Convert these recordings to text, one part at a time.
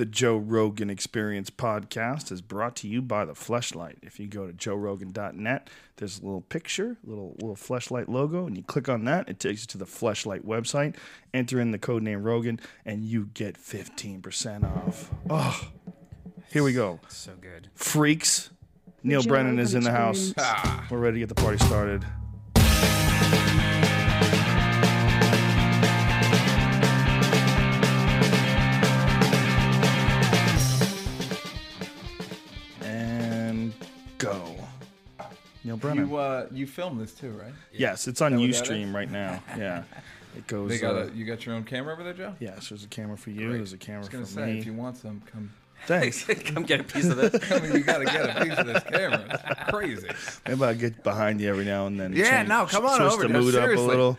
The Joe Rogan Experience podcast is brought to you by the Fleshlight. If you go to joerogan.net, there's a little picture, little little Fleshlight logo, and you click on that, it takes you to the Fleshlight website. Enter in the code name Rogan, and you get 15% off. Oh, here we go. So good. Freaks. Neal Joe Brennan is in Rogan the house. Experience. Ah. We're ready to get the party started. Neal Brennan. You uh, you filmed this too, right? yes, it's on Is that Ustream right now. Yeah. It goes. They got uh, a, you got your own camera over there, Joe. yes, there's a camera for you. Great. There's a camera was for gonna say, me. if you want some, come. Thanks. Come get a piece of this. I mean, you gotta get a piece of this camera. It's crazy. Maybe I'll get behind you every now and then. Yeah, no, come on switch over, the Joe, mood up a little.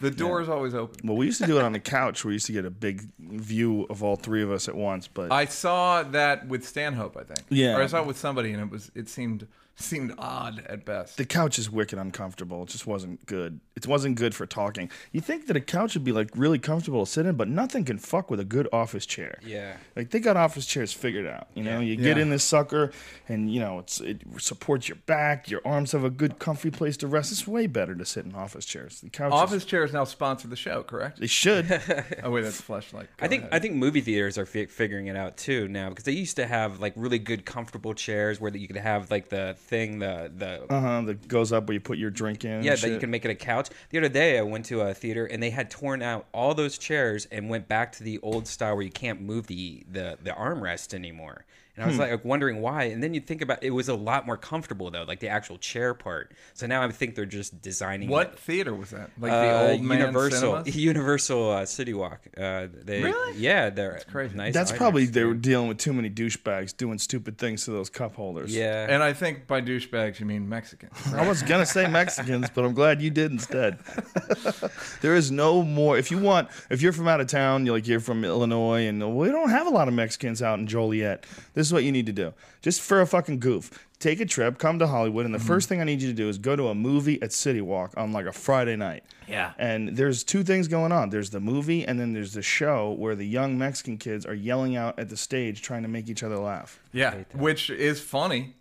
The door is always open. Well, we used to do it on the couch. We used to get a big view of all three of us at once. But I saw that with Stanhope, I think. Yeah. Or I saw it with somebody, and it was it seemed seemed odd at best. the couch is wicked uncomfortable. It just wasn't good. It wasn't good for talking. You think that a couch would be like really comfortable to sit in, but nothing can fuck with a good office chair. Yeah. Like they got office chairs figured out. You know, you get Yeah. in this sucker, and you know it's it supports your back. Your arms have a good, comfy place to rest. It's way better to sit in office chairs. The couch. Office chairs now sponsor the show, correct? They should. oh wait, that's Fleshlight. I think I think movie theaters are fi- figuring it out too now because they used to have like really good comfortable chairs where that you could have like the thing the the uh huh. That goes up where you put your drink in. yeah that you can make it a couch. The other day I went to a theater and they had torn out all those chairs and went back to the old style where you can't move the the the armrest anymore. And I was like wondering why. And then you think about it was a lot more comfortable though, like the actual chair part. So now I think they're just designing What it. theater was that? Like Uh, the old Universal, cinemas? Universal uh, City Walk. Uh, they, Really? Yeah, they're crazy. Nice. That's IMAX probably they were dealing with too many douchebags doing stupid things to those cup holders. Yeah. And I think by douchebags you mean Mexicans. I was gonna say Mexicans, but I'm glad you did instead. there is no more. If you want, if you're from out of town, you're like you're from Illinois, and we don't have a lot of Mexicans out in Joliet. This is what you need to do, just for a fucking goof. Take a trip, come to Hollywood, and the first thing I need you to do is go to a movie at City Walk on like a Friday night. Yeah. And there's two things going on. There's the movie, and then there's the show where the young Mexican kids are yelling out at the stage trying to make each other laugh. Yeah, which is funny.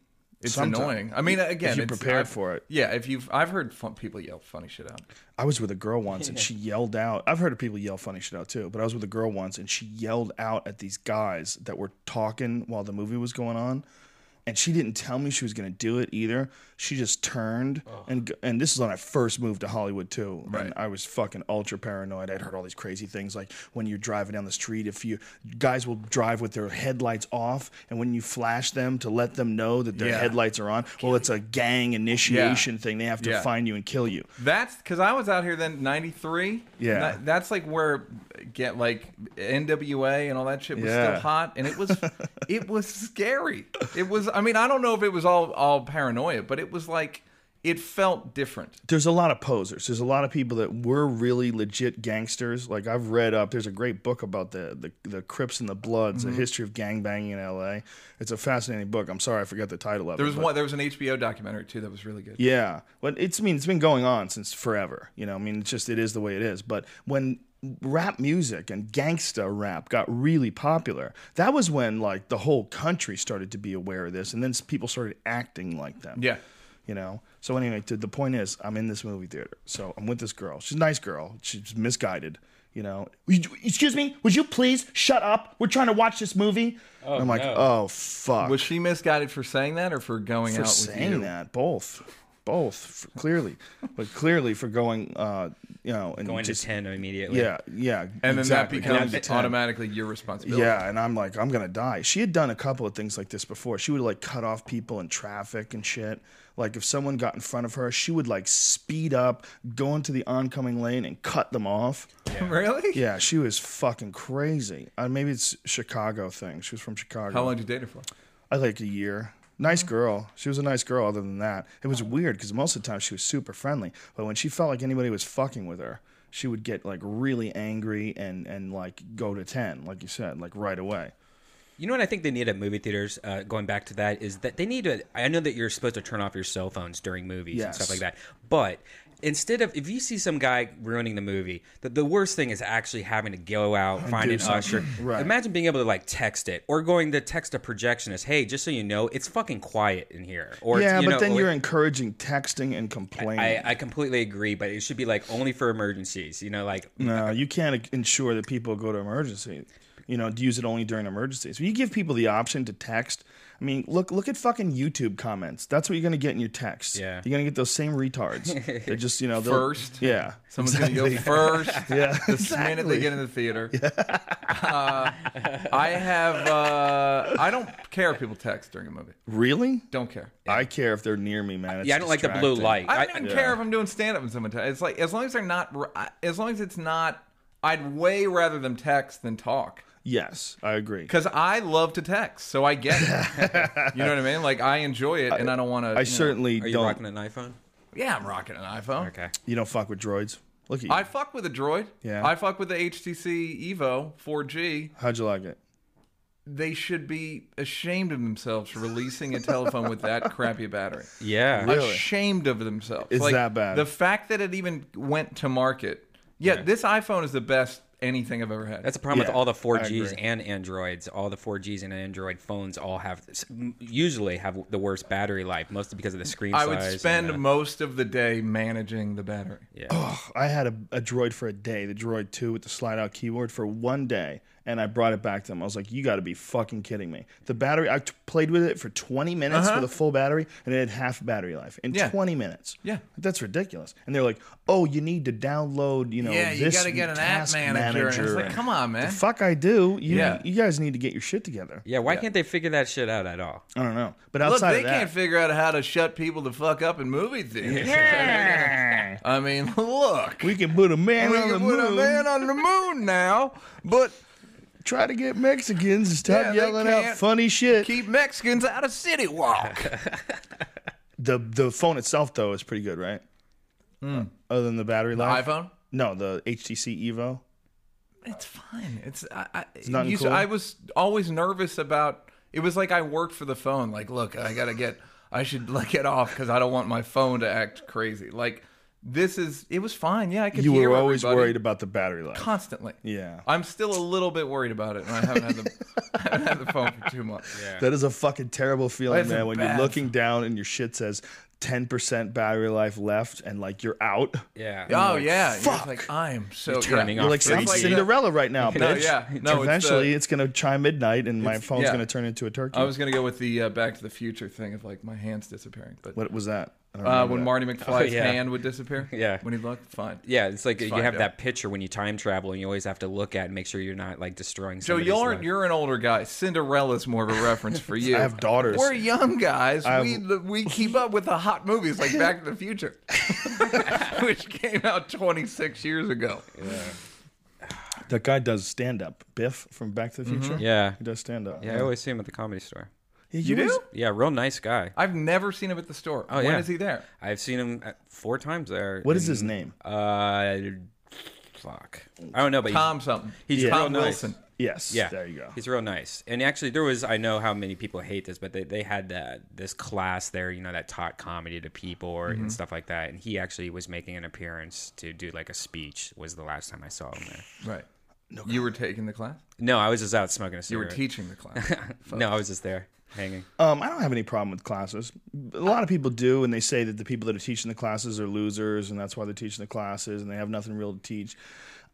It's Sometimes. annoying. I mean, again, if you're it's- prepared I've- for it. Yeah, if you've, I've heard fun, people yell funny shit out. I was with a girl once and she yelled out. I've heard of people yell funny shit out too, but I was with a girl once and she yelled out at these guys that were talking while the movie was going on. And she didn't tell me she was going to do it either. She just turned and and this is when I first moved to Hollywood too. Right. And I was fucking ultra paranoid. I'd heard all these crazy things like when you're driving down the street, if you guys will drive with their headlights off, and when you flash them to let them know that their Yeah. headlights are on, well, it's a gang initiation thing. They have to Yeah. find you and kill you. That's because I was out here then '93. Yeah. that's like where get like NWA and all that shit was Yeah. still hot, and it was it was scary. It was. I mean, I don't know if it was all all paranoia, but it was like it felt different. there's a lot of posers. There's a lot of people that were really legit gangsters. Like I've read up. There's a great book about the the, the Crips and the Bloods, Mm-hmm. a history of gangbanging in L.A. It's a fascinating book. I'm sorry I forgot the title of There it. was but- one. There was an HBO documentary too that was really good. Yeah, but it's I mean it's been going on since forever. You know, I mean it's just it is the way it is. But when rap music and gangsta rap got really popular, that was when like the whole country started to be aware of this, and then people started acting like them. Yeah. You know. So anyway, to, the point is, I'm in this movie theater. So I'm with this girl. She's a nice girl. She's misguided. You know. Excuse me. Would you please shut up? We're trying to watch this movie. Oh, and I'm like, no. oh fuck Was she misguided for saying that or for going for out with saying you? that both both for, clearly but clearly for going uh you know and going just to ten immediately. yeah yeah And exactly, then that becomes 10. automatically your responsibility. yeah and i'm like i'm gonna die she had done a couple of things like this before she would like cut off people in traffic and shit like if someone got in front of her she would like speed up go into the oncoming lane and cut them off really? yeah she was fucking crazy uh, maybe it's chicago thing she was from chicago How long did you date her for? I like a year. Nice girl. She was a nice girl. Other than that, it was weird because most of the time she was super friendly, but when she felt like anybody was fucking with her, she would get like really angry and and like go to ten, like you said, like right away. You know what I think they need at movie theaters, uh, going back to that, is that they need to. I know that you're supposed to turn off your cell phones during movies and stuff like that, but instead of if you see some guy ruining the movie, the, the worst thing is actually having to go out find an usher. Right. Imagine being able to like text it or going to text a projectionist, "Hey, just so you know, it's fucking quiet in here." Or yeah, but know, then you're encouraging texting and complaining. I, I completely agree, but it should be like only for emergencies. You know, like no, you can't ensure that people go to emergency. You know, use it only during emergencies. When you give people the option to text, I mean, look look at fucking YouTube comments. That's what you're gonna get in your texts. Yeah. you're gonna get those same retards. They're just you know they'll- First. Yeah, Someone's gonna go first. Yeah, the minute they get in the theater. Uh, I have. Uh, I don't care if people text during a movie. Really? Don't care. I care if they're near me, man. It's yeah, I don't like the blue light. I I- don't even Yeah. care if I'm doing stand up and someone texts. It's like as long as they're not. As long as it's not. I'd way rather them text than talk. Yes, I agree. Because I love to text, so I get it. you know what I mean? Like I enjoy it, and I don't want to. I certainly don't. Are you don't. rocking an iPhone? Yeah, I'm rocking an iPhone. Okay. You don't fuck with droids. Look at you. I fuck with a Droid. Yeah. I fuck with the HTC Evo 4G. How'd you like it? They should be ashamed of themselves for releasing a telephone with that crappy battery. Yeah. Really? Ashamed of themselves. It's that bad? The fact that it even went to market. Yeah, this iPhone is the best anything I've ever had. That's the problem Yeah, with all the 4Gs and Androids. All the 4Gs and Android phones all have usually have the worst battery life, mostly because of the screen I size. would spend the- most of the day managing the battery. yeah. Oh, I had a, a droid for a day, the droid 2 with the slide out keyboard for one day, and I brought it back to them. I was like, you got to be fucking kidding me. The battery, I t- played with it for 20 minutes with a full battery, and it had half battery life in Uh-huh. Yeah. 20 minutes. Yeah. That's ridiculous. And they're like, oh, you need to download, you know, Yeah, you got to get an app task manager. And it's like, come on, man. The fuck I do. You, Yeah. you guys need to get your shit together. Yeah, why can't they figure that shit out at all? I don't know. But Look, outside they of that, can't figure out how to shut people the fuck up in movie theaters. I mean, look. we can put a man We on the can put a man on the moon now, but Try to get Mexicans to stop Yeah, yelling out funny shit. keep Mexicans out of City Walk. The the phone itself though is pretty good, right? Hmm. Uh, other than the battery life. iPhone? No, the HTC Evo. It's fine. It's I, I, nothing you- cool? I was always nervous about. It was like I worked for the phone. Like, look, I gotta get. I should like get off because I don't want my phone to act crazy. Like, this is. It was fine. Yeah, I could. You hear were always everybody worried about the battery life. constantly. Yeah. I'm still a little bit worried about it, and I haven't had the I haven't had the phone for two months. Yeah. That is a fucking terrible feeling, That's man. When you're bad- looking down and your shit says 10% battery life left and like you're out. Yeah. Oh like, yeah, You're fuck. like I'm so turning yeah. You're off like, It's like- Cinderella right now, bitch. No, yeah. No, it's Eventually, the- it's, going to chime midnight and my phone's yeah. going to turn into a turkey. I was gonna go with the uh, Back to the Future thing of like my hands disappearing, but what was that? I don't uh, when that. Marty McFly's yeah. hand would disappear, Yeah. when he looked look, fine. Yeah, it's like you fine, have Joe. that picture when you time travel, and you always have to look at and make sure you're not like destroying. Joe, somebody's you're life. you're an older guy. Cinderella's more of a reference for you. I have daughters. We're young guys. I we we keep up with the hot movies like Back to the Future, which came out 26 years ago. Yeah. That guy does stand up. Biff from Back to the Future. Mm-hmm. Yeah, He does stand up. yeah. I always see him at the comedy store. Yeah, You was- do? Yeah, real nice guy. I've never seen him at the store. Oh, When yeah. is he there? I've seen him at, four times there. What is and, his name? Uh, fuck. I don't know, but Tom something. He's Yeah. real Tom nice. Wilson. Yes. Yeah, There you go. He's real nice. And actually, there was I know how many people hate this, but they, they had that this class there, you know, that taught comedy to people or Mm-hmm. and stuff like that. And he actually was making an appearance to do like a speech. Was the last time I saw him there. Right. You were taking the class. No, I was just out smoking a cigar. You cigarette. were teaching the class. no, I was just there hanging. Um, I don't have any problem with classes. A lot of people do, and they say that the people that are teaching the classes are losers, and that's why they're teaching the classes, and they have nothing real to teach.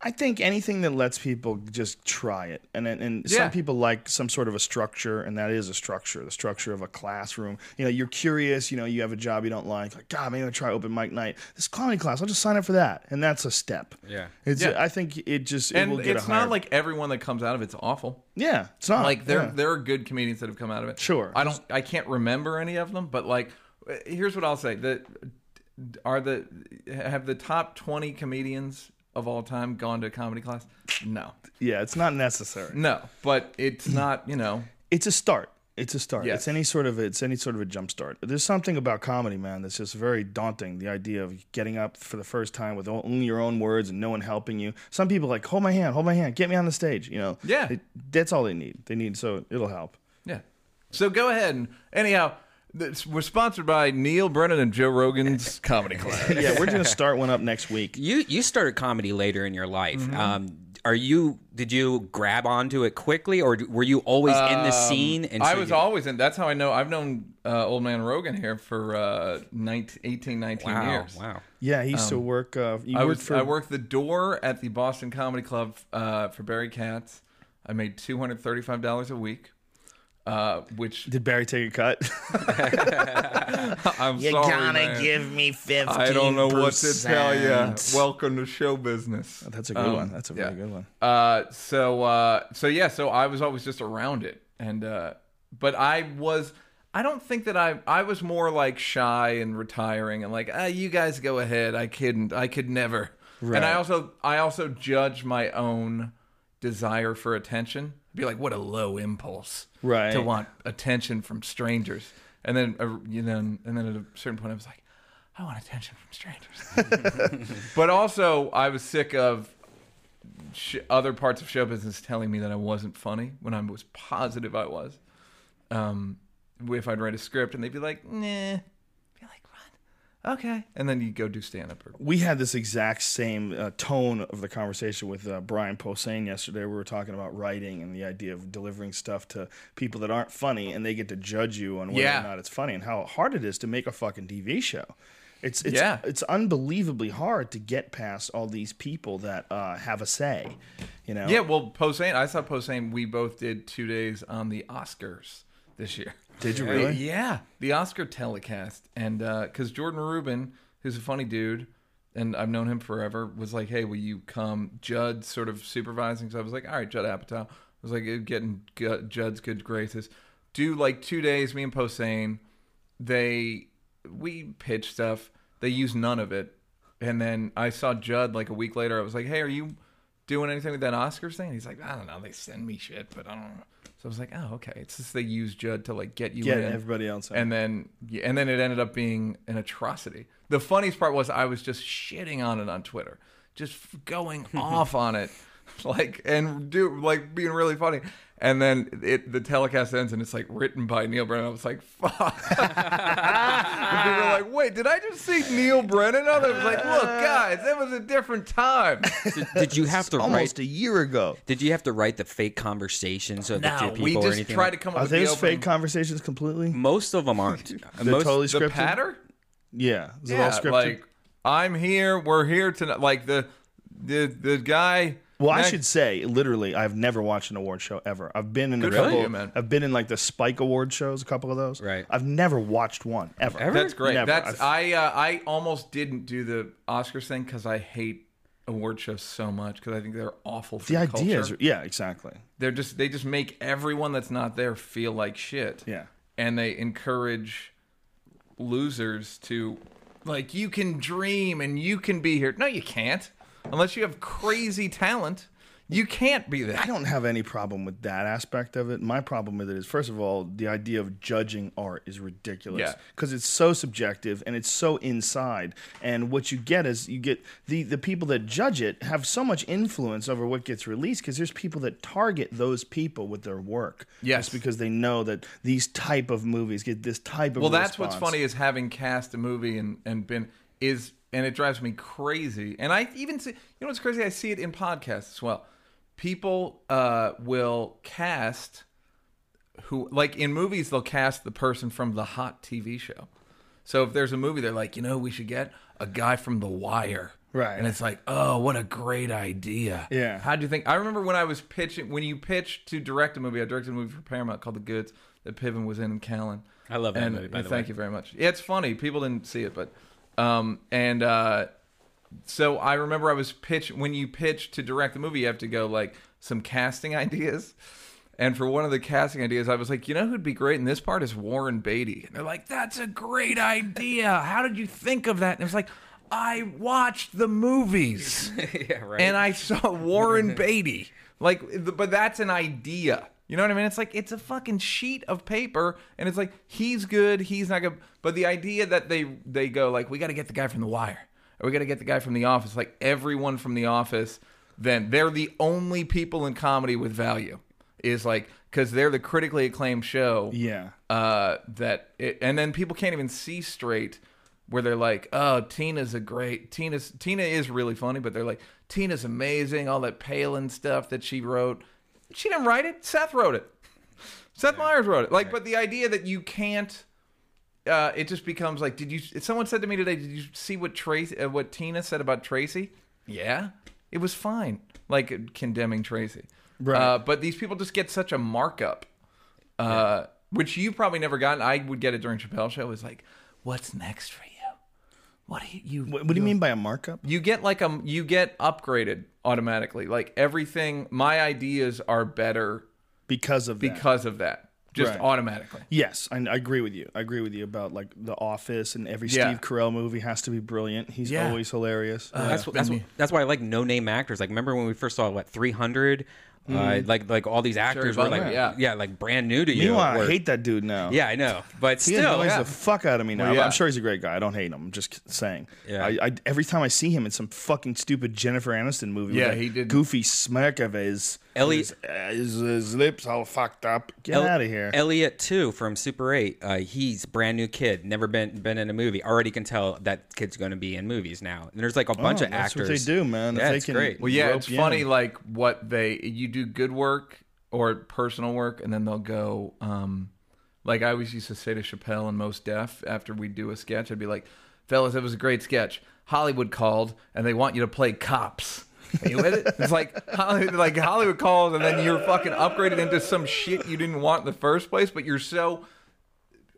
I think anything that lets people just try it, and and, and Yeah. some people like some sort of a structure, and that is a structure, the structure of a classroom. You know, you're curious, you know, you have a job you don't like, like God, maybe I'll try open mic night. This comedy class, I'll just sign up for that, and that's a step. Yeah. it's. Yeah. I think it just it and will get it's not like everyone that comes out of it's awful. yeah, it's not Like there, yeah. there are good comedians that have come out of it. Sure. I don't. I can't remember any of them, but like, here's what I'll say: that are the have the top twenty comedians of all time gone to a comedy class? No, yeah, it's not necessary. no. But it's not. You know, it's a start. It's a start. Yes. It's any sort of it's any sort of a jump start. There's something about comedy, man, that's just very daunting. The idea of getting up for the first time with only your own words and no one helping you. Some people like hold my hand, hold my hand, get me on the stage. You know, Yeah. It- that's all they need. They need so it'll help. yeah. So go ahead and anyhow. This- We're sponsored by Neal Brennan and Joe Rogan's Comedy Club. yeah, we're gonna start one up next week. You you started comedy later in your life. Mm-hmm. Um, are you? Did you grab onto it quickly, or were you always in the scene? And Um, I was you- always in. That's how I know. I've known uh, Old Man Rogan here for uh, 19, 18, 19 wow, years. wow. Yeah, he used to work. Uh, you I worked was for. I worked the door at the Boston Comedy Club uh, for Barry Katz. I made two hundred thirty five dollars a week, uh, which Did Barry take a cut? I'm You're sorry, gonna man. give me fifteen. I don't know what to tell you. Welcome to show business. That's a good Um, one. That's a very yeah. good one. Uh, so uh, so yeah, so I was always just around it, and uh, but I was. I don't think that I I was more like shy and retiring and like ah you guys go ahead I couldn't I could never and I also I also judge my own desire for attention be like what a low impulse Right. to want attention from strangers and then uh, you know and then at a certain point I was like I want attention from strangers but also I was sick of sh- other parts of show business telling me that I wasn't funny when I was positive I was. Um, if I'd write a script and they'd be like, "Nah," be like, "What? Okay," and then you go do stand up. We had this exact same uh, tone of the conversation with uh, Brian Posehn yesterday. We were talking about writing and the idea of delivering stuff to people that aren't funny, and they get to judge you on whether Yeah. or not it's funny, and how hard it is to make a fucking TV show. It's it's Yeah. it's unbelievably hard to get past all these people that uh, have a say. You know. Yeah, well, Posehn, I saw Posehn. We both did two days on the Oscars this year. Did you Uh, really? Yeah, the Oscar telecast, and because Jordan Rubin, who's a funny dude, and I've known him forever, was like, "Hey, will you come?" Judd sort of supervising, so I was like, "All right, Judd Apatow." I was like, getting Judd's good graces. Do like two days, me and Posehn. They we pitch stuff. They use none of it, and then I saw Judd like a week later. I was like, "Hey, are you doing anything with that Oscars thing?" He's like, "I don't know. They send me shit, but I don't know." So I was like, "Oh, okay." It's just they use Judd to like get you Get in everybody else. in. and then and then it ended up being an atrocity. The funniest part was I was just shitting on it on Twitter, just going off on it, like and do like being really funny. And then it the telecast ends and it's like written by Neal Brennan. I was like, fuck. and people were like, wait, did I just see Neal Brennan? I was like, look, guys, that was a different time. Did, did you have to write? almost a year ago. Did you have to write the fake conversations of the two people we or just anything? tried like- to come up Are with the those opening. fake conversations completely? Most of them aren't. They're Most, totally the scripted. patter? Yeah. Is it all Yeah, scripted? like I'm here, we're here tonight. Like the the the guy. Well, I next- should say, literally, I've never watched an award show ever. I've been in Good a for couple. you, man. I've been in like the Spike Award shows, a couple of those. Right. I've never watched one ever. Ever? That's great. Never. That's I've- I uh, I almost didn't do the Oscars thing because I hate award shows so much because I think they're awful for The the, idea culture. is, yeah, exactly. They're just they just make everyone that's not there feel like shit. Yeah. and they encourage losers to like you can dream and you can be here. No, you can't unless you have crazy talent. You can't be that. I don't have any problem with that aspect of it. My problem with it is, first of all, the idea of judging art is ridiculous Yeah. because it's so subjective and it's so inside. And what you get is you get the the people that judge it have so much influence over what gets released because there's people that target those people with their work. Yes. just because they know that these type of movies get this type of Well, that's what's funny is having cast a movie and and been is and it drives me crazy. And I even see you know what's crazy? I see it in podcasts as well. People uh, will cast who like in movies they'll cast the person from the hot TV show. So if there's a movie, they're like, you know, we should get a guy from The Wire, Right. And it's like, oh, what a great idea. Yeah. How do you think? I remember when I was pitching when you pitched to direct a movie. I directed a movie for Paramount called The Goods that Piven was in and Callan. I love that and, movie, by the thank way. you very much. Yeah, it's funny. People didn't see it, but um, and uh, so I remember I was pitch when you pitch to direct the movie, you have to go like some casting ideas. And for one of the casting ideas, I was like, you know who'd be great in this part is Warren Beatty. And they're like, that's a great idea. How did you think of that? And it was like, I watched the movies yeah, right. and I saw Warren Beatty. Like, but that's an idea. You know what I mean? It's like it's a fucking sheet of paper, and it's like he's good, he's not good. But the idea that they they go like, we got to get the guy from The Wire, or we got to get the guy from The Office. Like everyone from The Office, then they're the only people in comedy with value. is like because they're the critically acclaimed show. Yeah. Uh, that it, and then people can't even see straight where they're like, oh, Tina's a great Tina's Tina is really funny, but they're like Tina's amazing. All that Palin stuff that she wrote, she didn't write it. Seth wrote it. Seth Meyers wrote it. Like, but the idea that you can't. Uh, it just becomes like, did you? Someone said to me today, did you see what Tracy, uh, what Tina said about Tracy? Yeah, it was fine. Like condemning Tracy, Right. Uh, but these people just get such a markup, uh, which you probably never gotten. I would get it during Chappelle show. It was like, what's next for you? What do you? you What, what do you mean by a markup? you get like a you get upgraded automatically. Like everything, my ideas are better Because of that. because of that. Just Right. automatically. Yes, I, I agree with you. I agree with you about like The Office and every Yeah. Steve Carell movie has to be brilliant. He's Yeah. always hilarious. Uh, that's that's that's why I like no name actors. Like remember when we first saw what 300? Uh, like like all these actors were Butler, like yeah. yeah. like brand new to you. Meanwhile, I were- hate that dude now. Yeah, I know, but He still, annoys yeah. the fuck out of me now. Well, yeah. I'm sure he's a great guy. I don't hate him. I'm just saying. Yeah. I, I every time I see him in some fucking stupid Jennifer Aniston movie, Yeah, with that he did- goofy smirk of his. Ellie- his, uh, his, his lips all fucked up. Get El- out of here. Elliot too from Super Eight. Uh, he's brand new kid, never been been in a movie. Already can tell that kid's going to be in movies now. And there's like a bunch Oh, of that's actors. what they do, man. If Yeah, they it's can- great. Well, yeah, it's funny in. like what they you do good work or personal work, and then they'll go. um Like I always used to say to Chappelle and Mos Def after we do a sketch, I'd be like, "Fellas, it was a great sketch. Hollywood called, and they want you to play cops." Are you with it? It's like Hollywood, like Hollywood calls, and then you're fucking upgraded into some shit you didn't want in the first place, but you're so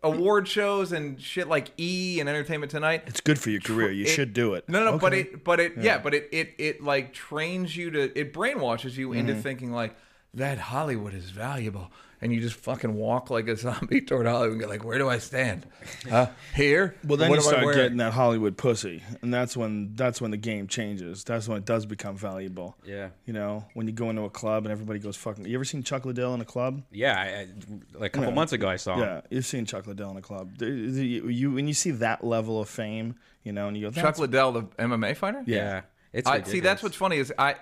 award shows and shit like E and Entertainment Tonight. It's good for your career. You it- should do it. No, no, but it, but it, yeah. but it, it, it like trains you to, it brainwashes you Mm-hmm. into thinking like that Hollywood is valuable, and you just fucking walk like a zombie toward Hollywood and go like, where do I stand? Uh, here? Well, then What you I start wearing? getting that Hollywood pussy, and that's when that's when the game changes. That's when it does become valuable. Yeah. You know, when you go into a club and everybody goes fucking. You ever seen Chuck Liddell in a club? Yeah, I, I, like a couple Yeah. months ago I saw. him. Yeah, you've seen Chuck Liddell in a club. You, you when you see that level of fame, you know, and you go, Chuck that's, Liddell, the MMA fighter. yeah. It's I, see, that's what's funny is I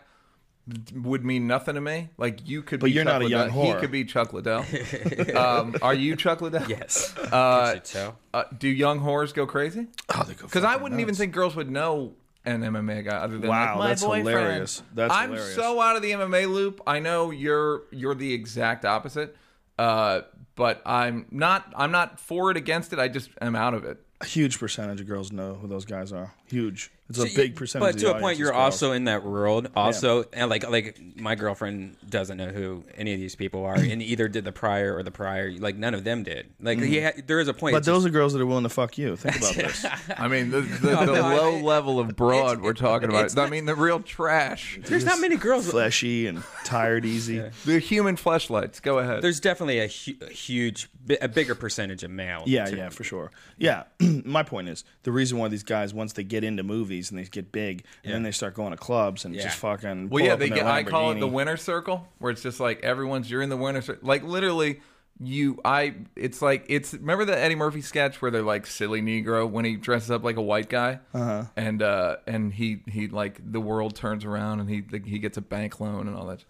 would mean nothing to me. Like you could, But be you're Chuck not a Liddell. young He could be Chuck Liddell. um, are you Chuck Liddell? yes. Uh, Can't you tell? Uh, do young whores go crazy? oh, they go Because I wouldn't nuts. even think girls would know an MMA guy other than wow, like, my that's boyfriend. hilarious. That's I'm hilarious. so out of the MMA loop. I know you're you're the exact opposite, uh, but I'm not. I'm not for it against it. I just am out of it. A huge percentage of girls know who those guys are. Huge. It's a So big percentage. But of to the a point, you're girls. also in that world. Also, and like like my girlfriend doesn't know who any of these people are, and either did the prior or the prior. Like none of them did. Like he mm. had, there is a point. But it's those are girls that are willing to fuck you. Think about this. I mean, the, the, No, the no, I- low level of broad we're talking about. it's I mean, the real trash. there's not many girls. Fleshy and tired easy. The human fleshlights. Go ahead. There's definitely a, hu- a huge, a bigger percentage of male. Yeah, to- yeah, for sure. Yeah, my point is the reason why these guys once they get into movies and they get big and then they start going to clubs and Yeah. just fucking. Well, yeah, they get. I call it the winner circle, where it's just like everyone's. You're in the winner circle. Like literally, you. I. It's like it's. Remember the Eddie Murphy sketch where they're like silly Negro when he dresses up like a white guy, uh-huh. and uh and he he like the world turns around and he he gets a bank loan and all that,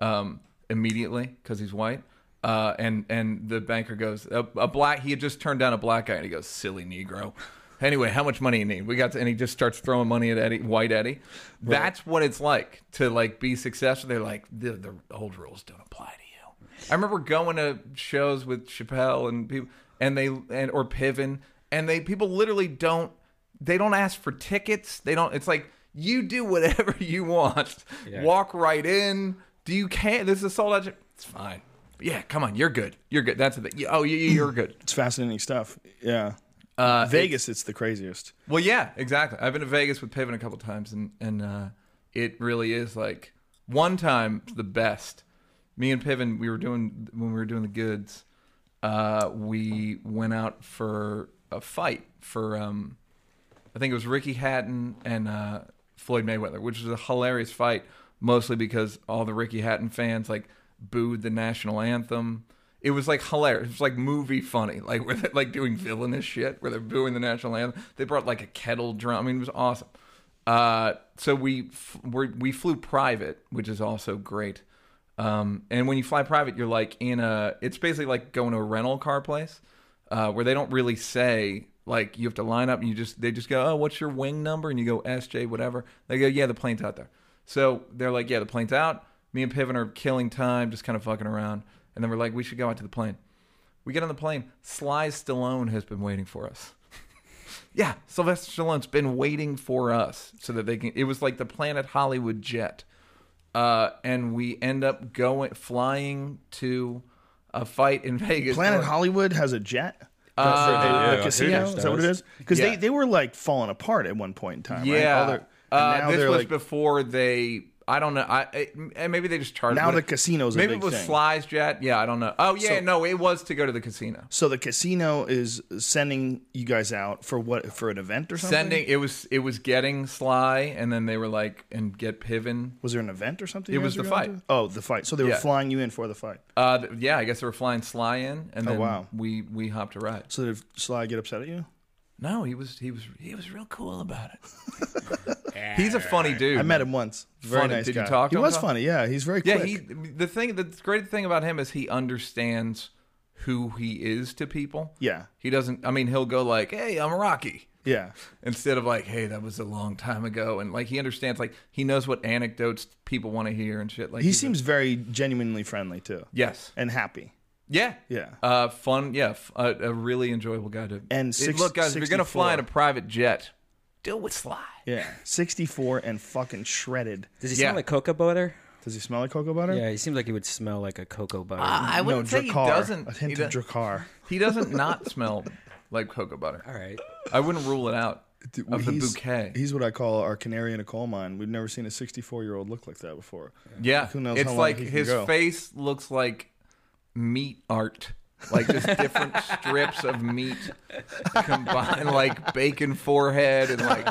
um immediately because he's white. Uh, and and the banker goes a, a black. He had just turned down a black guy, and he goes, "Silly Negro." Anyway, how much money you need? We got, to, and he just starts throwing money at Eddie, White Eddie. That's what it's like to like be successful. They're like the, the old rules don't apply to you. I remember going to shows with Chappelle and people, and they and or Piven, and they people literally don't they don't ask for tickets. They don't. It's like you do whatever you want. Yeah. Walk right in. Do you can't? This is a sold out. It's fine. Yeah, come on. You're good. You're good. That's the thing. Oh, you, you're good. It's fascinating stuff. Yeah. Uh, Vegas, it's the craziest. Well, yeah, exactly. I've been to Vegas with Piven a couple times, and and uh, it really is like one time the best. Me and Piven, we were doing when we were doing the goods. Uh, we went out for a fight for um, I think it was Ricky Hatton and uh, Floyd Mayweather, which was a hilarious fight, mostly because all the Ricky Hatton fans like booed the national anthem. It was like hilarious. It was like movie funny, like where they're like doing villainous shit, where they're booing the national anthem. They brought like a kettle drum. I mean, it was awesome. Uh, so we f- we flew private, which is also great. Um, and when you fly private, you're like in a. It's basically like going to a rental car place, uh, where they don't really say like you have to line up. and You just they just go, oh, what's your wing number? And you go SJ whatever. They go, yeah, the plane's out there. So they're like, yeah, the plane's out. Me and Piven are killing time, just kind of fucking around. And then we're like, we should go out to the plane. We get on the plane. Sly Stallone has been waiting for us. yeah, Sylvester Stallone's been waiting for us so that they can. It was like the Planet Hollywood jet, uh, and we end up going flying to a fight in Vegas. Planet Or- Hollywood has a jet. Uh, For the- the yeah, casino. Is that what it does. is? Because Yeah. they, they were like falling apart at one point in time. right? Yeah, All their- uh, this was like before they. I don't know. I it, maybe they just charged. now the casino's a Maybe it was thing. Sly's jet. Yeah, I don't know. Oh yeah, So- no, it was to go to the casino. So the casino is sending you guys out for what? For an event or something? Sending it was it was getting Sly, and then they were like and get Piven. Was there an event or something? It was the fight. to? Oh, the fight. So they were Yeah. flying you in for the fight. Uh, yeah, I guess they were flying Sly in, and Oh, then wow. we we hopped a ride. So did Sly get upset at you? No, he was he was he was real cool about it. He's a funny dude. I met him once. Very Funny. nice Did you guy. talk to he him, was Tom? funny. Yeah, he's very Yeah, he the thing the great thing about him is he understands who he is to people. yeah, He doesn't. I mean, he'll go like, "Hey, I'm Rocky," yeah. instead of like, "Hey, that was a long time ago," and like he understands. Like he knows what anecdotes people want to hear and shit. Like He he's a- seems very genuinely friendly too, yes, and happy. Yeah, Yeah. Uh, fun. Yeah, f- a, a really enjoyable guy to. And It- six- look, guys, if you're gonna fly in a private jet, do it with Sly. Yeah, sixty-four and fucking shredded. Does he Yeah. smell like cocoa butter? Does he smell like cocoa butter? Yeah, he seems like he would smell like a cocoa butter. I no, wouldn't say he Drakkar. doesn't. A He, hint of do- Drakkar. he doesn't not smell like cocoa butter. All right. I wouldn't rule it out of the he's, bouquet. He's what I call our canary in a coal mine. We've never seen a 64 year old look like that before. Yeah, Who knows it's how long like he can his go. face looks like meat art, like just different strips of meat combined, like bacon forehead, and like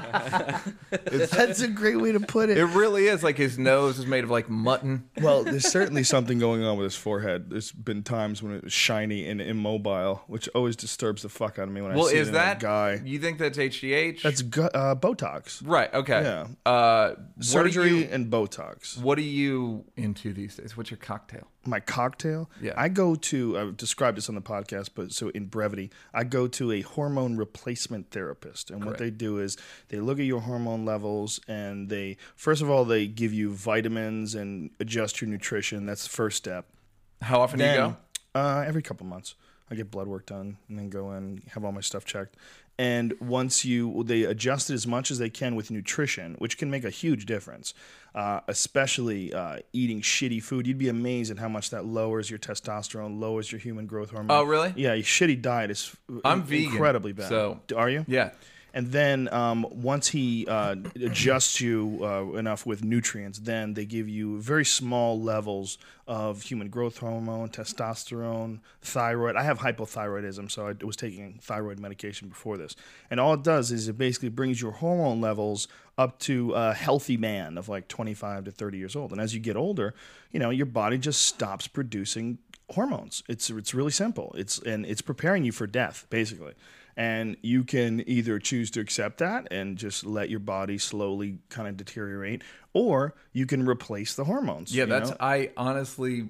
That's a great way to put it It really is. Like his nose is made of like mutton. Well, there's certainly something going on with his forehead. There's been times when it was shiny and immobile, which always disturbs the fuck out of me when Well, I see is it that guy. You think that's HGH? That's gu- uh, Botox, right. Okay. Yeah. Uh, surgery, you- and Botox. What are you into these days? What's your cocktail? My cocktail. Yeah. I go to. I've described this on the podcast, but so in brevity, I go to a hormone replacement therapist, and what they do is they look at your hormone levels, and they first of all they give you vitamins and adjust your nutrition. That's the first step. How often do you go? uh, every couple months, I get blood work done and then go in, have all my stuff checked. And once you, they adjust it as much as they can with nutrition, which can make a huge difference, uh, especially uh, eating shitty food. You'd be amazed at how much that lowers your testosterone, lowers your human growth hormone. Oh, really? Yeah, your shitty diet is I'm in- vegan, incredibly bad. so- are you? Yeah. And then um, once he uh, adjusts you uh, enough with nutrients, then they give you very small levels of human growth hormone, testosterone, thyroid. I have hypothyroidism, so I was taking thyroid medication before this. And all it does is it basically brings your hormone levels up to a healthy man of like 25 to 30 years old. And as you get older, you know, your body just stops producing hormones. It's it's really simple. It's and it's preparing you for death, basically. And you can either choose to accept that and just let your body slowly kind of deteriorate, or you can replace the hormones. Yeah, that's. know? I honestly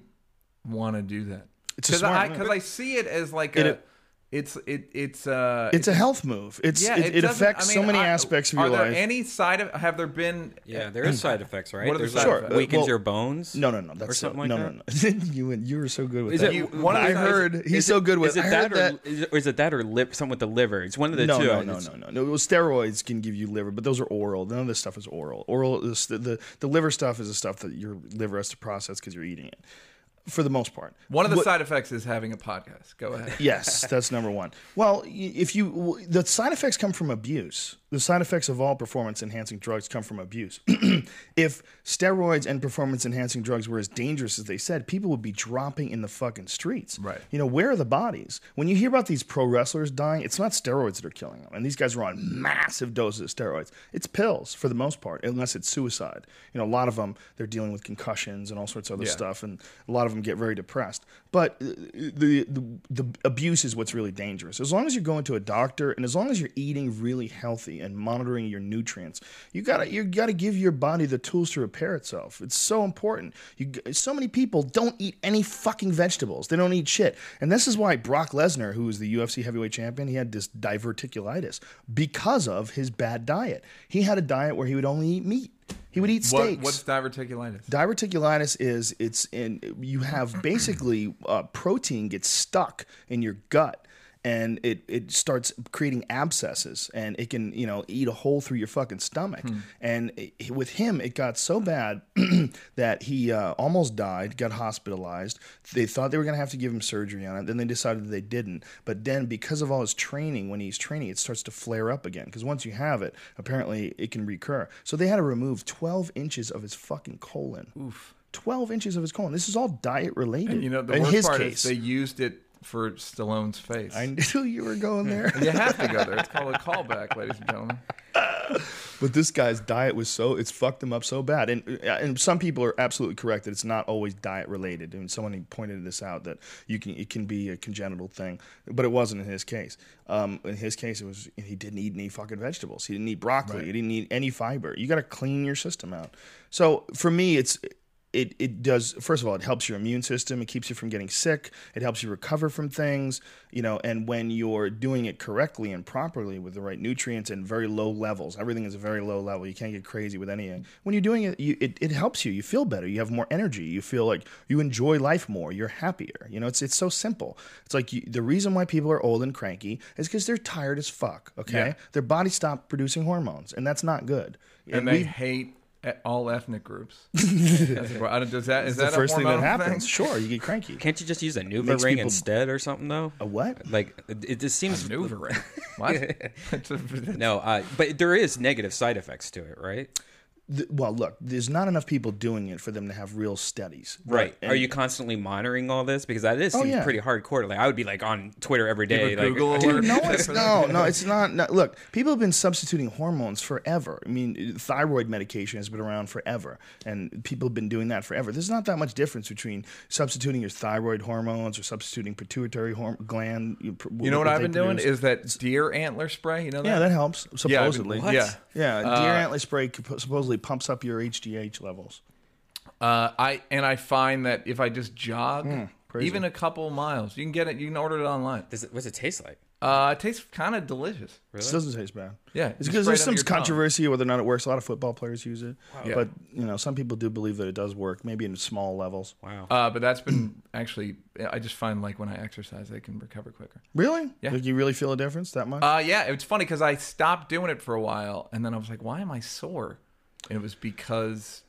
want to do that It's a because smart I because I see it as like It- a. It's it it's uh it's a health move. It's yeah it, it, doesn't- affects I so many I- aspects of your life. are there life. any side of have there been Yeah, there is side effects, right? What are the side like effects? weakens Well- your bones. no, no, no. That's something so, like no, that? no, no. you and you were so good with Is that. it You- one I the- heard he's Is so it- good with. Is it I that or that. is it, or is it that or lip? Something with the liver. It's one of the no, two. no, no, no, no, no. Steroids can give you liver, but those are oral. None of this stuff is oral. Oral the the, the liver stuff is the stuff that your liver has to process because you're eating it, for the most part. one of the What- side effects is having a podcast. Go ahead. Yes, that's number one. Well, if you the side effects come from abuse. The side effects of all performance enhancing drugs come from abuse. if steroids and performance enhancing drugs were as dangerous as they said, people would be dropping in the fucking streets. Right. You know, where are the bodies? When you hear about these pro wrestlers dying, it's not steroids that are killing them. And these guys are on massive doses of steroids. It's pills for the most part, unless it's suicide. You know, a lot of them they're dealing with concussions and all sorts of other Yeah. stuff, and a lot of them get very depressed. But uh, the, the the abuse is what's really dangerous. As long as you're going to a doctor and as long as you're eating really healthy and monitoring your nutrients. You gotta you gotta give your body the tools to repair itself. It's so important. You so many people don't eat any fucking vegetables. They don't eat shit, and this is why Brock Lesnar, who is the UFC heavyweight champion, he had this diverticulitis because of his bad diet. He had a diet where he would only eat meat. He would eat What, steaks. what's diverticulitis? Diverticulitis is it's in you have basically uh, protein gets stuck in your gut and it, it starts creating abscesses and it can you know eat a hole through your fucking stomach. And it, with him it got so bad that he uh, almost died got hospitalized. They thought they were going to have to give him surgery on it then they decided that they didn't. But then because of all his training when he's training it starts to flare up again because once you have it apparently it can recur. So they had to remove 12 inches of his fucking colon. Oof. 12 inches of his colon. This is all diet related You know, the in worst his part case. is they used it for Stallone's face. I knew you were going there. you have to go there. It's called a callback, ladies and gentlemen. but this guy's diet was so it's fucked him up so bad. And and some people are absolutely correct that it's not always diet related. Mean, someone pointed this out that you can it can be a congenital thing, but it wasn't in his case. Um, in his case, it was he didn't eat any fucking vegetables. He didn't eat broccoli. He didn't eat any fiber. You got to clean your system out. So for me, it's it, it does first of all it helps your immune system. It keeps you from getting sick. It helps you recover from things you know and when you're doing it correctly and properly with the right nutrients and very low levels everything is a very low level. You can't get crazy with anything when you're doing it, you, it it helps you. You feel better. You have more energy. You feel like you enjoy life more. You're happier. You know it's it's so simple. It's like you, the reason why people are old and cranky is because they're tired as fuck okay? Yeah. their body stopped producing hormones and that's not good. And they we- hate all ethnic groups. That's what- don't- Does that is the that a first thing that hormonal happens sure you get cranky Can't you just use a NuvaRing people- instead or something though? a what Like it, it just seems maneuvering? What? It's a- No, uh, but there is negative side effects to it, right? Th- well, look, there's not enough people doing it for them to have real studies. Right. And- Are you constantly monitoring all this? Because that is seems yeah. pretty hardcore. Like I would be like on Twitter every day. Like, Google Dude, alert. no, it's no, no, it's not, no. Look, people have been substituting hormones forever. I mean, thyroid medication has been around forever, and people have been doing that forever. There's not that much difference between substituting your thyroid hormones or substituting pituitary horm- gland. You, You know what I've been doing is that deer antler spray. You know that? yeah, that helps Yeah, I've been- supposedly. What? Yeah. Yeah, deer Uh, antler spray supposedly pumps up your HGH levels. Uh, I and I find that if I just jog, crazy. even a couple miles, you can get it. You can order it online. Does it, what's it taste like? Uh, it tastes kind of delicious. Really? It doesn't taste bad. Yeah, it's because there's some under tongue. controversy whether or not it works. A lot of football players use it, Yeah. but you know some people do believe that it does work, maybe in small levels. Wow. Uh, but that's been actually. I just find like when I exercise, I can recover quicker. Really? Yeah. Like you really feel a difference that much? Uh, yeah, it's funny because I stopped doing it for a while, and then I was like, "Why am I sore?" And it was because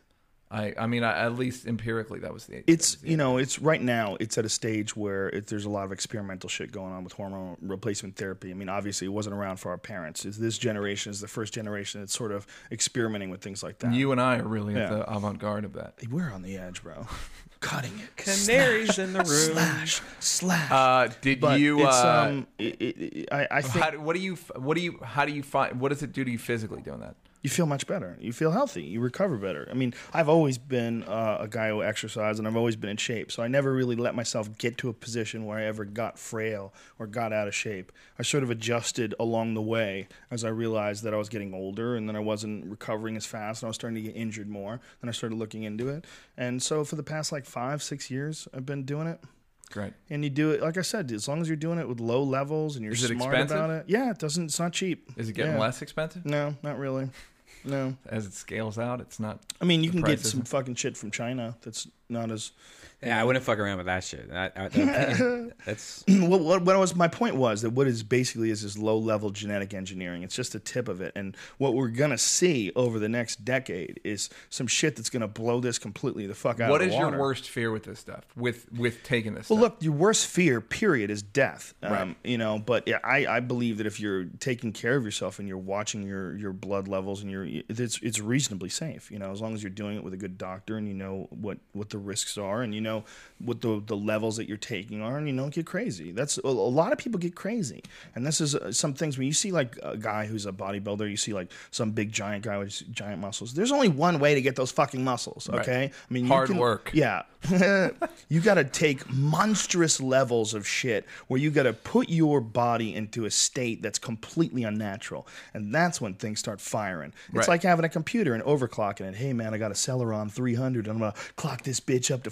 I. I mean, I, at least empirically, that was the. it's was the- you know it's right now it's at a stage where it, there's a lot of experimental shit going on with hormone replacement therapy. I mean, obviously it wasn't around for our parents. It's, this generation is the first generation that's sort of experimenting with things like that. You and I are really at the avant-garde of that. We're on the edge, bro. Cutting it. Canaries in the room. Slash slash. Uh, did but you? it's, uh, um, it, it, it- I, I think how, what do you? What do you? How do you find? What does it do to you physically doing that? You feel much better. You feel healthy. You recover better. I mean, I've always been uh, a guy who exercises and I've always been in shape. So I never really let myself get to a position where I ever got frail or got out of shape. I sort of adjusted along the way as I realized that I was getting older, and then I wasn't recovering as fast, and I was starting to get injured more. Then I started looking into it, and so for the past like five, six years, I've been doing it. Great. And you do it, like I said, as long as you're doing it with low levels and you're Is it smart expensive? about it. Yeah, it doesn't. It's not cheap. Is it getting Yeah. less expensive No, not really. No. as it scales out? It's not. I mean, you can price get some fucking shit from China that's not as. Yeah, I wouldn't fuck around with that shit. That, I- that- that's what, what, what was my point was that what is basically is this low level genetic engineering. It's just the tip of it, and what we're gonna see over the next decade is some shit that's gonna blow this completely the fuck out. What of is the your worst fear with this stuff? With with taking this? Well, stuff? look, your worst fear, period, is death. Um, Right. You know, but yeah, I, I believe that if you're taking care of yourself and you're watching your, your blood levels and you're it's it's reasonably safe. You know, as long as you're doing it with a good doctor and you know what what the risks are and you know what the the levels that you're taking are, and you know get crazy. That's a, lot of people get crazy, and this is uh, some things when you see like a guy who's a bodybuilder, you see like some big giant guy with giant muscles. There's only one way to get those fucking muscles. Okay, I mean you Hard can- work. Yeah, you got to take monstrous levels of shit where you got to put your body into a state that's completely unnatural, and that's when things start firing. It's Right. like having a computer and overclocking it. Hey man, I got a Celeron 300, and I'm gonna clock this bitch up to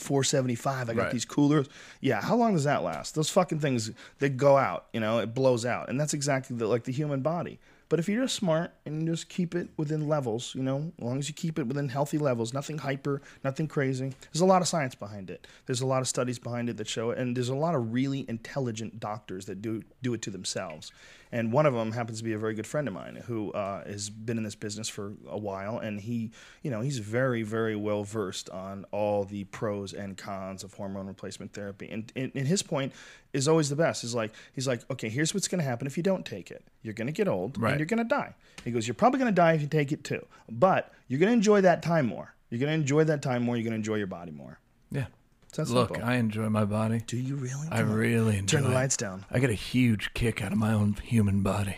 475. I got Right. these coolers. Yeah, how long does that last? Those fucking things they go out. You know, it blows out, and that's exactly the, like the human body. But if you're just smart and you just keep it within levels, you know, as long as you keep it within healthy levels, nothing hyper, nothing crazy. There's a lot of science behind it. There's a lot of studies behind it that show it, and there's a lot of really intelligent doctors that do do it to themselves. And one of them happens to be a very good friend of mine who uh, has been in this business for a while, and he, you know, he's very, very well versed on all the pros and cons of hormone replacement therapy. And, and, and his point is always the best. Is like he's like, okay, here's what's going to happen if you don't take it. You're going to get old, Right. and you're going to die. He goes, you're probably going to die if you take it too, but you're going to enjoy that time more. You're going to enjoy that time more. You're going to enjoy your body more. Yeah. It's that Look, simple. I enjoy my body. do you really? I really enjoy Turn the it. lights down. I get a huge kick out of my own human body.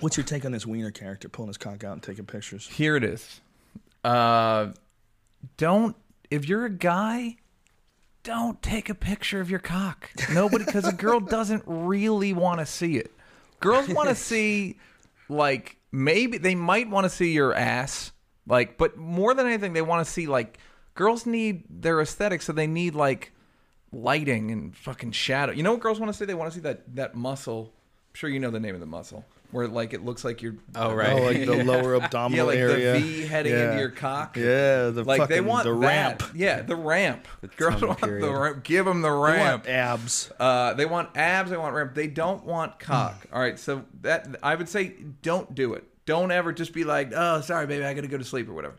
What's your take on this wiener character pulling his cock out and taking pictures? Here it is. Uh, don't if you're a guy, don't take a picture of your cock. Nobody, because a girl doesn't really want to see it. Girls want to see, like maybe they might want to see your ass, like, but more than anything, they want to see like girls need their aesthetic, so they need like lighting and fucking shadow. You know what girls want to see? They want to see that that muscle. I'm sure you know the name of the muscle where like it looks like you're Oh, Oh, right. like the lower abdominal yeah, like area. the V heading Yeah. into your cock. Yeah, the like they fucking- want the that. ramp. Yeah, the ramp. the Girls tongue want the ramp. Give them the They want ramp. abs. Uh, they want abs. They want ramp. They don't want cock. All right, so that I would say don't do it. Don't ever just be like, oh, sorry, baby, I got to go to sleep or whatever.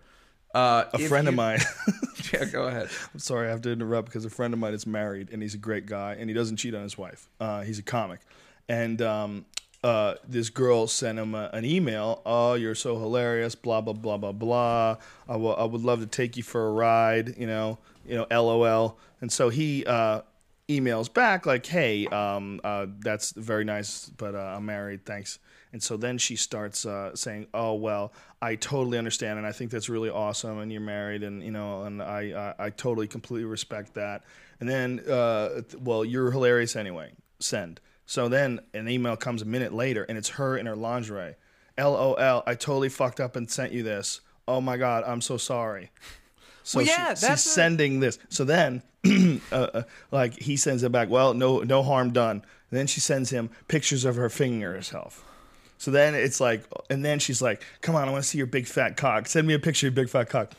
Uh, A friend of mine. yeah, go ahead. I'm sorry, I have to interrupt because a friend of mine is married and he's a great guy and he doesn't cheat on his wife. Uh, he's a comic, and um, uh, this girl sent him a, an email. Oh, you're so hilarious. Blah blah blah blah blah. I I would love to take you for a ride. You know, you know, LOL. And so he uh, emails back like, Hey, um, uh, that's very nice, but uh, I'm married. Thanks. And so then she starts uh, saying, "Oh well, I totally understand, and I think that's really awesome, and you're married, and you know, and I I, I totally completely respect that." And then, uh, well, you're hilarious anyway. Send. So then an email comes a minute later, and it's her in her lingerie. LOL, I totally fucked up and sent you this. Oh my god, I'm so sorry. So Well, she- yeah, she's that's a- sending this. So then, uh, uh, like he sends it back. Well, no, no harm done. And then she sends him pictures of her fingering herself. So then it's like, and then she's like, "Come on, I want to see your big fat cock. Send me a picture of your big fat cock."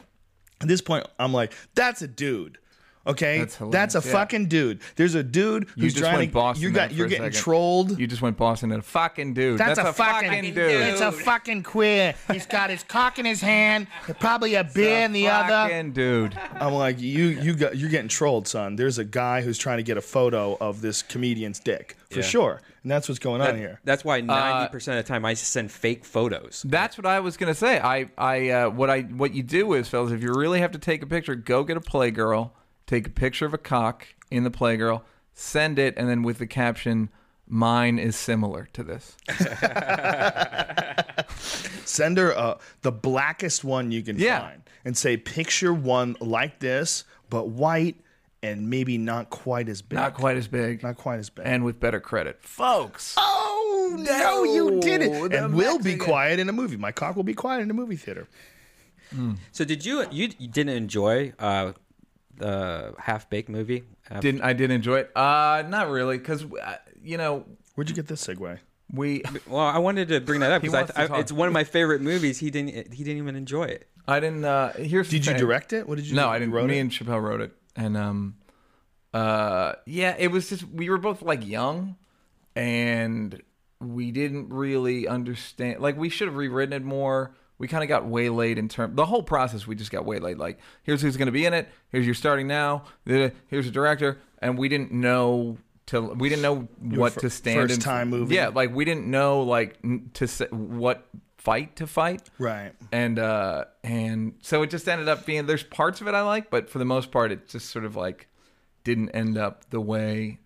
At this point, I'm like, "That's a dude." Okay, That's that's, a yeah. fucking dude. There's a dude You who's just trying went to. Boston you there got. for You're getting second. trolled. You just went Boston and a fucking dude. That's, a, fucking, dude. It's a fucking queer. He's got his cock in his hand, probably a beer in the other. Fucking dude. I'm like, you, you got, you're getting trolled, son. There's a guy who's trying to get a photo of this comedian's dick for Yeah. sure, and that's what's going on here. That's why ninety percent of the time I send fake photos. That's what I was gonna say. I, I, uh, what I, what you do is, fellas, if you really have to take a picture, go get a Playgirl, take a picture of a cock in the Playgirl, send it, and then with the caption, "Mine is similar to this." Send her uh, the blackest one you can Yeah. find, and say, picture one like this, but white and maybe not quite as big. Not quite as big, Not quite as big. and with better credit, folks. oh no, you did it! No, the And will be quiet in a movie. My cock will be quiet in a movie theater. So did you? You, you didn't enjoy uh, the half baked movie? Uh, Didn't I did enjoy it? Uh, not really, because uh, you know Where'd you get this segue? we. well, I wanted to bring that up because wants to I, I, talk. it's one of my favorite movies. He didn't. He didn't even enjoy it. I didn't. Uh, here's the Did you thing. direct it? What did you? No, do? I didn't. wrote Me it? and Chappelle wrote it, and um, uh, yeah, it was just we were both like young, and we didn't really understand. Like we should have rewritten it more. We kind of got waylaid in term. The whole process, we just got waylaid. Like, here's who's going to be in it. Here's your starting now. Here's a director, and we didn't know to we didn't know what fir- to stand first in. time movie. Yeah, like we didn't know like n- to say, what fight to fight Right. and uh and so it just ended up being there's parts of it I like, but for the most part, it just sort of like didn't end up the way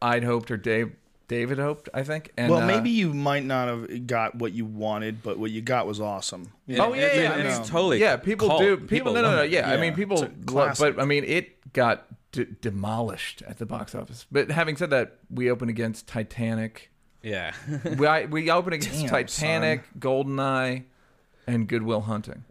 I'd hoped or Dave David hoped. I think. And, well, uh, maybe you might not have got what you wanted, but what you got was awesome. Yeah. Oh yeah, It's- yeah, it's totally Yeah, people cult. do. People, People no, no, no. it. Yeah, I mean, people. love- but I mean, it got d- demolished at the box office. But having said that, we opened against Titanic. Yeah. We I, we opened against Damn, Titanic, Goldeneye, and Good Will Hunting.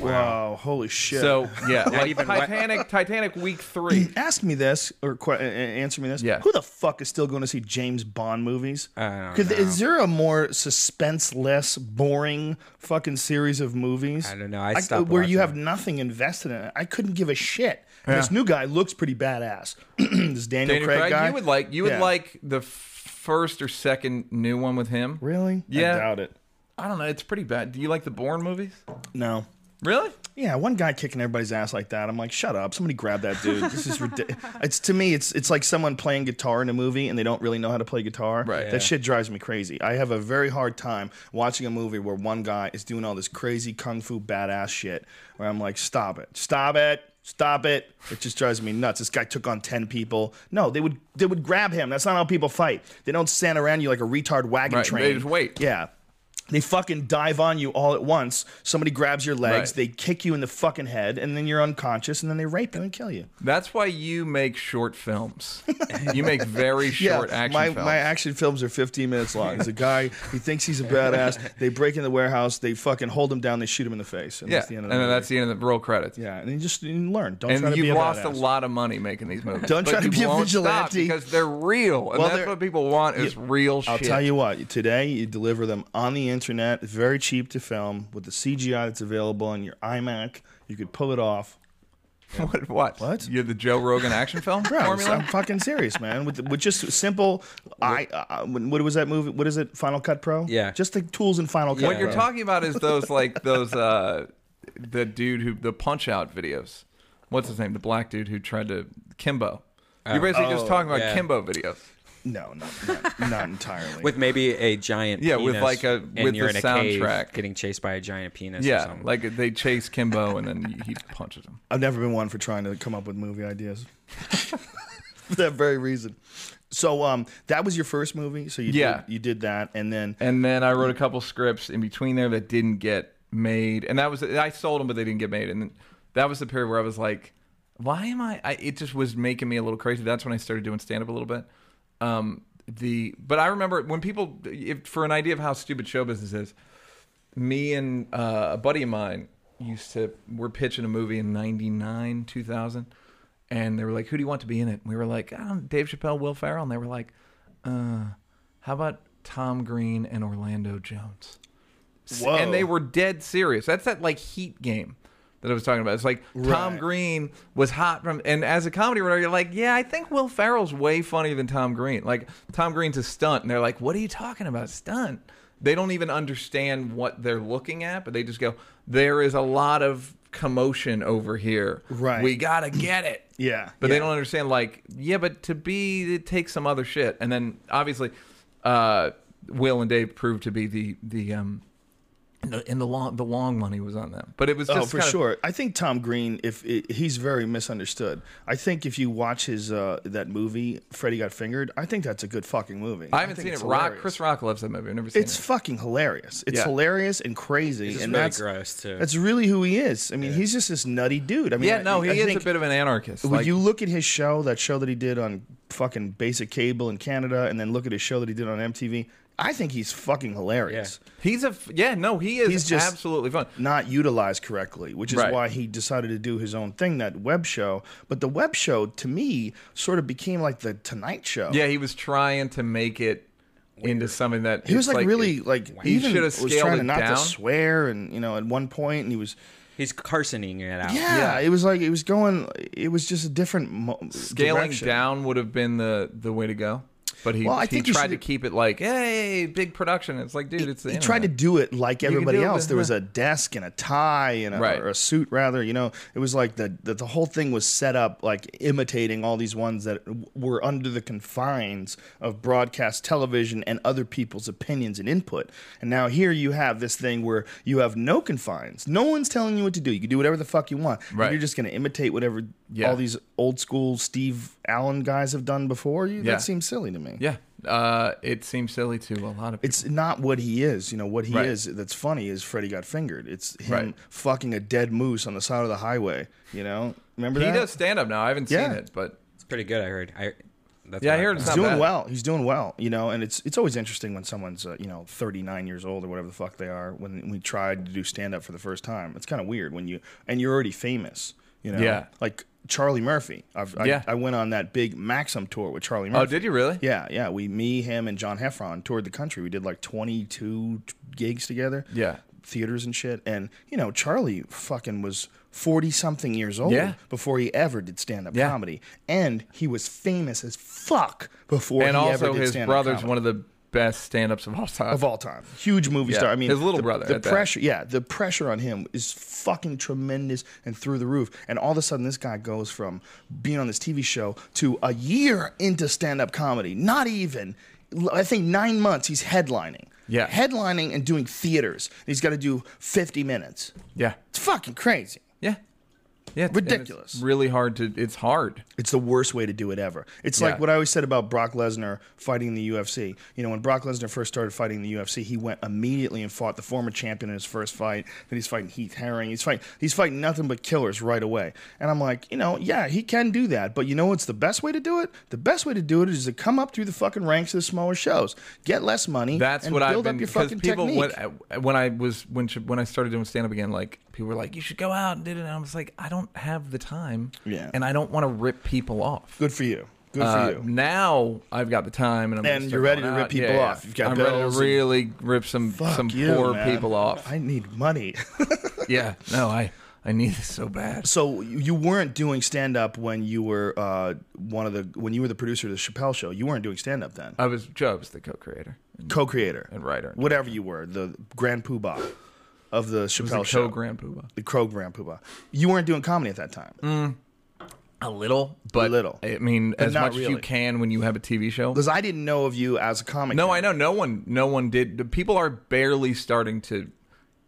Wow, holy shit. So yeah, like even- Titanic. Titanic week three. ask me this or que- uh, answer me this. Yeah. Who the fuck is still going to see James Bond movies? I don't know. Is there a more suspense-less, boring fucking series of movies? I don't know. I stopped where you have nothing invested in it. I couldn't give a shit. And This new guy looks pretty badass. this Daniel, Daniel Craig, Craig, guy. you would like you would Yeah. like the f- first or second new one with him. Really? Yeah. I doubt it. I don't know. It's pretty bad. Do you like the Bourne movies? No. Really? Yeah, one guy kicking everybody's ass like that. I'm like, shut up! Somebody grab that dude. This is ridiculous. It's to me, it's it's like someone playing guitar in a movie and they don't really know how to play guitar. Right. That Yeah. shit drives me crazy. I have a very hard time watching a movie where one guy is doing all this crazy kung fu badass shit. Where I'm like, stop it, stop it, stop it. It just drives me nuts. This guy took on ten people. No, they would they would grab him. That's not how people fight. They don't stand around you like a retard wagon Right, train. they just wait. Yeah. They fucking dive on you all at once. Somebody grabs your legs, Right. they kick you in the fucking head, and then you're unconscious, and then they rape you and kill you. That's why you make short films. you make very short action my, films. my action films are 15 minutes long. There's a guy, he thinks he's a badass. They break in the warehouse, they fucking hold him down, they shoot him in the face. And yeah, that's the end of and the then movie. that's the end of the roll credits. Yeah, and you just you learn. Don't try And to be a you've lost a lot of money making these movies. Don't try to be a vigilante. because they're real, and Well, that's what people want is real shit. I'll tell you what. Today, you deliver them on the internet. It's very cheap to film with the CGI that's available on your iMac. You could pull it off. what? What? What? You're the Joe Rogan action film Bro, formula. I'm fucking serious, man. With with just simple, I uh, what was that movie? What is it? Final Cut Pro. Yeah. just the tools in Final Cut. What you're Pro. talking about is those like those uh the dude who the punch out videos. What's his name? The black dude who tried to Kimbo. You're basically just Oh, talking about yeah. Kimbo videos. No, not, not, not entirely. with maybe a giant Yeah, with penis, like a- and with you're the in a cave soundtrack. getting chased by a giant penis or Yeah, something. like they chase Kimbo and then he punches him. I've never been one for trying to come up with movie ideas. for that very reason. So, um, that was your first movie. So you Yeah. did, you did that, and then And then I wrote a couple scripts in between there that didn't get made, and that was I sold them, but they didn't get made. And then that was the period where I was like, "Why am I?" I it just was making me a little crazy. That's when I started doing stand up a little bit. Um, the but I remember when people, if, for an idea of how stupid show business is, me and uh, a buddy of mine used to we're pitching a movie in '99, 2000, and they were like, "Who do you want to be in it?" And we were like, oh, "Dave Chappelle, Will Ferrell," and they were like, "Uh, how about Tom Green and Orlando Jones?" Whoa. And they were dead serious. That's that like Heat game that I was talking about. It's like Tom Green was hot from, and as a comedy writer, you're like, yeah, I think Will Ferrell's way funnier than Tom Green. Like Tom Green's a stunt, and they're like, what are you talking about, stunt? They don't even understand what they're looking at, but they just go, there is a lot of commotion over here. Right. We gotta get it. yeah, But yeah. they don't understand, like, yeah, but to be, it takes some other shit. And then obviously, uh, Will and Dave proved to be the the um, and the, and the long the long money was on them. But it was just Oh, for kind of- sure. I think Tom Green, if he's very misunderstood. I think if you watch his uh, that movie, Freddie Got Fingered, I think that's a good fucking movie. I haven't think seen it. it's Rock hilarious. Chris Rock loves that movie. I've never seen It's it. It's fucking hilarious. It's Yeah. hilarious and crazy, It's and really that's gross too. that's really who he is. I mean, he's just this nutty dude. I mean, yeah, no, I, he I is think a bit of an anarchist. When Like, you look at his show, that show that he did on fucking basic cable in Canada, and then look at his show that he did on MTV, I think he's fucking hilarious. he's a f- yeah, no, he is He's just- absolutely fun. Not utilized correctly, which is Right. why he decided to do his own thing, that web show. But the web show, to me, sort of became like the Tonight Show. Yeah, he was trying to make it into something that He was it's like, really like he even should have was scaled trying it to not down. to swear, and you know, at one point, and he was He's Carsoning it out. yeah, it was like it was going. It was just a different mo- Scaling direction. down would have been the the way to go. But he, Well, I he think tried to keep it like, hey, big production. It's like, dude, it's the he tried to do it like everybody it else. with There was a desk and a tie and a, Right. or a suit, rather. You know, it was like the, the the whole thing was set up like imitating all these ones that were under the confines of broadcast television and other people's opinions and input. And now here you have this thing where you have no confines. No one's telling you what to do. You can do whatever the fuck you want. Right. You're just going to imitate whatever Yeah. all these old school Steve Allen guys have done before. You, Yeah. That seems silly to me. Yeah, uh, it seems silly to a lot of people. It's not what he is. You know, what he Right. is that's funny is Freddie got fingered. It's him Right. fucking a dead moose on the side of the highway. You know? Remember He that? does stand up now. I haven't Yeah. seen it, but It's pretty good. I heard. I that's Yeah, I heard it's He's not doing bad. well. He's doing well, you know, and it's it's always interesting when someone's uh, you know 39 years old or whatever the fuck they are when we tried to do stand up for the first time. It's kind of weird when you and you're already famous, you know. Yeah. Like Charlie Murphy. I've, Yeah. I went on that big Maxim tour with Charlie oh, Murphy. oh, did you really? Yeah, yeah. We, me, him, and John Heffron toured the country. We did like 22 gigs together. Yeah. Theaters and shit. And, you know, Charlie fucking was 40 something years old Yeah. before he ever did stand up Yeah. comedy. And he was famous as fuck before And he also, ever did his stand-up comedy brother's comedy one of the best stand-ups of all time. of all time. Huge movie Yeah, star. I mean, his little the, brother The at that. pressure, yeah, the pressure on him is fucking tremendous and through the roof. And all of a sudden, this guy goes from being on this TV show to a year into stand-up comedy. Not even, I think, nine months. He's headlining. Yeah. headlining and doing theaters. He's got to do fifty minutes. yeah, It's fucking crazy. yeah, yeah. it's- and it's Ridiculous. really hard to. It's hard. It's the worst way to do it ever. It's Yeah. like what I always said about Brock Lesnar fighting in the UFC. You know, when Brock Lesnar first started fighting in the UFC, he went immediately and fought the former champion in his first fight. Then he's fighting Heath Herring. He's fighting he's fighting nothing but killers right away. And I'm like, you know, yeah, he can do that, but you know what's the best way to do it? The best way to do it is to come up through the fucking ranks of the smaller shows, get less money, That's and what I've build been up your because fucking people technique. when, when I was when when I started doing stand up again, like people were like, "You should go out and do it." And I was like, "I don't have the time, Yeah. and I don't want to rip people off." Good for you. Good Uh, for you. now I've got the time, and I'm And you're ready to rip people Yeah, off. You've got I'm ready to really rip some some you, poor man. people off. I need money. yeah, no, I I need this so bad. So you weren't doing stand up when you were uh, one of the when you were the producer of the Chappelle show. You weren't doing stand up then. I was Joe was the co-creator Co-creator and writer. whatever you were, the grand poobah of the Chappelle the show, co-grand poobah. the crow grand poobah. You weren't doing comedy at that time. Mm. A little, but a little. I mean, as not much as you can when you have a TV show. Because I didn't know of you as a comic. No. I know no one, no one did. People are barely starting to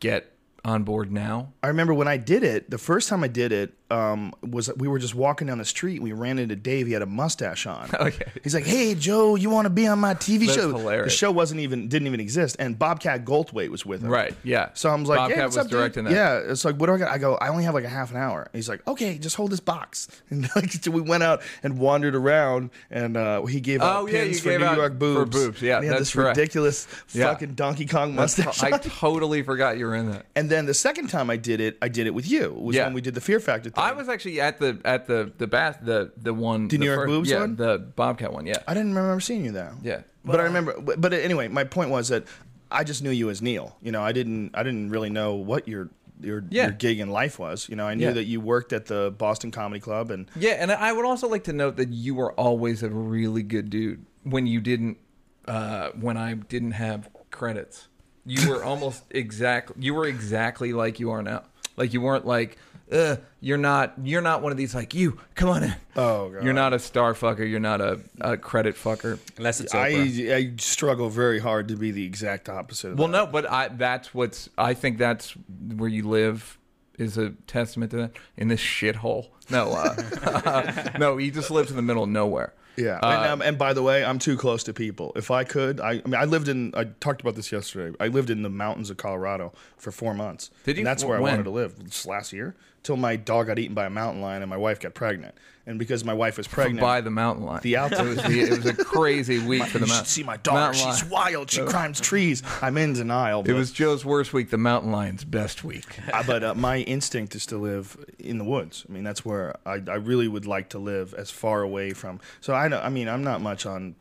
get on board now. I remember when I did it, the first time I did it um, was we were just walking down the street. and We ran into Dave. He had a mustache on. Oh, yeah. He's like, "Hey, Joe, you want to be on my TV That's show?" hilarious. The show wasn't even didn't even exist, and Bobcat Goldthwait was with him. Right, yeah. So I'm like, Bobcat "Hey, was up, dude?" directing that. Yeah, it's like, "What do I got?" I go, "I only have like a half an hour." And he's like, "Okay, just hold this box." And like, so we went out and wandered around, and uh, he gave out Oh, yeah, pins you for New York for boobs. boobs, yeah, and he had that's this correct. ridiculous Yeah. fucking Donkey Kong mustache. I totally forgot you were in that. And then the second time I did it, I did it with you. It was Yeah. when we did the Fear Factor thing. I was actually at the at the the bath the the one The New York first- boobs yeah one? the Bobcat one yeah I didn't remember seeing you there. Yeah. but I remember. But, but anyway, my point was that I just knew you as Neal. You know, I didn't. I didn't really know what your your Yeah. your gig in life was. You know, I knew Yeah. that you worked at the Boston Comedy Club, and yeah and I would also like to note that you were always a really good dude when you didn't uh, when I didn't have credits you were almost exact you were exactly like you are now like you weren't like uh, you're not you're not one of these like you come on in Oh, God. you're not a star fucker you're not a, a credit fucker Unless it's I Oprah. I struggle very hard to be the exact opposite. Of Well, that. no, but I that's what's I think that's where you live is a testament to that in this shithole. No, uh, no, he just lives in the middle of nowhere. Yeah, Uh, and, um, and by the way, I'm too close to people. If I could, I, I mean, I lived in. I talked about this yesterday. I lived in the mountains of Colorado for four months. Did you? And that's where When? I wanted to live. Just last year, till my dog got eaten by a mountain lion and my wife got pregnant. And because my wife was pregnant, by the mountain lion, The it was the, it was a crazy week for the you mountain. should see my daughter. mountain She's lion. wild. She climbs trees. I'm in denial. It was Joe's worst week. The mountain lion's best week. Uh, but uh, my instinct is to live in the woods. I mean, that's where I, I really would like to live, as far away from. So I know. I mean, I'm not much on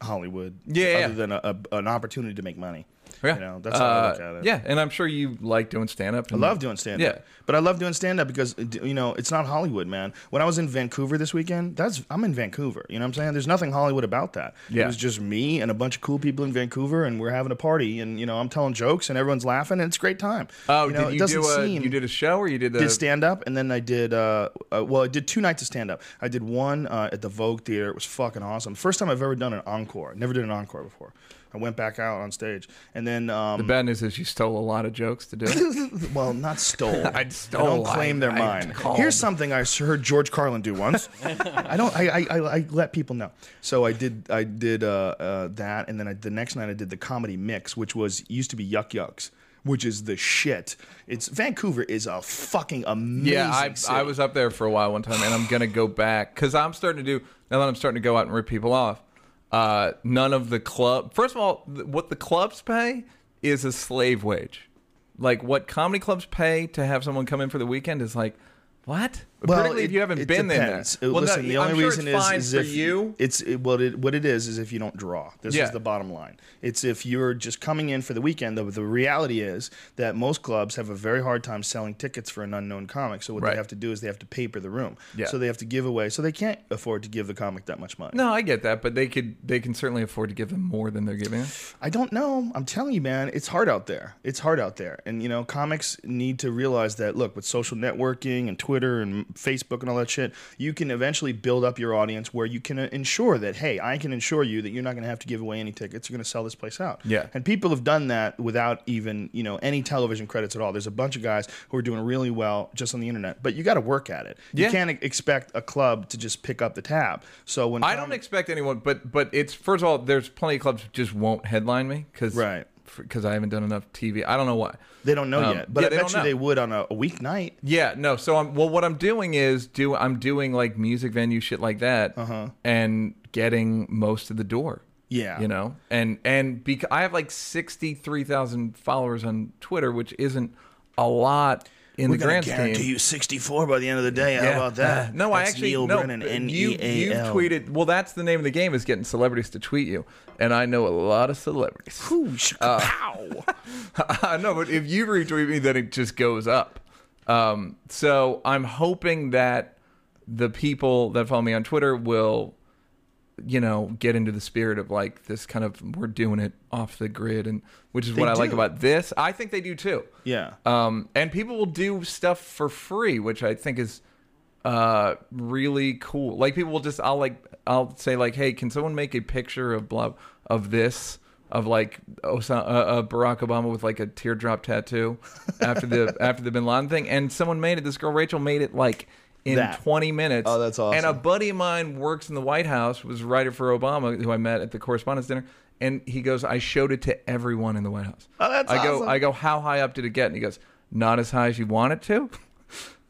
Hollywood. Yeah, yeah. Other than a, a, an opportunity to make money. Yeah. You know, that's how I look Uh, at it. Yeah, and I'm sure you like doing stand up. I love doing stand up. Yeah. But I love doing stand up because you know, it's not Hollywood, man. When I was in Vancouver this weekend, that's I'm in Vancouver. You know what I'm saying? There's nothing Hollywood about that. Yeah. It was just me and a bunch of cool people in Vancouver and we're having a party and you know, I'm telling jokes and everyone's laughing and it's a great time. Oh, you know, did it you doesn't do a seem you did a show or you did a did stand up and then I did uh, uh well I did two nights of stand up. I did one uh, at the Vogue Theater. It was fucking awesome. First time I've ever done an encore. Never did an encore before. I went back out on stage and then um, the bad news is you stole a lot of jokes to do. it. well, not stole. I I don't claim I- they're I mine. called. Here's something I heard George Carlin do once. I don't. I, I, I, I let people know. So I did. I did uh, uh, that, and then I, the next night I did the comedy mix, which was used to be Yuk Yuk's, which is the shit. It's Vancouver is a fucking amazing. Yeah, I, city. I was up there for a while one time, and I'm gonna go back because I'm starting to do now that I'm starting to go out and rip people off. Uh, none of the club. First of all, th- what the clubs pay is a slave wage. Like what comedy clubs pay to have someone come in for the weekend is like what? Particularly if you haven't been depends. there. Uh, Well, no, Listen, the only sure reason it's is, fine is for if you. It's it, what it what it is is if you don't draw. This Yeah. is the bottom line. It's if you're just coming in for the weekend. The, the reality is that most clubs have a very hard time selling tickets for an unknown comic. So what Right. they have to do is they have to paper the room. Yeah. So they have to give away. So they can't afford to give the comic that much money. No, I get that, but they could they can certainly afford to give them more than they're giving. I don't know. I'm telling you, man, it's hard out there. It's hard out there. And, you know, comics need to realize that, look, with social networking and Twitter and Facebook and all that shit, you can eventually build up your audience where you can uh, ensure that, hey, I can ensure you that you're not going to have to give away any tickets. You're going to sell this place out. Yeah. And people have done that without even, you know, any television credits at all. There's a bunch of guys who are doing really well just on the internet, but you got to work at it. Yeah. You can't expect a club to just pick up the tab. So when I don't expect anyone, but but it's first of all, there's plenty of clubs who just won't headline me because Right. Because I haven't done enough TV. I don't know why. they don't know Um, yet, but yeah, I they bet you know. they would on a, a weeknight. Yeah, no. So I'm well. What I'm doing is do I'm doing like music venue shit like that, Uh-huh. and getting most of the door. Yeah. you know, and and because I have like sixty three thousand followers on Twitter, which isn't a lot in We're the grand guarantee scheme. you 64 by the end of the day. How Yeah. about that? Uh, no, I actually Neal no. Brennan, you you've tweeted. Well, that's the name of the game is getting celebrities to tweet you, and I know a lot of celebrities. Whoosh, Uh, pow. I know, but if you retweet me, then it just goes up. Um, so I'm hoping that the people that follow me on Twitter will, you know, get into the spirit of like this kind of we're doing it off the grid, and which is They what I like do. about this. I think they do too. yeah. Um, and people will do stuff for free, which I think is uh really cool. Like people will just I'll like I'll say like, hey, can someone make a picture of blah of this of like Osama, uh, uh, Barack Obama with like a teardrop tattoo after the after the Bin Laden thing, and someone made it. This girl Rachel made it like in That. 20 minutes. Oh, that's awesome. And a buddy of mine works in the White House, was a writer for Obama, who I met at the correspondence dinner. And he goes, I showed it to everyone in the White House. Oh, that's I go. I go, how high up did it get? And he goes, not as high as you want it to,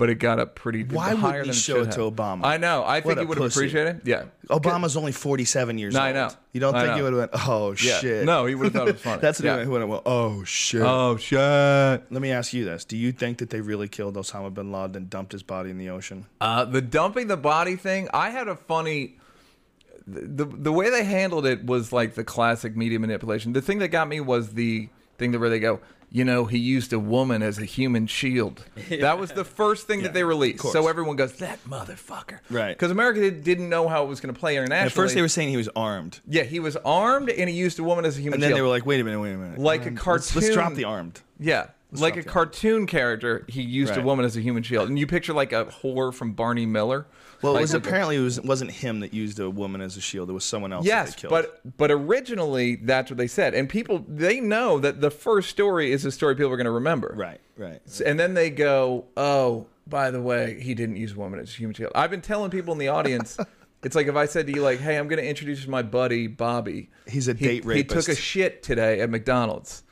but it got up pretty Why higher wouldn't he than show should it to. Obama? I know. I think he would have appreciated it. Yeah. Obama's only 47 years No, old. I know. You don't I think he would have went, oh, Yeah. shit. No, he would have thought it was funny. That's what yeah. he would have went, oh, shit. Oh shit! Let me ask you this. Do you think that they really killed Osama bin Laden and dumped his body in the ocean? Uh, the dumping the body thing, I had a funny. The the way they handled it was like the classic media manipulation. The thing that got me was the thing that where they go, you know, he used a woman as a human shield. That was the first thing that they released. So everyone goes, that motherfucker, Right. Because America did, didn't know how it was going to play internationally. At first, they were saying he was armed. yeah, he was armed and he used a woman as a human shield. And then shield. they were like, wait a minute, wait a minute. Like a Um, let's- Let's, drop the armed. Yeah. Like a cartoon character, he used a woman as a human shield, and you picture like a whore from Barney Miller. Well, Like- it was apparently it was wasn't him that used a woman as a shield. It was someone else. Yes, that killed. but but originally that's what they said, and people they know that the first story is a story people are going to remember. right, right. And then they go, "Oh, by the way, he didn't use a woman as a human shield." I've been telling people in the audience, it's like if I said to you, like, "Hey, I'm going to introduce my buddy Bobby. He's a He- rapist. He took a shit today at McDonald's,"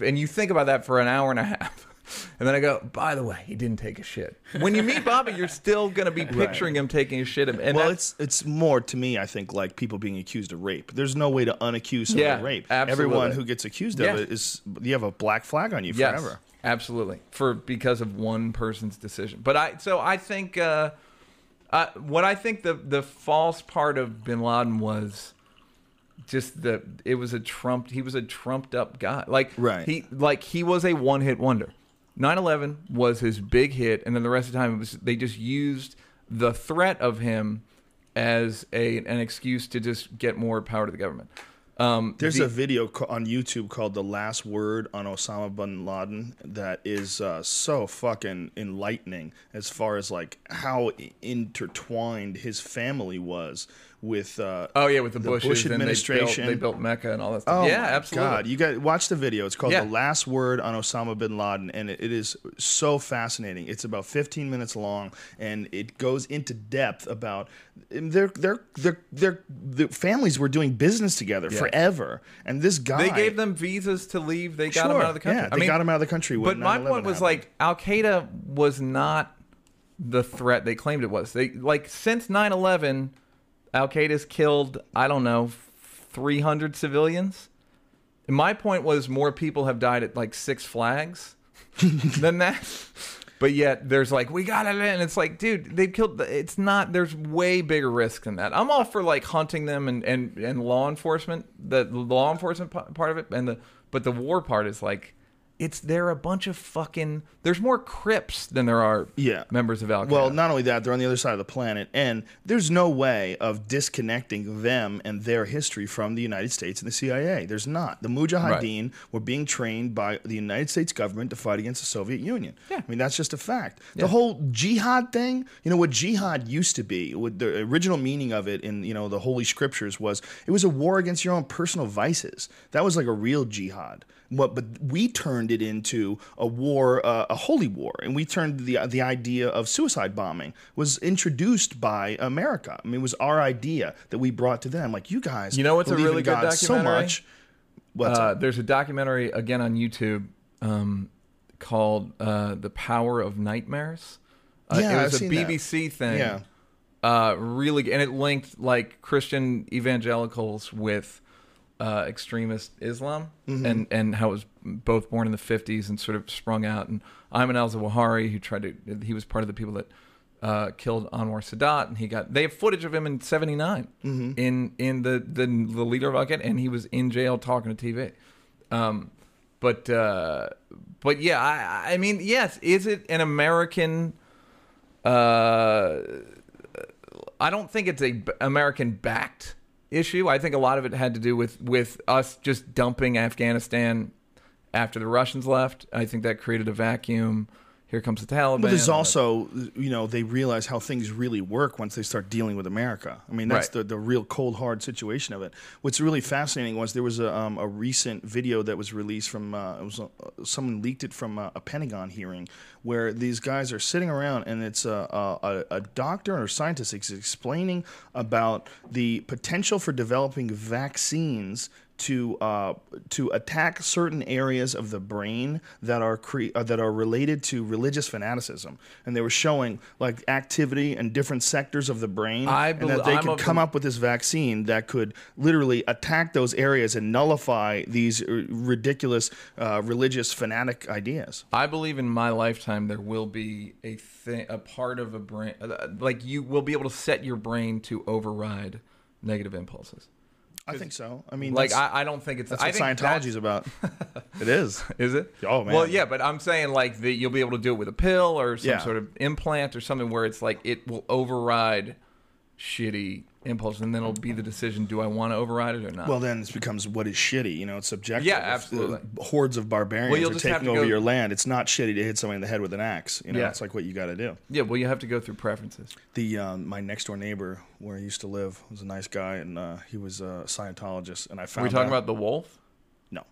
and you think about that for an hour and a half. And then I go, by the way, he didn't take a shit. When you meet Bobby, you're still going to be picturing him taking a shit. And well, it's it's more to me. I think like people being accused of rape. There's no way to unaccuse someone Yeah, of rape. absolutely. Everyone who gets accused Yeah. of it is you have a black flag on you Yes, forever. absolutely. For because of one person's decision. But I so I think uh, uh, what I think the the false part of Bin Laden was just the it was a Trump. He was a trumped up guy. Like Right. He like he was a one hit wonder. 9/11 was his big hit, and then the rest of the time it was they just used the threat of him as a an excuse to just get more power to the government. Um, There's the- a video on YouTube called "The Last Word on Osama bin Laden" that is uh, so fucking enlightening as far as like how intertwined his family was with. Uh, Oh yeah, with the, the Bushes Bush administration. They built, they built Mecca and all that stuff. Oh yeah, absolutely. God, you got watch the video. It's called Yeah. "The Last Word on Osama bin Laden," and it, it is so fascinating. It's about 15 minutes long, and it goes into depth about their their their their, their families were doing business together forever, and this guy They gave them visas to leave. They got Sure, them out of the country. Yeah, I they mean, got him out of the country. when But my point was happened. like Al Qaeda was not the threat they claimed it was. They like since 9/11, Al Qaeda's killed I don't know 300 civilians. And my point was more people have died at like Six Flags than that. But yet there's like we got it, and it's like, dude, they've killed. It's not. There's way bigger risk than that. I'm all for like hunting them and and and law enforcement, the, the law enforcement part of it, and the but the war part is like, it's they're a bunch of fucking. There's more Crips than there are Yeah. members of Al Qaeda. Well, not only that, they're on the other side of the planet, and there's no way of disconnecting them and their history from the United States and the CIA. There's not. The Mujahideen were being trained by the United States government to fight against the Soviet Union. Yeah. I mean, that's just a fact. The whole jihad thing, you know, what jihad used to be, what the original meaning of it in, you know, the Holy Scriptures was it was a war against your own personal vices. That was like a real jihad. What, but we turned it into a war, uh, a holy war, and we turned the the idea of suicide bombing was introduced by America. I mean, it was our idea that we brought to them. Like you guys, You know what's a really good God so much. What's uh, there's a documentary again on YouTube um, called uh, "The Power of Nightmares." Uh, Yeah, it I've was a seen that. BBC thing. Yeah. uh, really, and it linked like Christian evangelicals with uh, extremist Islam, Mm-hmm. and and how it was both born in the '50s and sort of sprung out. And Ayman al Zawahiri, who tried to, he was part of the people that. Uh, killed Anwar Sadat, and he got. They have footage of him in '79 Mm-hmm. in in the, the the leader of Al Qaeda, and he was in jail talking to TV. Um, but uh, but yeah, I I mean, yes, is it an American? Uh, I don't think it's a American backed issue. I think a lot of it had to do with with us just dumping Afghanistan after the Russians left. I think that created a vacuum. Here comes the Taliban. But there's also, you know, they realize how things really work once they start dealing with America. I mean, that's Right. the, the real cold, hard situation of it. What's really fascinating was there was a, um, a recent video that was released from, uh, it was uh, someone leaked it from a, a Pentagon hearing where these guys are sitting around and it's a, a, a doctor or scientist is explaining about the potential for developing vaccines to uh, to attack certain areas of the brain that are cre- uh, that are related to religious fanaticism, and they were showing like activity in different sectors of the brain, I and that they I'm could come the- up with this vaccine that could literally attack those areas and nullify these uh, ridiculous uh, religious fanatic ideas. I believe in my lifetime there will be a thing, a part of a brain, uh, like you will be able to set your brain to override negative impulses. I think so. I mean, Like I, I don't think it's. that's I what think Scientology's about. it is. Is it? Oh, man. Well, yeah, but I'm saying like that you'll be able to do it with a pill or some Yeah. sort of implant or something where it's like it will override shitty impulse, and then it'll be the decision: do I want to override it or not? Well, then it becomes what is shitty. You know, it's subjective. Yeah, If absolutely. the hordes of barbarians Well, are taking over go- your land. It's not shitty to hit somebody in the head with an axe. You know, Yeah. it's like what you got to do. yeah, well, you have to go through preferences. The um, my next door neighbor, where I used to live, was a nice guy, and uh, he was a Scientologist. And I found. Are found we talking out- about the wolf? no,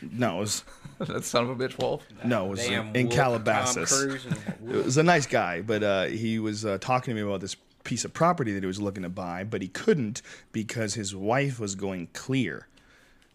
no, it was that son of a bitch wolf. no, it was Damn in, in Calabasas. And- It was a nice guy, but uh, he was uh, talking to me about this piece of property that he was looking to buy, but he couldn't because his wife was going clear.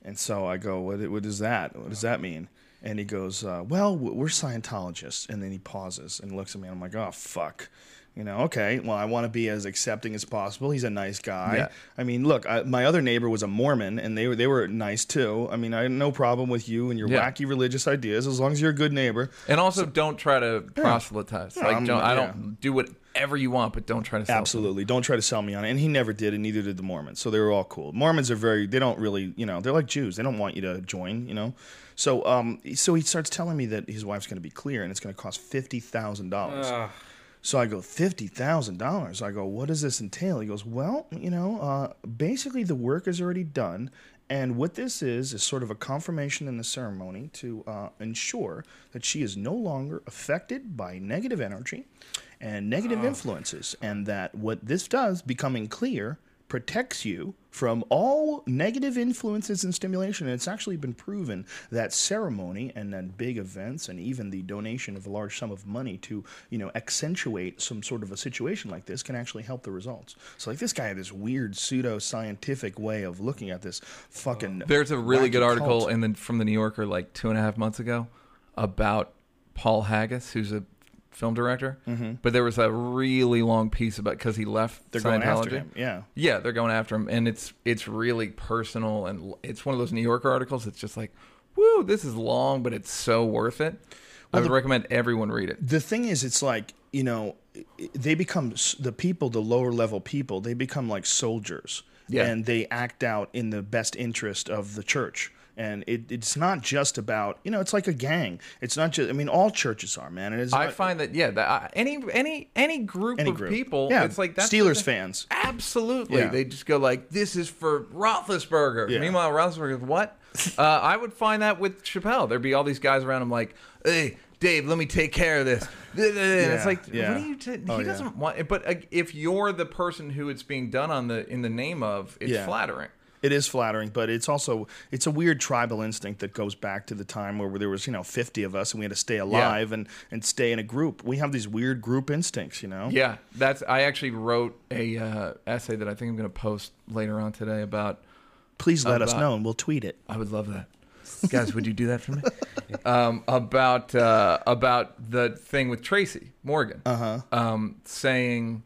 And so I go, what, what is that? What does that mean? And he goes, uh, well, we're Scientologists. And then he pauses and looks at me, and I'm like, oh, fuck. You know, okay, well, I want to be as accepting as possible. He's a nice guy. Yeah. I mean, look, I, my other neighbor was a Mormon, and they were they were nice too. I mean, I had no problem with you and your Yeah. wacky religious ideas as long as you're a good neighbor. And also, don't try to proselytize. No, like, I'm- don't, I don't do what whatever you want, but don't try to sell. Absolutely. Don't try to sell me on it. And he never did, and neither did the Mormons. So they were all cool. Mormons are very, they don't really, you know, they're like Jews. They don't want you to join, you know. So um, so he starts telling me that his wife's going to be clear and it's going to cost $50,000. So I go, $50,000? I go, what does this entail? He goes, well, you know, uh, basically the work is already done. And what this is, is sort of a confirmation in the ceremony to uh, ensure that she is no longer affected by negative energy and negative influences. And that what this does, becoming clear, protects you from all negative influences and stimulation. And it's actually been proven that ceremony and then big events and even the donation of a large sum of money to, you know, accentuate some sort of a situation like this can actually help the results. So like this guy had this weird pseudo scientific way of looking at this fucking uh, There's a really good article cult. in the from the New Yorker like two and a half months ago about Paul Haggis, who's a film director. Mm-hmm. But there was a really long piece about because he left. They're going after Scientology. him. Yeah. Yeah, they're going after him, and it's it's really personal, and it's one of those New Yorker articles. It's just like, woo, this is long, but it's so worth it. I would recommend everyone read it. the thing is it's like you know they become the people the lower level people they become like soldiers Yeah. and they act out in the best interest of the church and it, it's not just about you know it's like a gang it's not just i mean all churches are man and it's I not- find that yeah, that, uh, any any any group Any of group. people, Yeah, it's like that's Steelers fans. Absolutely, Yeah. they just go like, "This is for Roethlisberger." Yeah. Meanwhile, Roethlisberger, what? uh, I would find that with Chappelle, there'd be all these guys around him like, "Hey, Dave, let me take care of this." And it's like, yeah. what are you? T- Oh, he yeah. doesn't want. It, But uh, if you're the person who it's being done on the in the name of, it's Yeah. flattering. It is flattering, but it's also it's a weird tribal instinct that goes back to the time where there was you know fifty of us and we had to stay alive and and stay in a group. We have these weird group instincts, you know. Yeah, that's. I actually wrote a uh, essay that I think I'm going to post later on today about. Please let us know and we'll tweet it. I would love that. Guys, would you do that for me? um, about uh, about the thing with Tracy Morgan, uh-huh. um, saying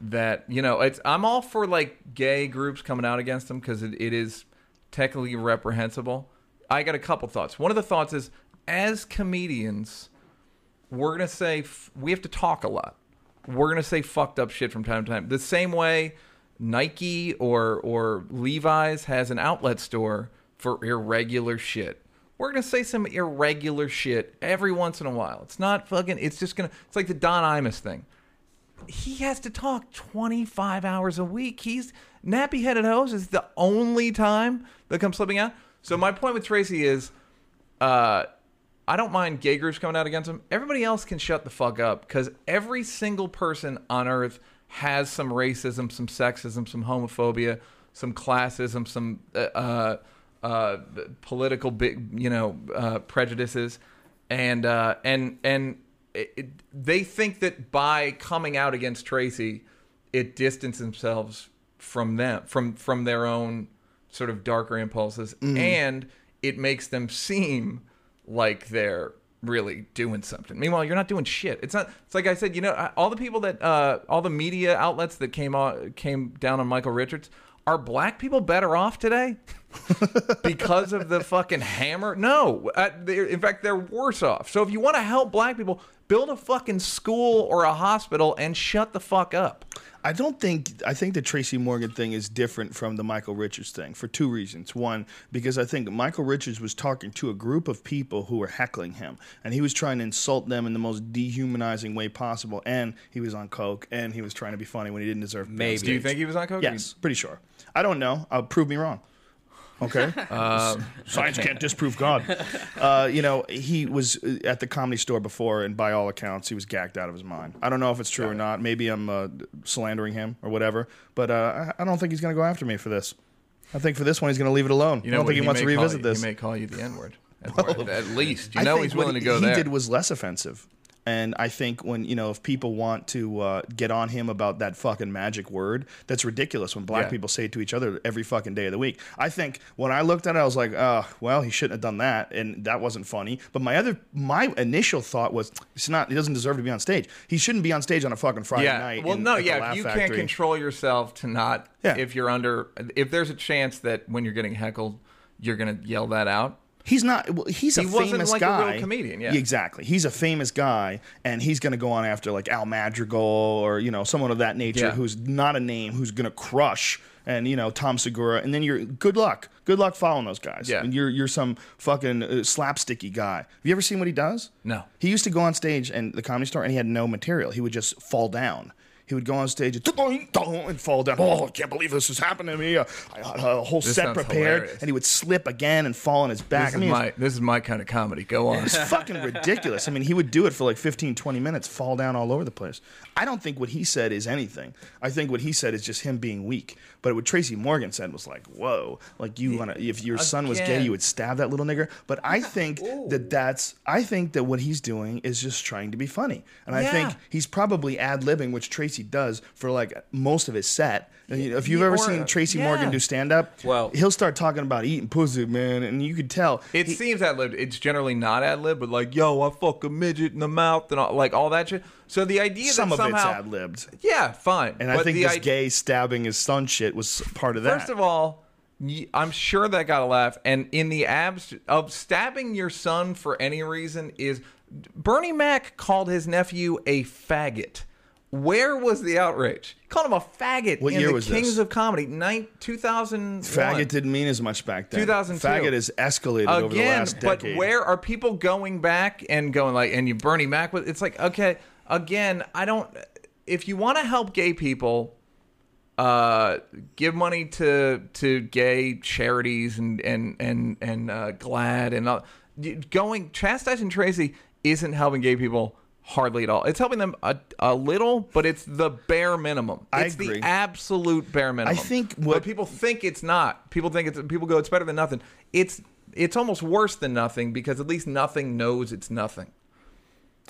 that you know it's I'm all for like gay groups coming out against them because it, it is technically reprehensible. I got a couple thoughts. One of the thoughts is as comedians, we're gonna say f- we have to talk a lot. We're gonna say fucked up shit from time to time. The same way Nike or or Levi's has an outlet store for irregular shit. We're gonna say some irregular shit every once in a while. It's not fucking. It's just gonna. It's like the Don Imus thing. He has to talk 25 hours a week. He's nappy headed hose is the only time that comes slipping out. So my point with Tracy is, uh, I don't mind gay groups coming out against him. Everybody else can shut the fuck up because every single person on earth has some racism, some sexism, some homophobia, some classism, some uh, uh, uh, political big, you know, uh, prejudices, and uh, and and it, it, they think that by coming out against Tracy, it distances themselves from them, from from their own sort of darker impulses, and it makes them seem like they're really doing something. Meanwhile, you're not doing shit. It's not. It's like I said. You know, all the people that, uh, all the media outlets that came on, came down on Michael Richards. Are black people better off today because of the fucking hammer? No. Uh, in fact, they're worse off. So if you want to help black people, build a fucking school or a hospital and shut the fuck up. I don't think I think the Tracy Morgan thing is different from the Michael Richards thing for two reasons. One, because I think Michael Richards was talking to a group of people who were heckling him, and he was trying to insult them in the most dehumanizing way possible. And he was on coke, and he was trying to be funny when he didn't deserve. to Maybe. Do you think he was on coke? Yes, pretty sure. I don't know. Uh, prove me wrong. Okay. Um, Science can't disprove God. Uh, you know, he was uh, at the comedy store before, and by all accounts, he was gagged out of his mind. I don't know if it's true or not. Maybe I'm uh, slandering him or whatever, but uh, I I don't think he's going to go after me for this. I think for this one, he's going to leave it alone. You I don't think what? he, wants to revisit you- this. He may call you the N word. At, at least you I know he's what willing to he, go he there. did was less offensive. And I think when you know if people want to uh, get on him about that fucking magic word, that's ridiculous. When black Yeah. people say it to each other every fucking day of the week, I think when I looked at it, I was like, oh, well, he shouldn't have done that, and that wasn't funny. But my other, my initial thought was, it's not. He doesn't deserve to be on stage. He shouldn't be on stage on a fucking Friday yeah. night. well, in- no, yeah. You can't control yourself to not, Yeah. if you're under, if there's a chance that when you're getting heckled, you're gonna yell that out. He's not. Well, he's a He wasn't famous like a real guy. comedian, yeah. exactly. He's a famous guy, and he's going to go on after like Al Madrigal or you know someone of that nature Yeah. who's not a name who's going to crush. And you know Tom Segura, and then you're good luck. Good luck following those guys. Yeah. And you're you're some fucking uh, slapsticky guy. Have you ever seen what he does? No. He used to go on stage and the comedy store, and he had no material. He would just fall down. He would go on stage and, and fall down. Oh, I can't believe this is happening to me. I had a whole set prepared, hilarious. and he would slip again and fall on his back. This I is mean, it's- my this is my kind of comedy. Go on. it's fucking ridiculous. I mean, he would do it for like 15, 20 minutes, fall down all over the place. I don't think what he said is anything. I think what he said is just him being weak. But what Tracy Morgan said was like, whoa, like you want to, if your son was gay, you would stab that little nigger. But I think that that's, I think that what he's doing is just trying to be funny. And I think he's probably ad libbing, which Tracy does for like most of his set. And, you know, if you've Yeah, ever or- seen Tracy yeah. Morgan do stand up, Well- he'll start talking about eating pussy, man. And you could tell. It seems ad libbed. It's generally not ad lib, but like, yo, I fuck a midget in the mouth and all, like all that shit. So the idea some that of somehow, it's ad libbed. yeah, fine. And I think the this idea- gay stabbing his son shit was part of that. First of all, I'm sure that got a laugh. And in the abs of stabbing your son for any reason is Bernie Mac called his nephew a faggot. Where was the outrage? He called him a faggot What in year the was Kings this? of Comedy, nine, 2001. faggot didn't mean as much back then. 2002. Faggot has escalated over the Again, last but where are people going back and going like, and you Bernie Mac? It's like, okay, again, I don't. If you want to help gay people, uh, give money to to gay charities and and and and uh, GLAAD and all. Going chastising Tracy isn't helping gay people hardly at all. It's helping them a, a little, but it's the bare minimum. I It's agree. the absolute bare minimum. I think But what- people think it's not. People think it's. People go, it's better than nothing. It's it's almost worse than nothing because at least nothing knows it's nothing.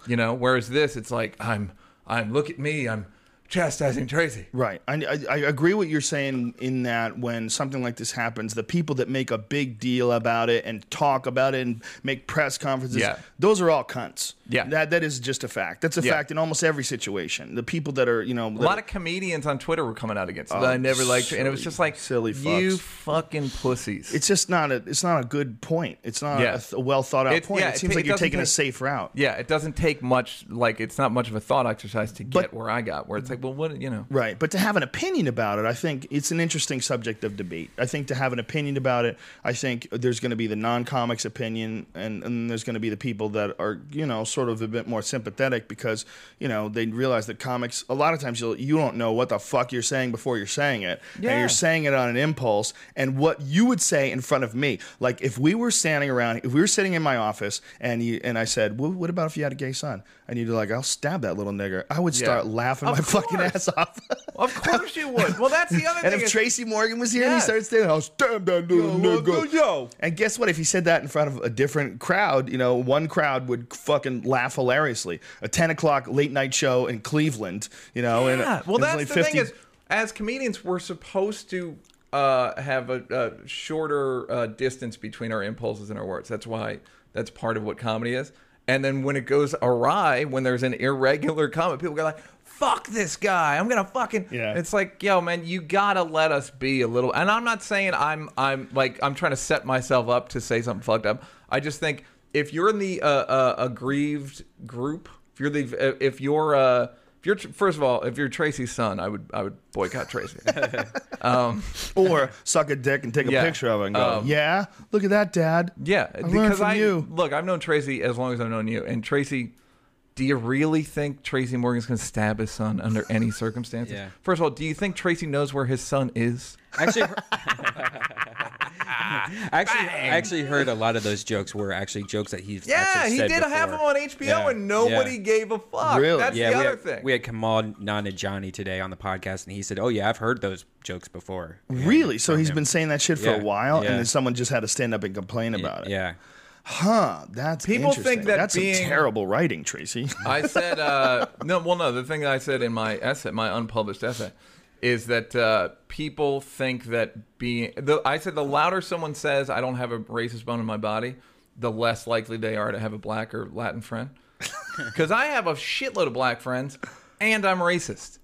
You know, whereas this, it's like I'm I'm look at me, I'm chastising Tracy. Right. I, I, I agree what you're saying in that when something like this happens, the people that make a big deal about it and talk about it and make press conferences, Yeah. those are all cunts. Yeah. That that is just a fact. That's a Yeah. fact in almost every situation. The people that are, you know, A lot of comedians on Twitter were coming out against it. Oh, I never liked, and it was just like silly you fucking pussies. it's just not a it's not a good point. It's not Yeah. a, a well thought out It's- point. yeah, it it seems like it you're taking a safe route. yeah, it doesn't take much. Like it's not much of a thought exercise to get But- where I got. Where it's like, well, what you know? Right. But to have an opinion about it, I think it's an interesting subject of debate. I think to have an opinion about it, I think there's going to be the non comics opinion, and, and there's going to be the people that are, you know, sort of a bit more sympathetic because, you know, they realize that comics, a lot of times you'll, you don't know what the fuck you're saying before you're saying it. And you're saying it on an impulse. And what you would say in front of me, like if we were standing around, if we were sitting in my office and you, and I said, well, what about if you had a gay son? And you'd be like, I'll stab that little nigger. I would start Yeah. laughing Of my fucking ass off. Of course you would. Well, that's the other And thing. if is- Tracy Morgan was here and he started saying, I'll stab that little Yo, nigga. yo. And guess what? If he said that in front of a different crowd, you know, one crowd would fucking laugh hilariously. A 10 o'clock late night show in Cleveland, you know. and Yeah. Well, there's that's the 50 thing is, as comedians, we're supposed to uh, have a, a shorter uh, distance between our impulses and our words. That's why that's part of what comedy is. And then when it goes awry, when there's an irregular comment, people go like, "Fuck this guy! I'm gonna fucking." Yeah. It's like, yo, man, you gotta let us be a little. And I'm not saying I'm I'm like I'm trying to set myself up to say something fucked up. I just think if you're in the uh, uh, aggrieved group, if you're the if you're uh, if you're first of all, if you're Tracy's son, I would I would boycott Tracy. or suck a dick and take a Yeah. picture of it and go, Um, yeah, look at that, Dad. Yeah, I because from I you. look, I've known Tracy as long as I've known you, and Tracy. Do you really think Tracy Morgan's going to stab his son under any circumstances? Yeah. First of all, do you think Tracy knows where his son is? Actually, actually, I actually heard a lot of those jokes were actually jokes that he's Yeah, actually he said did have them on HBO, Yeah. and nobody Yeah. gave a fuck. Really? That's Yeah, the we other had, thing. we had Kumail Nanjiani today on the podcast, and he said, "Oh yeah, I've heard those jokes before." Yeah, Really? So from he's him. been saying that shit for Yeah, a while, yeah. and then someone just had to stand up and complain about it. Yeah, Huh? That's People think that that's being- some terrible writing, Tracy. I said uh, no. Well, no. The thing I said in my essay, my unpublished essay, is that uh, people think that being. The, I said the louder someone says I don't have a racist bone in my body, the less likely they are to have a black or Latin friend. Because I have a shitload of black friends, and I'm racist.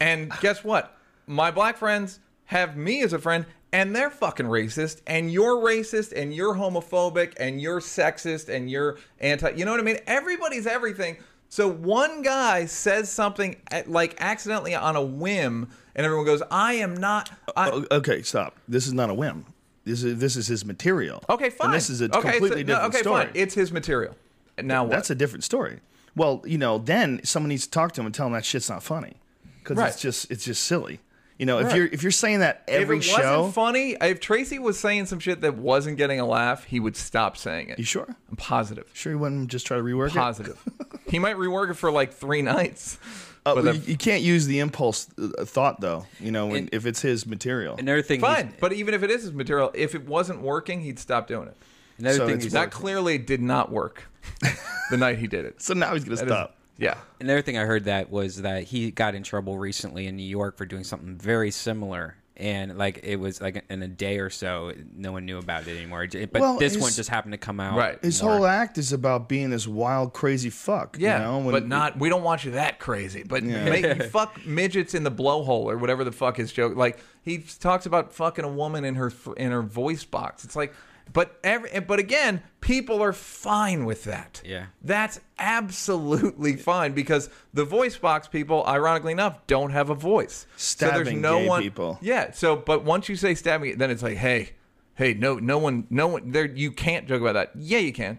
And guess what? My black friends have me as a friend, and they're fucking racist, and you're racist, and you're homophobic, and you're sexist, and you're anti. You know what I mean? Everybody's everything. So one guy says something like accidentally on a whim, and everyone goes, "I am not." I, O- okay, stop. This is not a whim. This is this is his material. okay, fine. And this is a okay, completely no, different okay, story. fine. It's his material. Now what? That's a different story. Well, you know, then someone needs to talk to him and tell him that shit's not funny because Right. it's just it's just silly. You know, if you're if you're saying that every if it show, wasn't funny, if Tracy was saying some shit that wasn't getting a laugh, he would stop saying it. you sure? I'm positive. Sure, he wouldn't just try to rework it. Positive. he might rework it for like three nights. Uh, But you, you can't use the impulse uh, thought though. You know, when, And- if it's his material. Another thing, he's- Fine, but even if it is his material, if it wasn't working, he'd stop doing it. Another So thing, it's he's- That clearly did not work the night he did it. so now he's gonna That is- stop. yeah. Another thing I heard that was that he got in trouble recently in New York for doing something very similar, and like it was like in a day or so, no one knew about it anymore. It- But Well, this his- one just happened to come out. Right. His more. whole act is about being this wild, crazy fuck. Yeah, you know? when- but not. We don't want you that crazy. But Yeah. make, fuck midgets in the blowhole or whatever the fuck his joke. Like he talks about fucking a woman in her in her voice box. It's like, but every but again, people are fine with that. Yeah. that's absolutely fine because the voice box people, ironically enough, don't have a voice. so there's Stabbing no gay one. people. Yeah. So, but once you say stabbing, then it's like, hey, hey, no, no one, no one. There, you can't joke about that. Yeah, you can.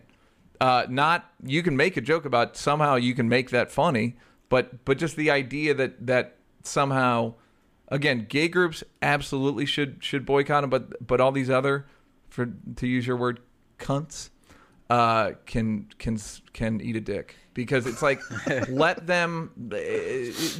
Uh, not you can make a joke about somehow you can make that funny, but but just the idea that that somehow, again, gay groups absolutely should should boycott them, but but all these other, for to use your word, cunts, uh, can can can eat a dick because it's like let them. uh,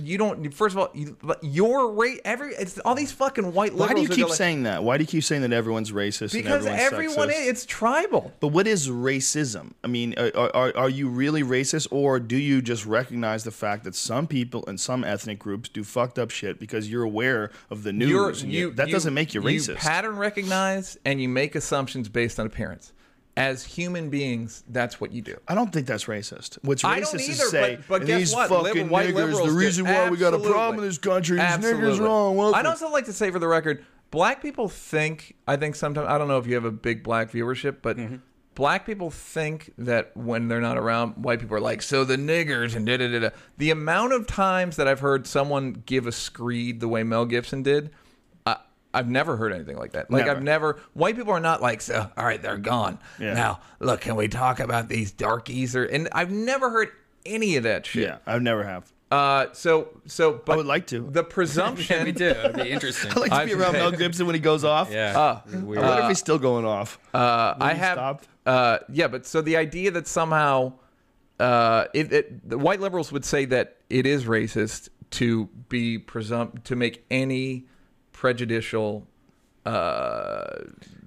You don't. First of all, you, your rate every it's all these fucking white liberals. why do you keep like- saying that? Why do you keep saying that everyone's racist? Because and everyone's everyone, is, it's tribal. But what is racism? I mean, are, are, are you really racist, or do you just recognize the fact that some people and some ethnic groups do fucked up shit because you're aware of the news? You- that doesn't make you racist. You pattern recognize and you make assumptions based on appearance. As human beings, that's what you do. I don't think that's racist. What's I racist don't is either, say but- but these what? fucking Liber- white niggers. The reason why we got a problem in this country, these niggers Absolutely. wrong. Well, I'd also like to say for the record, black people think. I think sometimes I don't know if you have a big black viewership, but. Mm-hmm. Black people think that when they're not around, white people are like, so the niggers and da da da da. The amount of times that I've heard someone give a screed the way Mel Gibson did, I, I've never heard anything like that. Like Never. I've never. White people are not like, so all right, they're gone. Yeah. Now look, can we talk about these darkies? Or and I've never heard any of that shit. yeah, I've never have. Uh, so so, but I would like to. The presumption. we do. It'd be interesting. I like to be I've- around Mel Gibson when he goes off. yeah. I wonder if he's still going off. Uh, I he have. stopped? Uh, yeah, but so the idea that somehow, uh, it, it, the white liberals would say that it is racist to be presump to make any prejudicial uh,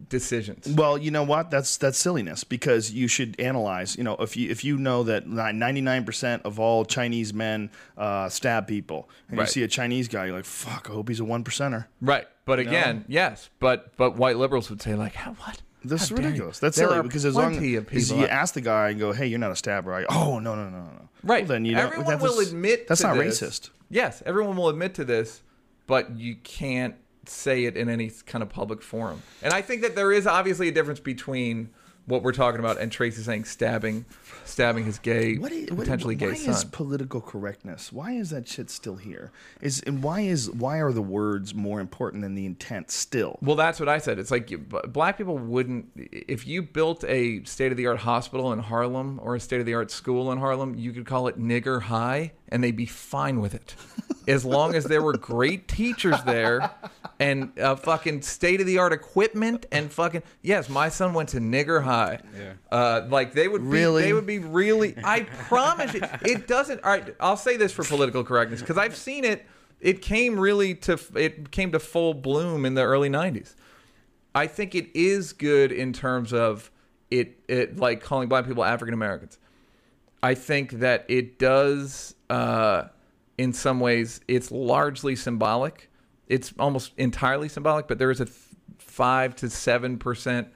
decisions. Well, you know what? That's that's silliness because you should analyze. You know, if you if you know that ninety nine percent of all Chinese men uh, stab people, and Right. you see a Chinese guy, you're like, "Fuck, I hope he's a one percenter." Right, but again, yes, but but white liberals would say like, "How what?" Dare you. ridiculous. That's There silly because as long as you ask the guy and go, "Hey, you're not a stabber," I, oh no no no no no. Right. Well, then you know everyone will admit that's not this. racist. Yes, everyone will admit to this, but you can't say it in any kind of public forum. And I think that there is obviously a difference between what we're talking about and Tracy saying stabbing, stabbing his gay, What is, what- potentially why gay son. is political correctness? Why is that shit still here? Is and why is why are the words more important than the intent still? Well, that's what I said. It's like you, black people wouldn't. If you built a state of the art hospital in Harlem or a state of the art school in Harlem, you could call it nigger high, and they'd be fine with it, as long as there were great teachers there and uh, fucking state of the art equipment and fucking yes. My son went to nigger high. Yeah. Uh, like they would be, Really? They would be really. I promise you, it doesn't. All right, I'll say this for political correctness because I've seen it. It came really to it came to full bloom in the early '90s. I think it is good in terms of it, it like calling black people African Americans. I think that it does, uh, in some ways, it's largely symbolic. It's almost entirely symbolic, but there is a five to seven percent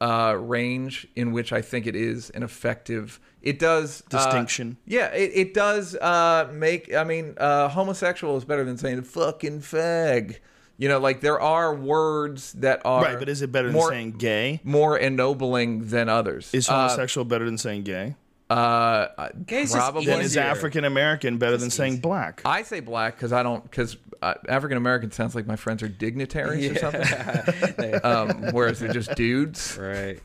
uh, range in which I think it is an effective. It does uh, Distinction. yeah, it, it does uh, make. I mean, uh, homosexual is better than saying fucking fag. You know, like there are words that are Right, but is it better than saying gay? more ennobling than others? Is Uh, homosexual better than saying gay? Uh, Gay's probably. Then is. African American better than saying black? I say black because I don't because uh, African American sounds like my friends are dignitaries or something, um, whereas they're just dudes. Right.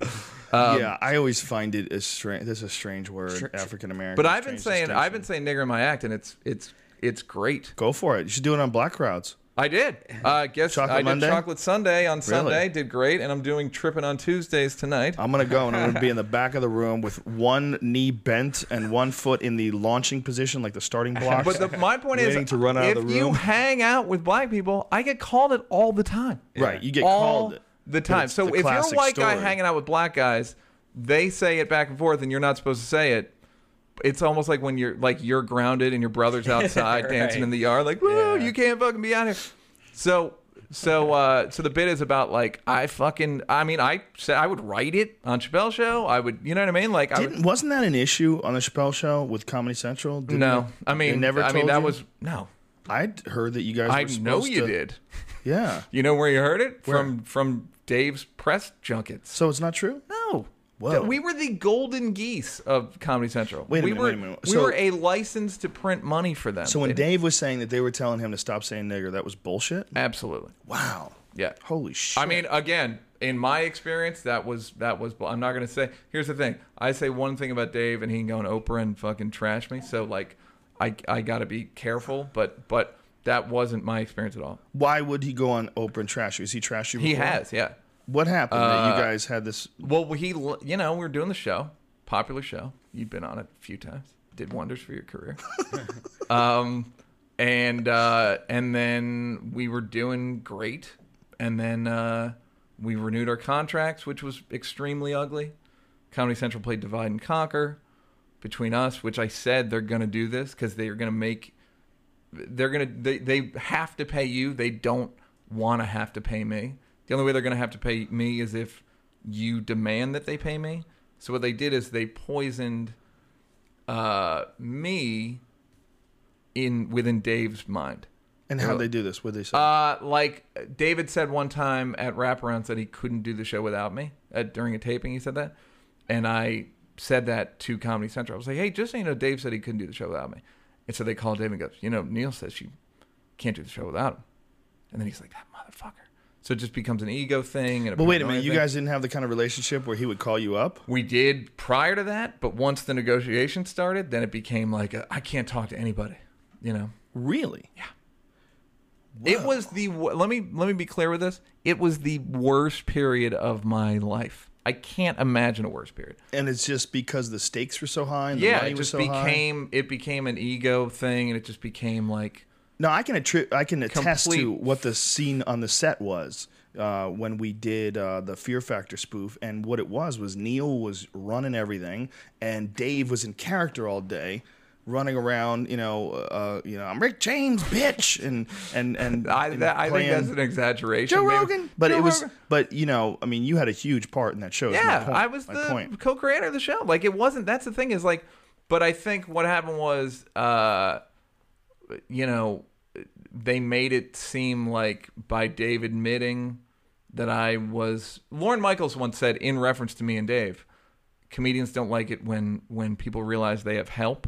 Um, yeah, I always find it as strange. This is a strange word, African American. But I've been saying I've been saying nigger in my act, and it's it's it's great. go for it. You should do it on black crowds. I did. Uh, guess Chocolate I did Monday? chocolate Sunday on Sunday. Did great, and I'm doing tripping on Tuesdays tonight. I'm gonna go and I'm gonna be in the back of the room with one knee bent and one foot in the launching position, like the starting blocks. But the, my point is, to run out if of the you hang out with black people, I get called it all the time. right, you get all called it. the time. So the if you're a white guy hanging out with black guys, they say it back and forth, and you're not supposed to say it. It's almost like when you're like you're grounded and your brother's outside Right. dancing in the yard, like, "Whoa, Yeah. you can't fucking be out here." So, so, uh, so the bit is about like I fucking. I mean, I said I would write it on Chappelle Show. I would, you know what I mean? Like, I would, wasn't that an issue on the Chappelle show with Comedy Central? Didn't no, they- I mean, never. I mean that you? was no. I'd heard that you guys. I know you to- did. Yeah. You know where you heard it from? From Dave's press junkets. So it's not true. No. Whoa. We were the golden geese of Comedy Central. Wait a we minute, were, wait a minute. We So- were a license to print money for them. So when They- Dave was saying that they were telling him to stop saying nigger, that was bullshit. absolutely, Wow. yeah. Holy shit. I mean, again, in my experience, that was that was. I'm not gonna say. Here's the thing. I say one thing about Dave, and he can go on Oprah and fucking trash me. So like, I I gotta be careful. But but that wasn't my experience at all. why would he go on Oprah and trash you? Has he trash you? He has, yeah. What happened that Uh, you guys had this? Well, he, you know, we were doing the show, popular show. You'd been on it a few times. Did wonders for your career. um, and uh, and then we were doing great, and then uh, we renewed our contracts, which was extremely ugly. Comedy Central played divide and conquer between us, which I said they're going to do this because they are going to make. They're gonna they, they have to pay you. They don't want to have to pay me. The only way they're gonna have to pay me is if you demand that they pay me. So what they did is they poisoned uh, me in within Dave's mind. And how they do this? What they say? Uh, like David said one time at Wraparounds that he couldn't do the show without me at, during a taping. He said that, and I said that to Comedy Central. I was like, "Hey, just so you know, Dave said he couldn't do the show without me." And so they called Dave and goes, "You know, Neal says you can't do the show without him." And then he's like, "That motherfucker." So it just becomes an ego thing. And a but wait a minute, you thing. guys didn't have the kind of relationship where he would call you up. We did prior to that, but once the negotiation started, then it became like I I can't talk to anybody. You know. Really? Yeah. It was the let me let me be clear with this. It was the worst period of my life. I can't imagine a worse period. And it's just because the stakes were so high and the yeah, money it was just so high. became it became an ego thing, and it just became like No, I can attri- I can attest to what the scene on the set was uh, when we did uh, the Fear Factor spoof, and what it was was Neal was running everything, and Dave was in character all day, running around. You know, uh, you know, I'm Rick James, bitch, and and and, I and that, I think that's an exaggeration. Joe Rogan. But Joe it was, Rogan. but you know, I mean, you had a huge part in that show. yeah, point- I was the point. co-creator of the show. Like it wasn't. That's the thing is like, but I think what happened was, uh, you know, they made it seem like by Dave admitting that I was. Lorne Michaels once said in reference to me and Dave, comedians don't like it when when people realize they have help.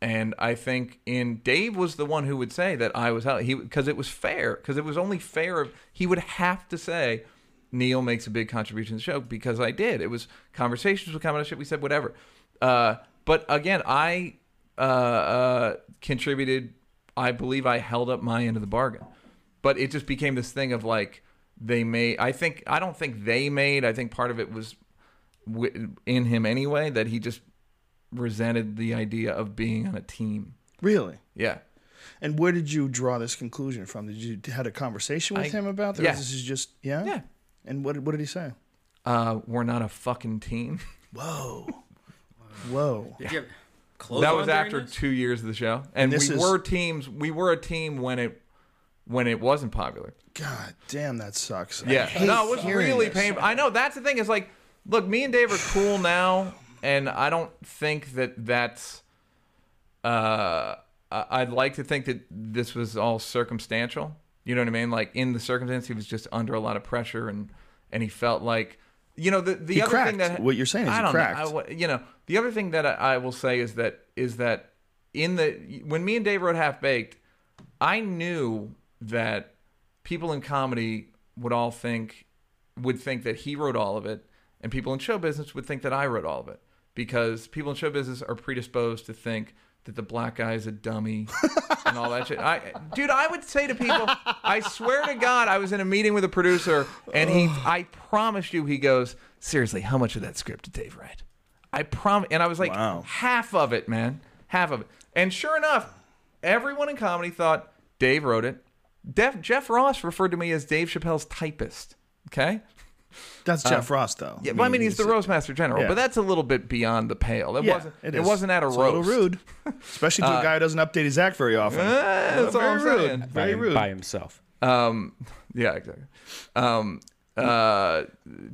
And I think in Dave was the one who would say that I was help he because it was fair because it was only fair. of He would have to say Neal makes a big contribution to the show because I did. It was conversations with comedy shit. We said whatever. Uh, but again, I uh, uh, contributed. I believe I held up my end of the bargain. But it just became this thing of like they made. I think I don't think they made. I think part of it was wi- in him anyway that he just resented the idea of being on a team. Really. Yeah. And where did you draw this conclusion from? Did you had a conversation with I- him about this? yeah. This is just yeah. Yeah. And what what did he say? Uh, we're not a fucking team. Whoa. Whoa. Did you have clothes that was after this? two years of the show, and, this we is- were teams. We were a team when it when it wasn't popular. God damn, that sucks. Yeah, hate no, it was really painful. I know that's the thing. Is like, look, me and Dave are cool now, and I don't think that that's. Uh, I'd like to think that this was all circumstantial, You know what I mean? Like in the circumstance, he was just under a lot of pressure, and and he felt like, you know, the the He other cracked. thing that What you're saying is I don't cracked. know. I you know, the other thing that I, I will say is that is that in the when me and Dave wrote Half Baked, I knew that people in comedy would all think would think that he wrote all of it, and people in show business would think that I wrote all of it because people in show business are predisposed to think that the black guy is a dummy and all that shit. I, dude, I would say to people, I swear to God, I was in a meeting with a producer, and he, I promise you, he goes, seriously, how much of that script did Dave write? I promise, and I was like, Wow. half of it, man, half of it. And sure enough, everyone in comedy thought Dave wrote it. Def, Jeff Ross referred to me as Dave Chappelle's typist. Okay. That's Jeff Ross, though. Uh, Yeah, well, I mean, he's the roast master general, yeah. but that's a little bit beyond the pale. It Yeah, wasn't. it It, is. wasn't at a It's roast. a little rude, especially to a guy who doesn't update his act very often. Eh, that's all Very I'm rude. saying. by, Very rude. by himself. Um, yeah, exactly. Um, uh,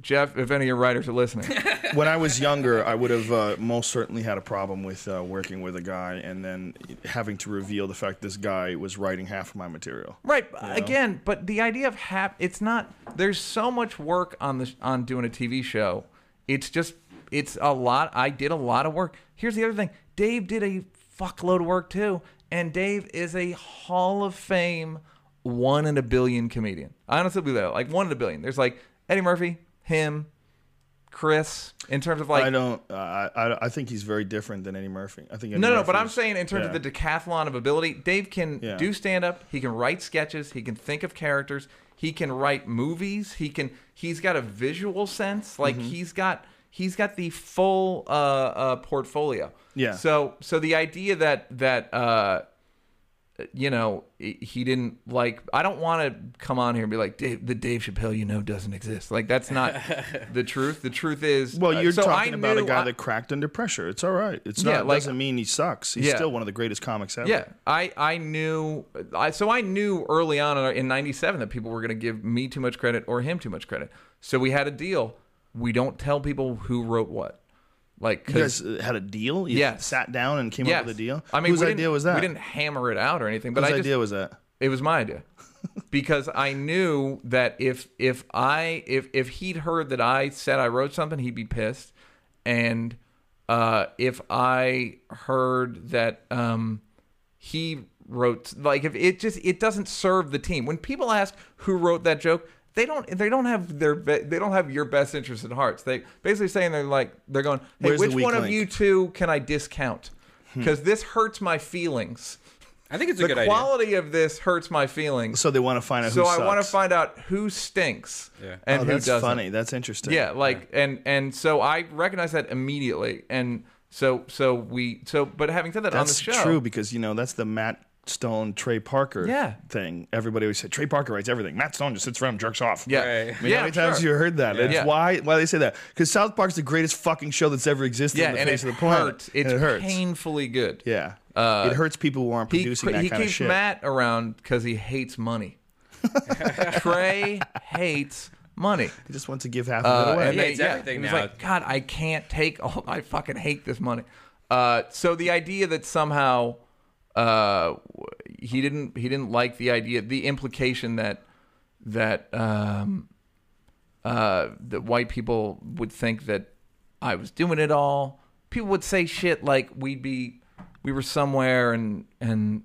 Jeff, if any of your writers are listening, when I was younger, I would have uh, most certainly had a problem with uh, working with a guy and then having to reveal the fact this guy was writing half of my material. right? Again, but the idea of hap, it's not. There's so much work on this on doing a TV show. It's just, it's a lot. I did a lot of work. Here's the other thing: Dave did a fuckload of work too, and Dave is a Hall of Fame one in a billion comedian. I honestly believe that, like one in a billion. There's like Eddie Murphy, him, Chris. In terms of like, I don't. Uh, I I think he's very different than Eddie Murphy. I think Eddie No, no, but I'm saying in terms of the decathlon of ability, Dave can Yeah. do stand up, he can write sketches, he can think of characters, he can write movies, he can he's got a visual sense, like Mm-hmm. he's got he's got the full uh, uh portfolio. Yeah. So so the idea that that uh you know, he didn't like. I don't want to come on here and be like, Dave, the Dave Chappelle you know doesn't exist. Like that's not the truth. The truth is, Well, uh, you're so talking I about a guy I- that cracked under pressure. It's all right. It's Yeah, not. like- doesn't mean he sucks. He's Yeah. still one of the greatest comics ever. Yeah, I I knew I so I knew early on in '97 that people were going to give me too much credit or him too much credit. So we had a deal. We don't tell people who wrote what. Like, you guys uh, had a deal. You Yes. sat down and came yes. up with a deal. I mean, whose idea was that? We didn't hammer it out or anything, but Whose I just idea was that? it was my idea because I knew that if if I if if he'd heard that I said I wrote something, he'd be pissed, and uh, if I heard that um, he wrote like if it just it doesn't serve the team when people ask who wrote that joke. They don't. They don't have their. be- They don't have your best interest at heart. They basically saying they're like they're going. Hey, Where's which one of you two can I discount? Hmm. Because this hurts my feelings. I think it's a The good idea. quality of this hurts my feelings. So they want to find out. So who I want to find out who stinks Yeah. and oh, who doesn't. funny. That's interesting. Yeah, like and and so I recognize that immediately, and so so we so. But having said that, on the that's show, true because you know that's the Matt Stone Trey Parker Yeah. thing. Everybody always said Trey Parker writes everything. Matt Stone just sits around and jerks off. yeah, Right. I mean, yeah, how many times sure. you heard that? It's Yeah. why why they say that because South Park's the greatest fucking show that's ever existed yeah, on the and face it of the planet. hurts. It's And it hurts. painfully good. Yeah, Uh, it hurts people who aren't He, producing that he kind of shit. He keeps. Matt around because he hates money. Trey hates money. he just wants to give half Uh, of it away. and He hates yeah, everything he was now. like, God, I can't take. Oh, I fucking hate this money. Uh, so the idea that somehow uh, he didn't he didn't like the idea, the implication that that um, uh, that white people would think that I was doing it all. People would say shit like we'd be we were somewhere and and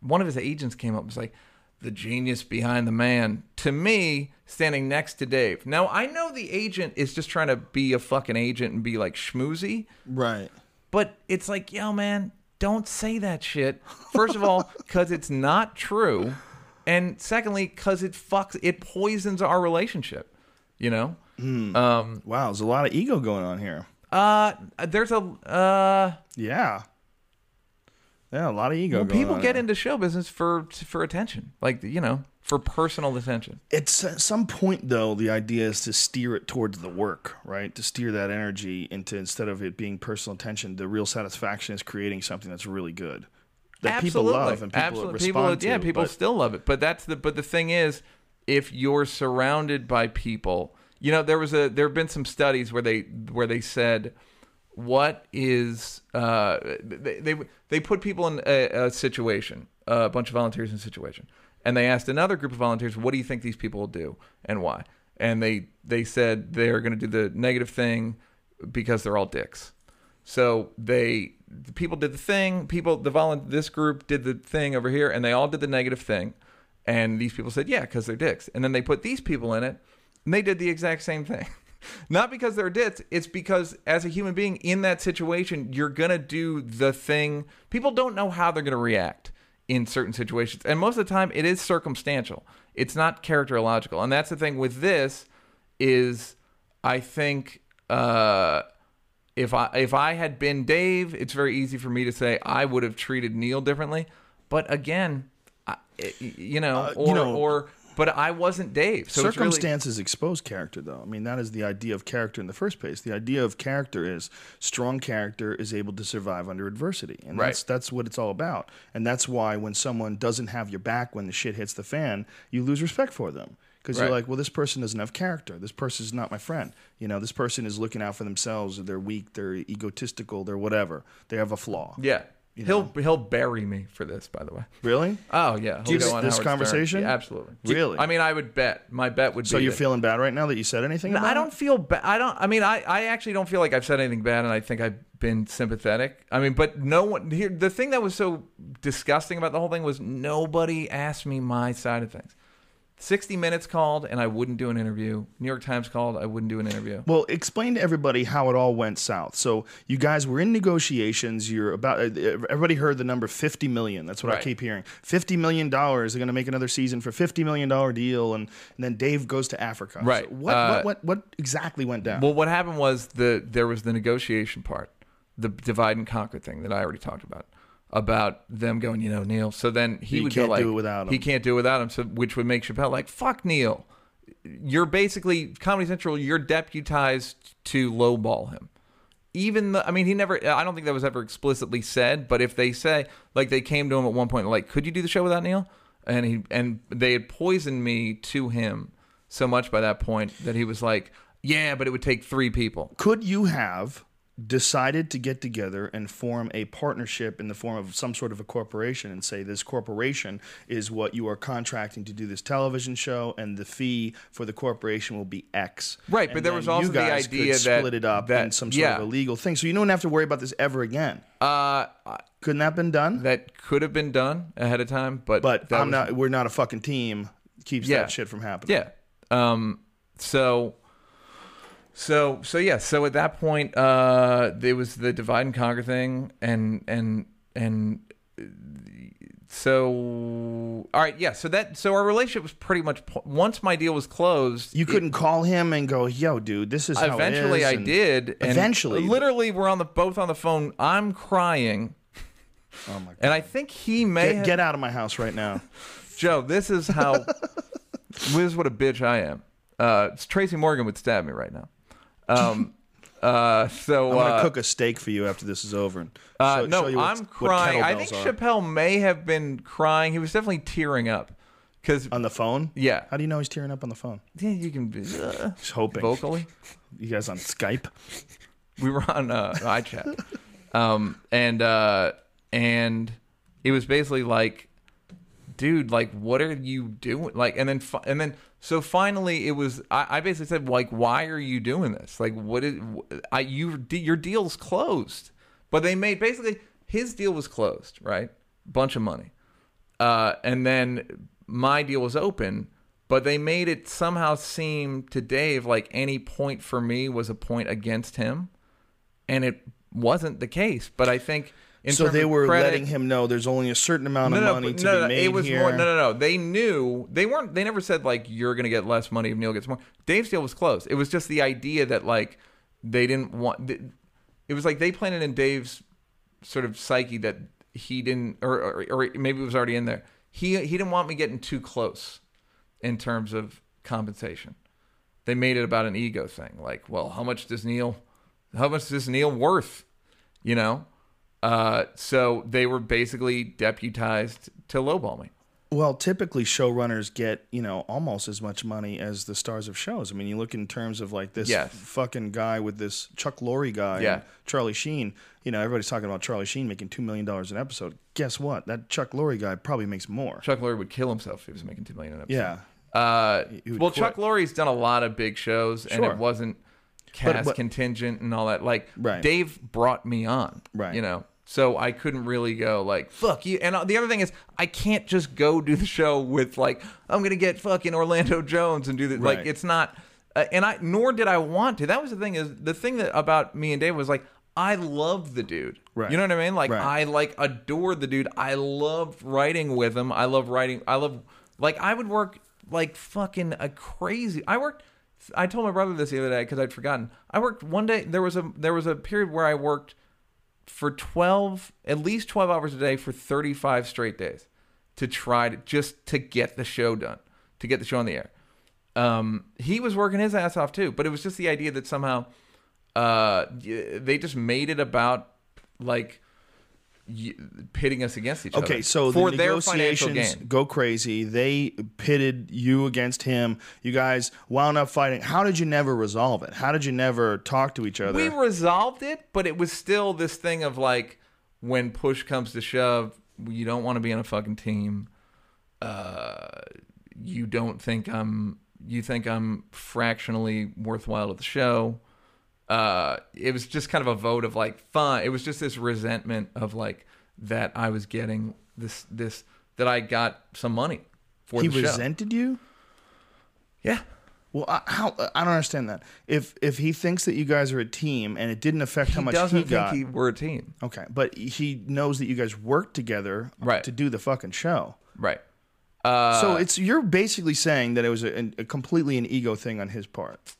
one of his agents came up and was like the genius behind the man to me standing next to Dave. Now I know the agent is just trying to be a fucking agent and be like schmoozy, right. but it's like, yo man, don't say that shit. First of all, cuz it's not true, and secondly cuz it fucks it poisons our relationship, you know? Um Wow, there's a lot of ego going on here. uh there's a uh Yeah. Yeah, a lot of ego well, going people on get here. into show business for for attention. Like, you know, for personal attention. It's at some point though, the idea is to steer it towards the work, right? To steer that energy into instead of it being personal attention, the real satisfaction is creating something that's really good. That people love and people Absolutely. respond people, yeah, people but- still love it. But that's the but the thing is, if you're surrounded by people, you know, there was a there have been some studies where they where they said what is uh they they, they put people in a, a situation, a bunch of volunteers in a situation, and they asked another group of volunteers, "What do you think these people will do and why?" And they they said they're going to do the negative thing because they're all dicks. So they the people did the thing. People the volun this group did the thing over here, and they all did the negative thing. And these people said, "Yeah, because they're dicks." And then they put these people in it, and they did the exact same thing. Not because they're dicks, it's because as a human being in that situation, you're gonna do the thing. People don't know how they're gonna react in certain situations, and most of the time, it is circumstantial. It's not characterological, and that's the thing with this. Is I think. Uh, if I if I had been Dave, it's very easy for me to say I would have treated Neal differently. But again, I, you know, Uh, or you know- or but I wasn't Dave. So it's really, Circumstances expose character, though. I mean, that is the idea of character in the first place. The idea of character is strong character is able to survive under adversity, and Right. that's that's what it's all about. And that's why when someone doesn't have your back when the shit hits the fan, you lose respect for them because Right. you're like, well, this person doesn't have character. This person is not my friend. You know, this person is looking out for themselves. Or they're weak. They're egotistical. They're whatever. They have a flaw. yeah. He'll he'll bury me for this, by the way. Really? Oh yeah, Do you- go on this Howard Stern. conversation? Yeah, absolutely. Really? I mean, I would bet. My bet would be So be. you're that- feeling bad right now that you said anything? No, about I don't feel bad. I don't. I mean, I, I actually don't feel like I've said anything bad, and I think I've been sympathetic. I mean, but no one here. The thing that was so disgusting about the whole thing was nobody asked me my side of things. 60 Minutes called, and I wouldn't do an interview. New York Times called, I wouldn't do an interview. Well, explain to everybody how it all went south. So you guys were in negotiations. You're about. uh, Everybody heard the number fifty million. That's what I keep hearing. Fifty million dollars. They're going to make another season for fifty million dollar deal, and, and then Dave goes to Africa. Right. So what, Uh, what what what exactly went down? Well, what happened was the there was the negotiation part, the divide and conquer thing that I already talked about, about them going, you know, Neal. So then he You would can't go like, do it without him. He can't do it without him. So which would make Chappelle like, fuck Neal. You're basically Comedy Central. You're deputized to lowball him. Even the, I mean, he never. I don't think that was ever explicitly said. But if they say, like, they came to him at one point, like, could you do the show without Neal? And he and they had poisoned me to him so much by that point that he was like, yeah, but it would take three people. Could you have decided to get together and form a partnership in the form of some sort of a corporation and say this corporation is what you are contracting to do this television show and the fee for the corporation will be X. Right, but there was also you the guys idea could that- split it up that- in some sort yeah. of a legal thing. So you don't have to worry about this ever again. Uh, Couldn't that have been done? that could have been done ahead of time, but but I'm was- not we're not a fucking team keeps Yeah. that shit from happening. Yeah. Um. So. So so yeah. So at that point, uh, there was the divide and conquer thing, and and and so all right, yeah. So that so our relationship was pretty much once my deal was closed. You couldn't call him and go, "Yo, dude, this is how eventually it is," I did. And Eventually. literally, we're on the both on the phone. I'm crying, Oh my god. and I think he may Get, have, get out of my house right now. Joe, this is how. this is what a bitch I am. Uh, Tracy Morgan would stab me right now. Um, uh, so I'm gonna uh, cook a steak for you after this is over. And uh, show- show no, you what- I'm crying. I think are. Chappelle may have been crying. He was definitely tearing up because on the phone. yeah, How do you know he's tearing up on the phone? yeah, you can uh, Just hoping. vocally. You guys on Skype? we were on uh, iChat, um, and uh, and it was basically like, dude, like, what are you doing? Like, and then fi- and then so finally, it was I, I basically said like, why are you doing this? Like, what is I you your deal's closed, but they made basically his deal was closed, right? Bunch of money, uh, and then my deal was open. But they made it somehow seem to Dave like any point for me was a point against him and it wasn't the case. But I think in so they were credit- letting him know there's only a certain amount no, of no, money but- to no, be no, made it was here. more. No, no, no. They knew they weren't. They never said like you're going to get less money if Neal gets more. Dave's deal was close. It was just the idea that like they didn't want. It was like they planted in Dave's sort of psyche that he didn't, or, or, or maybe it was already in there. He he didn't want me getting too close in terms of compensation. They made it about an ego thing. Like, well, how much does Neal, how much is Neal worth? You know, uh, so they were basically deputized to lowball me, Well, typically showrunners get, you know, almost as much money as the stars of shows. I mean, you look in terms of like this Yes. fucking guy with this Chuck Lorre guy, Yeah. and Charlie Sheen. You know, everybody's talking about Charlie Sheen making $2 million an episode. Guess what? That Chuck Lorre guy probably makes more. Chuck Lorre would kill himself if he was making two million an episode. Yeah. Uh, well, quit. Chuck Lorre's done a lot of big shows, and Sure. it wasn't cast but- contingent and all that. Like Right. Dave brought me on, Right. You know, so I couldn't really go like fuck you. And uh, the other thing is, I can't just go do the show with like I'm gonna get fucking Orlando Jones and do the like. It's not, uh, and I nor did I want to. That was the thing is the thing that about me and Dave was like. I love the dude. Right. You know what I mean? Like Right. I like adore the dude. I love writing with him. I love writing. I love like I would work like fucking a crazy. I worked. I told my brother this the other day because I'd forgotten. I worked one day. There was a there was a period where I worked for twelve, at least twelve hours a day for thirty five straight days to try to just to get the show done, to get the show on the air. Um, he was working his ass off too, but it was just the idea that somehow uh, they just made it about like pitting us against each other. Okay, so for the negotiations go crazy. They pitted you against him. You guys wound up fighting. How did you never resolve it? How did you never talk to each other? We resolved it, but it was still this thing of like when push comes to shove, you don't want to be on a fucking team. Uh, you don't think I'm. You think I'm fractionally worthwhile to the show. Uh, it was just kind of a vote of like fun. It was just this resentment of like that I was getting this this that I got some money for he the show. resented you. Yeah. Well, I, how I don't understand that. If if he thinks that you guys are a team and it didn't affect how He much doesn't he think got, he, we're a team. okay, but he knows that you guys work together Right. to do the fucking show. Right. Uh, so it's you're basically saying that it was a, a completely an ego thing on his part.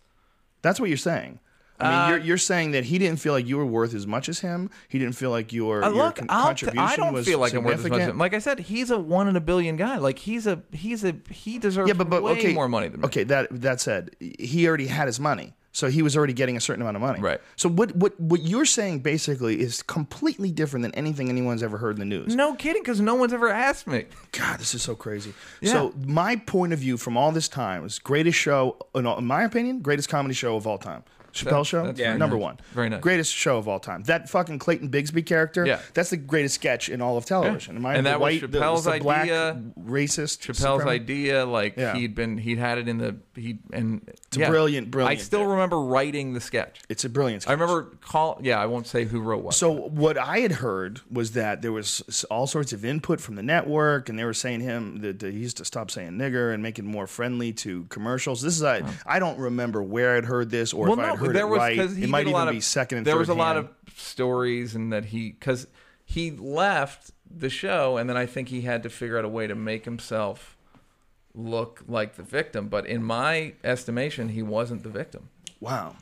That's what you're saying. I mean, Uh, you're, you're saying that he didn't feel like you were worth as much as him. He didn't feel like your, Uh, your look, con- contribution I don't was feel like I'm worth as much. as significant. him. Like I said, he's a one in a billion guy. Like he's a he's a he deserves yeah, but but way okay, more money than me. Okay, that that said, he already had his money, so he was already getting a certain amount of money. Right. So what what what you're saying basically is completely different than anything anyone's ever heard in the news. No kidding, because no one's ever asked me. God, this is so crazy. Yeah. So my point of view from all this time is greatest show, in, all- in my opinion, greatest comedy show of all time. Chappelle show, that's very number nice. one, Very nice. greatest show of all time. That fucking Clayton Bigsby character, Yeah. that's the greatest sketch in all of television. Am I And the that was white, the- Chappelle's the, black, idea. racist, Chappelle's idea, like Yeah. he'd been he'd had it in the he and it's a brilliant, brilliant I still bit. remember writing the sketch. It's a brilliant. I remember call. Yeah, I won't say who wrote what. So what I had heard was that there was all sorts of input from the network, and they were saying him that, he used to stop saying nigger and make it more friendly to commercials. This is I, I don't remember where I'd heard this or well, if no, had heard there it was right. he It might even lot be of second and there was a lot of stories and that he because he left the show and then I think he had to figure out a way to make himself look like the victim. But in my estimation, he wasn't the victim. wow.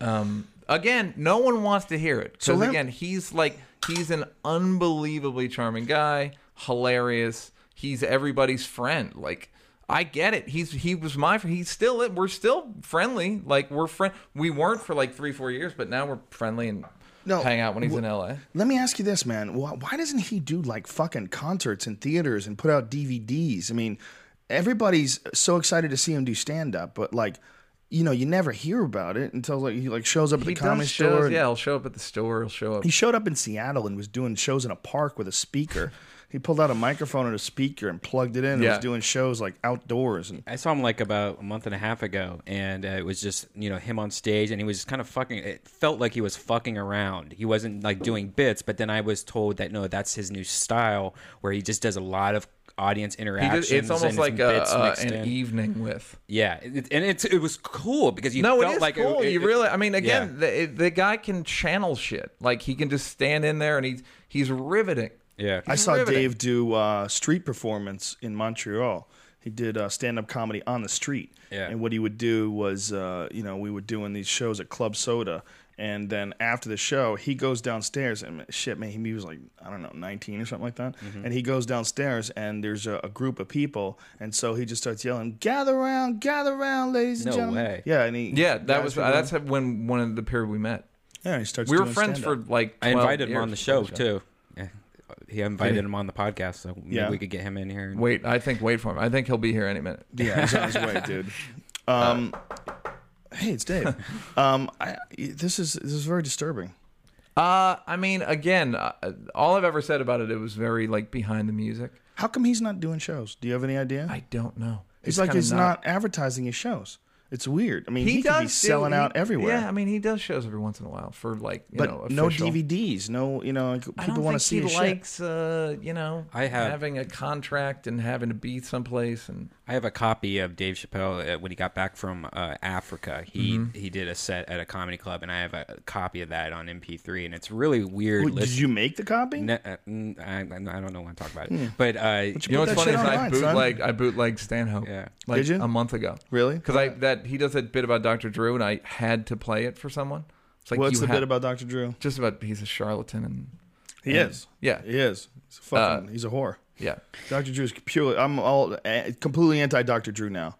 Um, again, no one wants to hear it So again, he's like he's an unbelievably charming guy, hilarious. He's everybody's friend. Like I get it. He's he was my he's still we're still friendly. Like we're friend. We weren't for like three four years, but now we're friendly and No, hang out when he's wh- in L.A. Let me ask you this, man. Why, why doesn't he do like fucking concerts and theaters and put out DVDs? I mean, everybody's so excited to see him do stand up, but like, you know, you never hear about it until like he like shows up at He the comedy does store. and- Yeah, he'll show up at the store. He'll show up. He showed up in Seattle and was doing shows in a park with a speaker. he pulled out a microphone and a speaker and plugged it in and Yeah. was doing shows like outdoors. And I saw him like about a month and a half ago, and uh, it was just you know him on stage, and he was kind of fucking. It felt like he was fucking around. He wasn't like doing bits, but then I was told that no, that's his new style, where he just does a lot of audience He interactions. just, it's almost and like a, uh, an in. evening with. Yeah, it, and it's it was cool because you No, felt it is like cool. It, you really, I mean, again, yeah. the, the guy can channel shit. Like he can just stand in there and he's he's riveting. Yeah. I saw riveting. Dave do uh, street performance in Montreal. He did uh, stand up comedy on the street. Yeah. And what he would do was, uh, you know, we were doing these shows at Club Soda. And then after the show, he goes downstairs and shit, man, he was like, I don't know, 19 or something like that. Mm-hmm. And he goes downstairs and there's a, a group of people. And so he just starts yelling, gather around, gather around, ladies and No gentlemen. way. Yeah. And he, Yeah, that was were that's when one of the pair we met. yeah, he starts We were friends for stand-up. like. I 12 invited him on the before show too. Yeah. He invited him on the podcast, so maybe Yeah. we could get him in here. and- Wait, I think wait for him. I think he'll be here any minute. Yeah, he's on his way, dude. Um, hey, it's Dave. Um, I, this is this is very disturbing. Uh, I mean, again, uh, all I've ever said about it, it was very like behind the music. How come he's not doing shows? Do you have any idea? I don't know. It's It's like kinda he's not, advertising his shows. It's weird. I mean, he, could be do- selling he- out everywhere. Yeah, I mean, he does shows every once in a while for like, you but know, no. DVDs. No, you know, people want to see think he likes, uh, you know, I have- having a contract and having to be someplace and I have a copy of Dave Chappelle uh, when he got back from uh, Africa. He Mm-hmm. he did a set at a comedy club, and I have a copy of that on MP3, and it's really weird. Wait, Did you make the copy? Ne- uh, I, I don't know when to talk about it, Hmm. but uh, you know what's funny shit is I online, son. bootlegged I bootlegged Stanhope. Yeah. like Did you? a month ago. Really? Because I that he does that bit about Dr. Drew and I had to play it for someone. It's like What's you the ha- bit about Dr. Drew? Just about he's a charlatan and He and- is. Yeah, He is. He's a fucking. he's a whore. Yeah. Dr. Drew is purely. I'm all uh, completely anti Dr. Drew now.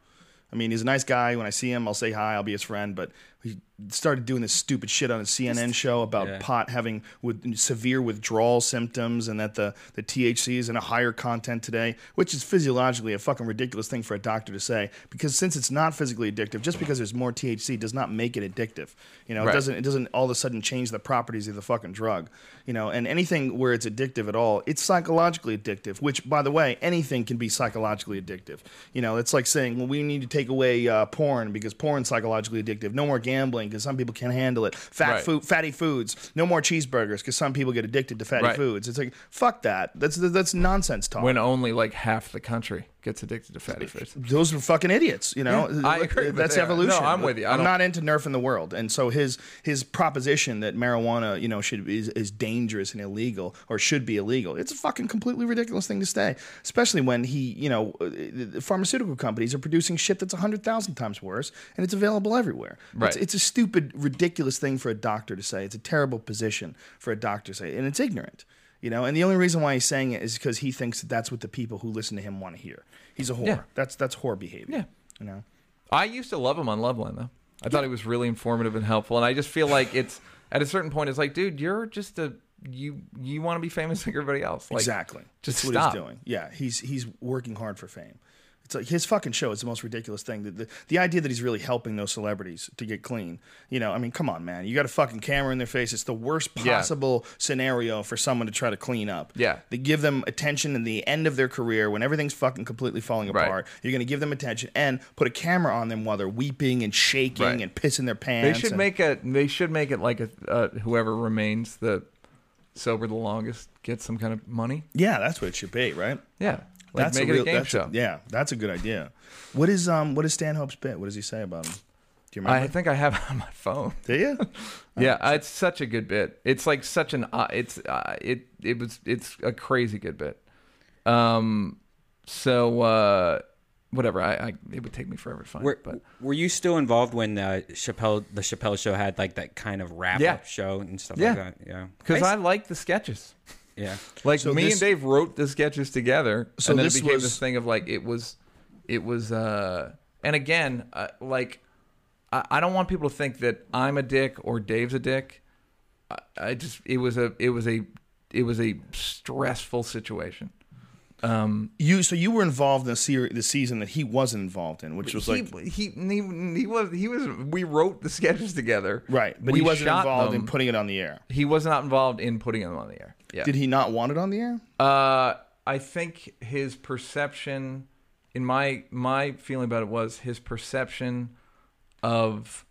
I mean, he's a nice guy. When I see him, I'll say hi. I'll be his friend. But he started doing this stupid shit on a CNN show about Yeah. pot having with severe withdrawal symptoms, and that the the THC is in a higher content today, which is physiologically a fucking ridiculous thing for a doctor to say. Because since it's not physically addictive, just because there's more THC does not make it addictive. You know, Right. it doesn't it doesn't all of a sudden change the properties of the fucking drug. You know, and anything where it's addictive at all, it's psychologically addictive. Which, by the way, anything can be psychologically addictive. You know, it's like saying, well, we need to take away uh, porn because porn's psychologically addictive. No more gambling because some people can't handle it. Fat Right. food, fatty foods. No more cheeseburgers because some people get addicted to fatty Right. foods. It's like fuck that. That's that's nonsense talk. When only like half the country gets addicted to fatty fish. those are fucking idiots, you know. Yeah, I agree, That's evolution. No, I'm with you. I I'm don't- not into nerfing the world, and so his his proposition that marijuana, you know, should is, is dangerous and illegal or should be illegal. It's a fucking completely ridiculous thing to say, especially when he, you know, uh, the pharmaceutical companies are producing shit that's hundred thousand times worse, and it's available everywhere. Right. It's, it's a stupid, ridiculous thing for a doctor to say. It's a terrible position for a doctor to say, and it's ignorant. You know, and the only reason why he's saying it is because he thinks that that's what the people who listen to him want to hear. He's a whore. Yeah. That's that's whore behavior. Yeah. You know. I used to love him on Loveline though. I thought he was really informative and helpful, and I just feel like it's at a certain point, it's like, dude, you're just a you you want to be famous like everybody else. Like, exactly. just That's what stop. he's doing. Yeah, he's he's working hard for fame. It's like his fucking show is the most ridiculous thing. The, the, the idea that he's really helping those celebrities to get clean. You know, I mean, come on, man. You got a fucking camera in their face. It's the worst Yeah. possible scenario for someone to try to clean up. Yeah. They give them attention in the end of their career when everything's fucking completely falling Right. apart. You're going to give them attention and put a camera on them while they're weeping and shaking Right. and pissing their pants. They should and- make a they should make it like a uh, whoever remains the sober the longest gets some kind of money. Yeah, that's what it should be, right? Yeah, like that's make a it real, a game that's show. yeah, that's a good idea. What is um what is Stanhope's bit? What does he say about him? Do you remember? I think I have it on my phone. Do you? Yeah, uh, it's such a good bit. It's like such an uh, it's uh, it it was it's a crazy good bit. Um, so uh, whatever. I, I it would take me forever to find. Were, it, but were you still involved when the Chappelle, the Chappelle Show, had like that kind of wrap Yeah. up show and stuff Yeah. like that? Yeah, because I Nice. like the sketches. Yeah. Like So me this- and Dave wrote the sketches together, So and then this it became was- this thing of like it was, it was, uh, and again, uh, like I, I don't want people to think that I'm a dick or Dave's a dick. I, I just it was a it was a it was a stressful situation. Um, You so you were involved in the series, the season that he wasn't involved in, which was he, like he he he was he was we wrote the sketches together, right, but we he wasn't involved them. in putting it on the air. He was not involved in putting them on the air. Yeah. Did he not want it on the air? Uh, I think his perception, in my my feeling about it was his perception of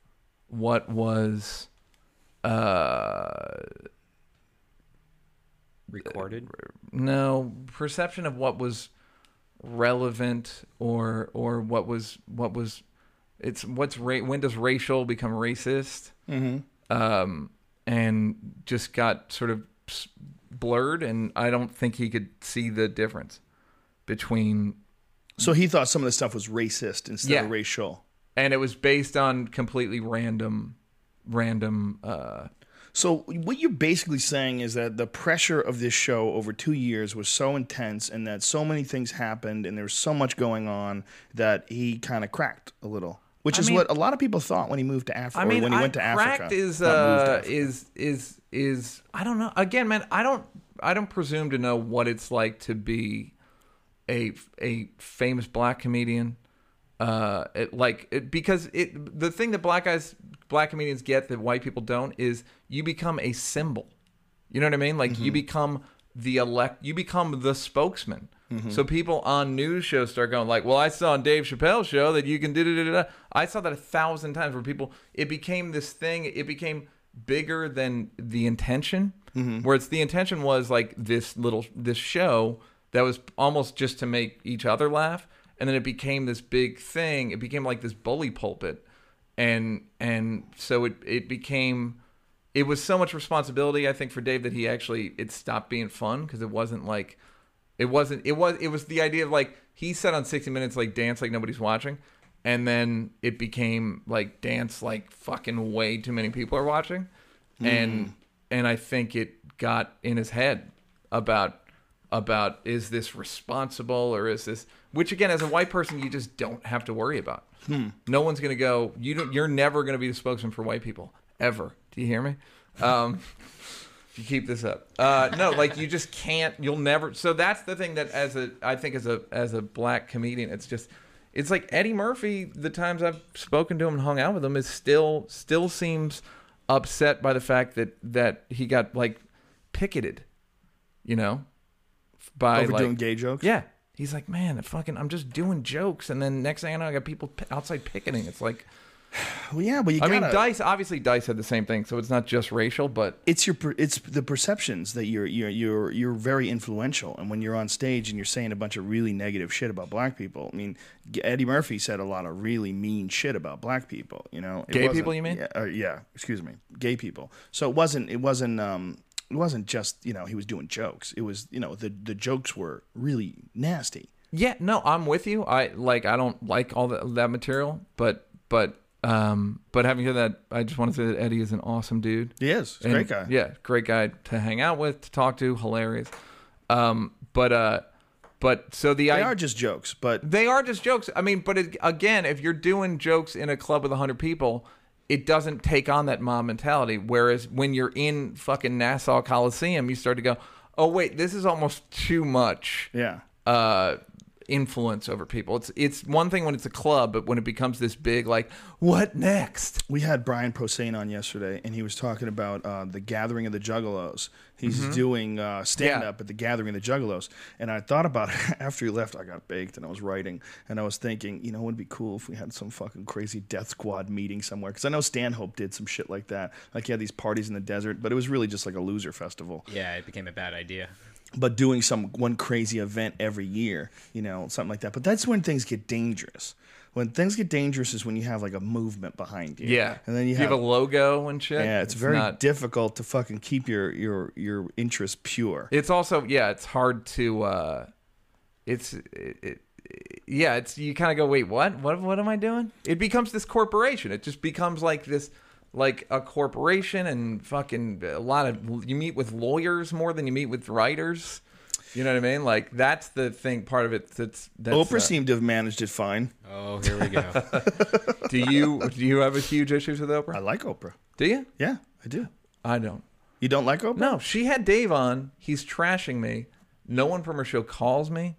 what was uh Recorded. no perception of what was relevant or or what was what was it's what's ra- when does racial become racist Mm-hmm. um and just got sort of s- blurred and I don't think he could see the difference between So he thought some of the stuff was racist instead Yeah. of racial. and it was based on completely random random uh So what you're basically saying is that the pressure of this show over two years was so intense, and that so many things happened, and there was so much going on that he kind of cracked a little. Which I is mean- what a lot of people thought when he moved to Africa. I mean when he I- went to Africa. cracked is Not moved to uh Africa. is is is I don't know again man I don't I don't presume to know what it's like to be a a famous black comedian. Uh, it, like it, because it the thing that black guys black comedians get that white people don't is you become a symbol. You know what I mean? Like you become the elect, you become the spokesman. Mm-hmm. So people on news shows start going like, "Well, I saw on Dave Chappelle's show that you can do da da da." I saw that a thousand times where people it became this thing. It became bigger than the intention. Mm-hmm. Where it's the intention was like this little this show that was almost just to make each other laugh, and then it became this big thing. It became like this bully pulpit, and and so it it became it was so much responsibility i think for dave that he actually it stopped being fun because it wasn't like it wasn't it was it was the idea of like he said on 60 minutes like dance like nobody's watching and then it became like dance like fucking way too many people are watching. And and i think it got in his head about about is this responsible or is this which again as a white person you just don't have to worry about. No one's gonna go you don't you're never gonna be the spokesman for white people ever. Do you hear me? Um if you keep this up. Uh no like you just can't you'll never so that's the thing that as a i think as a as a black comedian it's just it's like eddie murphy the times i've spoken to him and hung out with him is still still seems upset by the fact that that he got like picketed you know by Over like doing gay jokes. yeah. He's like man fucking i'm just doing jokes. And then next thing i know i got people outside picketing. It's like Well, yeah, but you i gotta, mean dice obviously dice had the same thing so it's not just racial but it's your per- it's the perceptions that you're you're you're you're very influential and when you're on stage and you're saying a bunch of really negative shit about black people i mean eddie murphy said a lot of really mean shit about black people you know It Gay people, you mean? yeah, uh, yeah excuse me gay people so it wasn't it wasn't um it wasn't just you know he was doing jokes it was you know the the jokes were really nasty Yeah, no, I'm with you. I like I don't like all that that material, but but um but having said that, I just want to say that Eddie is an awesome dude. he is He's a And, great guy Yeah, great guy to hang out with, to talk to, hilarious. Um but uh but so the they I are just jokes but they are just jokes. I mean, but it, again, if you're doing jokes in a club with 100 people, it doesn't take on that mob mentality. Whereas when you're in fucking Nassau Coliseum, you start to go, oh, wait, this is almost too much yeah uh, influence over people. It's it's one thing when it's a club, but when it becomes this big, like, what next? We had Brian Posehn on yesterday, and he was talking about uh, the Gathering of the Juggalos. He's doing uh, stand up Mm-hmm. Yeah. at the Gathering of the Juggalos, and I thought about it after he left. I got baked, and I was writing, and I was thinking, you know, it would be cool if we had some fucking crazy Death Squad meeting somewhere. Because I know Stanhope did some shit like that, like he had these parties in the desert, but it was really just like a loser festival Yeah, it became a bad idea. But doing some one crazy event every year, you know, something like that. But that's when things get dangerous. When things get dangerous is when you have like a movement behind you. Yeah, and then you Do have, a logo and shit. yeah, it's, very not- difficult to fucking keep your your your interest pure. It's also yeah, it's hard to. uh It's it, it, yeah, it's you kind of go, wait, what? What? What am I doing? It becomes this corporation. It just becomes like this, like a corporation and fucking a lot of you meet with lawyers more than you meet with writers. You know what I mean? Like that's the thing. Part of it that's, that's Oprah uh, seemed to have managed it fine. Oh, here we go. Do you do you have a huge issues with Oprah? I like Oprah. Do you? Yeah, I do. I don't. You don't like Oprah? No, she had Dave on. He's trashing me. No one from her show calls me.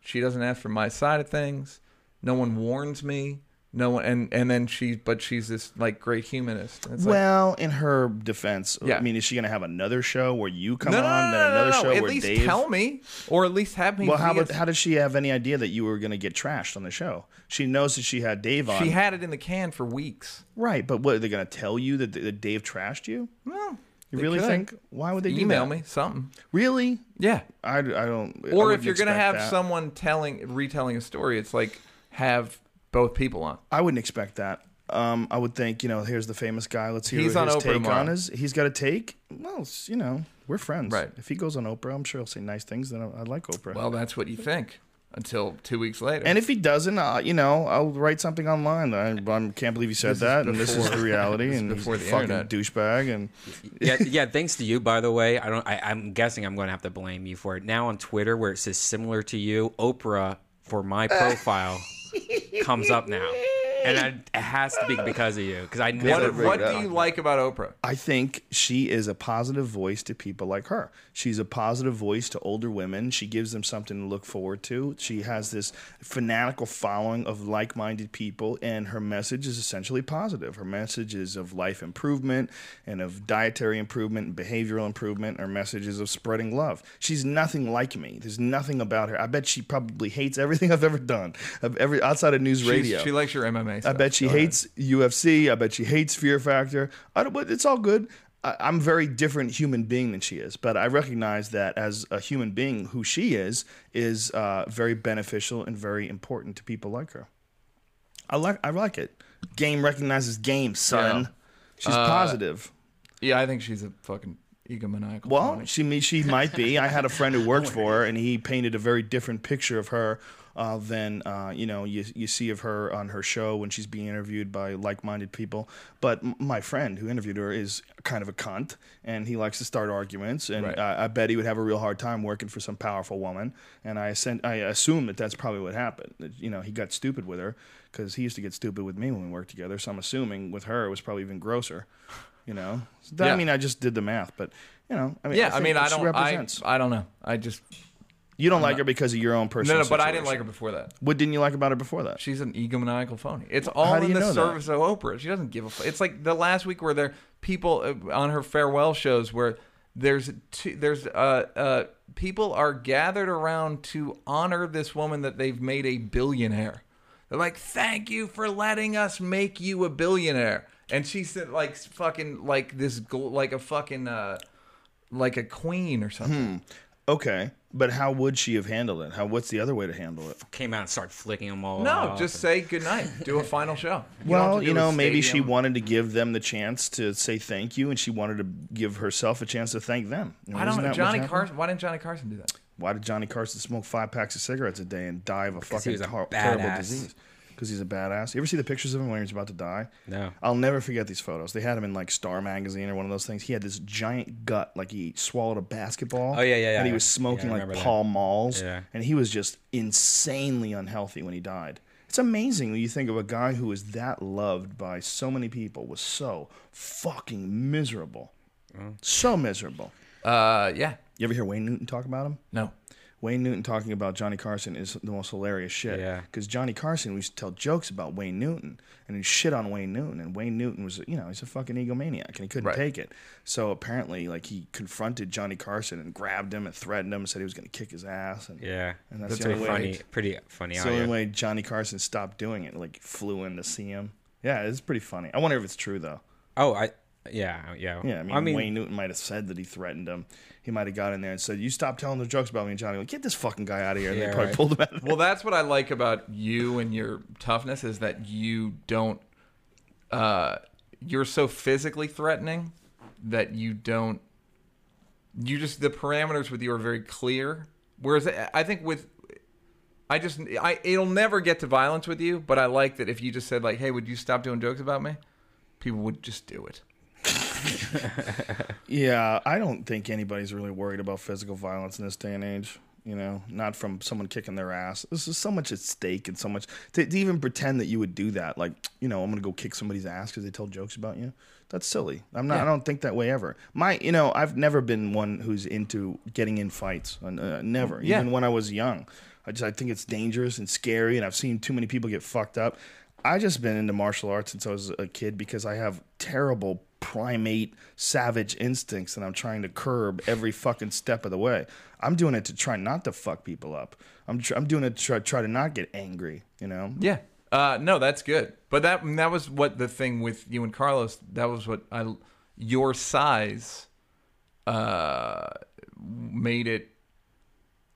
She doesn't ask for my side of things. No one warns me. No one, and and then she, but she's this like great humanist. It's like, Well, in her defense, Yeah. I mean, is she going to have another show where you come no, no, on, no, then no, no, another no, show At where least Dave? tell me, or at least have me. well, how about, how does she have any idea that you were going to get trashed on the show? She knows that she had Dave on. she had it in the can for weeks. Right, but what are they going to tell you that, that Dave trashed you? Well, You really could. think? Why would they email me something? Really? Yeah. I, I don't. Or wouldn't if you're gonna have that. someone telling, retelling a story, it's like have both people on. I wouldn't expect that. Um, I would think, you know, here's the famous guy. Let's hear He's his on Oprah take tomorrow. on his. He's got a take. Well, it's, you know, we're friends. Right. If he goes on Oprah, I'm sure he'll say nice things. Then I, I like Oprah. Well, that's what you think until two weeks later. and if he doesn't, uh, you know, I'll write something online. I, I can't believe he said This is that, and this is the reality, this is and before he's the a fucking internet. douchebag. And yeah, yeah. Thanks to you, by the way. I don't. I, I'm guessing I'm going to have to blame you for it. Now on Twitter, where it says similar to you, Oprah for my profile comes up now. And I, it has to be because of you because I What, never. bring what do you like about Oprah? I think she is a positive voice to people like her. She's a positive voice to older women. She gives them something to look forward to. She has this fanatical following of like minded people, and her message is essentially positive. Her message is of life improvement and of dietary improvement and behavioral improvement. Her message is of spreading love. She's nothing like me. There's nothing about her. I bet she probably hates everything I've ever done, of every outside of news She's- radio. She likes your MMA I stuff. bet she Go ahead. hates UFC. I bet she hates Fear Factor. I don't, but it's all good. I, I'm a very different human being than she is, but I recognize that as a human being, who she is is uh, very beneficial and very important to people like her. I like I like it. Game recognizes game, son. Yeah. She's Uh, positive. Yeah, I think she's a fucking egomaniacal. Well, she she might be. I had a friend who worked for her, and he painted a very different picture of her uh, than uh, you know you you see of her on her show when she's being interviewed by like-minded people. But m- my friend who interviewed her is kind of a cunt, and he likes to start arguments. And Right. I, I bet he would have a real hard time working for some powerful woman. And I sent, I assume that that's probably what happened. That, You know, he got stupid with her because he used to get stupid with me when we worked together. So I'm assuming with her it was probably even grosser. You know, So that- I mean, I just did the math, but you know, I mean, yeah, I, think mean, I don't. I. I don't know. I just you don't like her because of your own no, personal. no. But I didn't situation. like her before that. What didn't you like about her before that? She's an egomaniacal phony. It's How all do in you the that? service of Oprah. She doesn't give a. F- it's like the last week where there people uh, on her farewell shows where there's two, there's uh uh people are gathered around to honor this woman that they've made a billionaire. They're like, "Thank you for letting us make you a billionaire." And she said, like, fucking, like this, gl- like a fucking, uh, like a queen or something. Okay, but how would she have handled it? How? What's the other way to handle it? Came out and started flicking them all. No, off just and- say goodnight. Do a final show. You well, you know, maybe she wanted to give them the chance to say thank you, and she wanted to give herself a chance to thank them. You know, I don't know. Johnny? Carson. Why didn't Johnny Carson do that? Why did Johnny Carson smoke five packs of cigarettes a day and die of a fucking was a tar- terrible disease? Because he's a badass. You ever see the pictures of him when he was about to die? No. I'll never forget these photos. They had him in like Star magazine or one of those things. He had this giant gut, like he swallowed a basketball. Oh, yeah, yeah, yeah. And he was smoking I like remember that. Pall Malls. Yeah. And he was just insanely unhealthy when he died. It's amazing when you think of a guy who was that loved by so many people, was so fucking miserable. Mm. So miserable. Uh, yeah. You ever hear Wayne Newton talk about him? No. Wayne Newton talking about Johnny Carson is the most hilarious shit. Yeah. Because Johnny Carson used to tell jokes about Wayne Newton and he shit on Wayne Newton. And Wayne Newton was, you know, he's a fucking egomaniac and he couldn't Right. take it. So apparently, like, he confronted Johnny Carson and grabbed him and threatened him and said he was going to kick his ass. And, Yeah, And that's that's the pretty only way- funny. Pretty funny. So the only way Johnny Carson stopped doing it, like, flew in to see him. Yeah, it's pretty funny. I wonder if it's true, though. Oh, I. Yeah, yeah. Yeah, I mean, Wayne Newton might have said that he threatened him. He might have got in there and said, "You stop telling the jokes about me." And Johnny, like, get this fucking guy out of here. And Yeah, they probably right. pulled him out. Of there. Well, that's what I like about you and your toughness is that you don't. Uh, you're so physically threatening that you don't. You just the parameters with you are very clear. Whereas I I think with. I just I it'll never get to violence with you, but I like that if you just said like, "Hey, would you stop doing jokes about me?" People would just do it. Yeah, I don't think anybody's really worried about physical violence in this day and age. You know, not from someone kicking their ass. This is so much at stake and so much to, to even pretend that you would do that. Like, you know, I'm gonna go kick somebody's ass because they tell jokes about you. That's silly. I'm not. I don't think that way ever. My, you know, I've never been one who's into getting in fights. Uh, never. Yeah. Even when I was young, I just I think it's dangerous and scary, and I've seen too many people get fucked up. I just been into martial arts since I was a kid because I have terrible primate savage instincts and I'm trying to curb every fucking step of the way. I'm doing it to try not to fuck people up. I'm tr- I'm doing it to try, try to not get angry, you know? Yeah. Uh, no, that's good. But that that was what the thing with you and Carlos. That was what I your size uh, made it.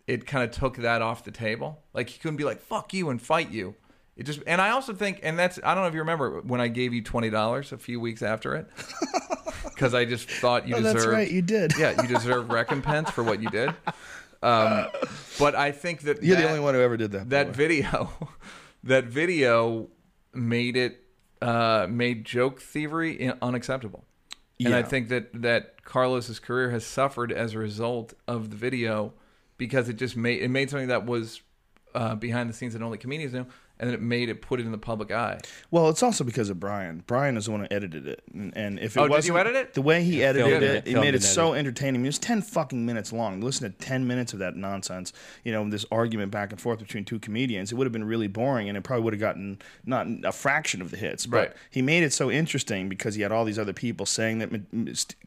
It kind of took that off the table. Like he couldn't be like "fuck you" and fight you. It just and I also think and that's I don't know if you remember when I gave you twenty dollars a few weeks after it because I just thought you Oh, deserved. that's right, you did. yeah, you deserve recompense for what you did. Um, but I think that You're that- the only one who ever did that. that video that video made it uh, made joke thievery unacceptable and i think that that carlos's career has suffered as a result of the video because it just made it made something that was uh, behind the scenes that only comedians knew and then it made it put it in the public eye. Well, it's also because of Brian. Brian is the one who edited it, and, and if it Oh, wasn't you edit it? the way he edited filmed it, it, he made it and so entertaining. I mean, it was ten fucking minutes long. Listen to ten minutes of that nonsense. You know, this argument back and forth between two comedians. It would have been really boring, and it probably would have gotten not a fraction of the hits. But Right. he made it so interesting because he had all these other people saying that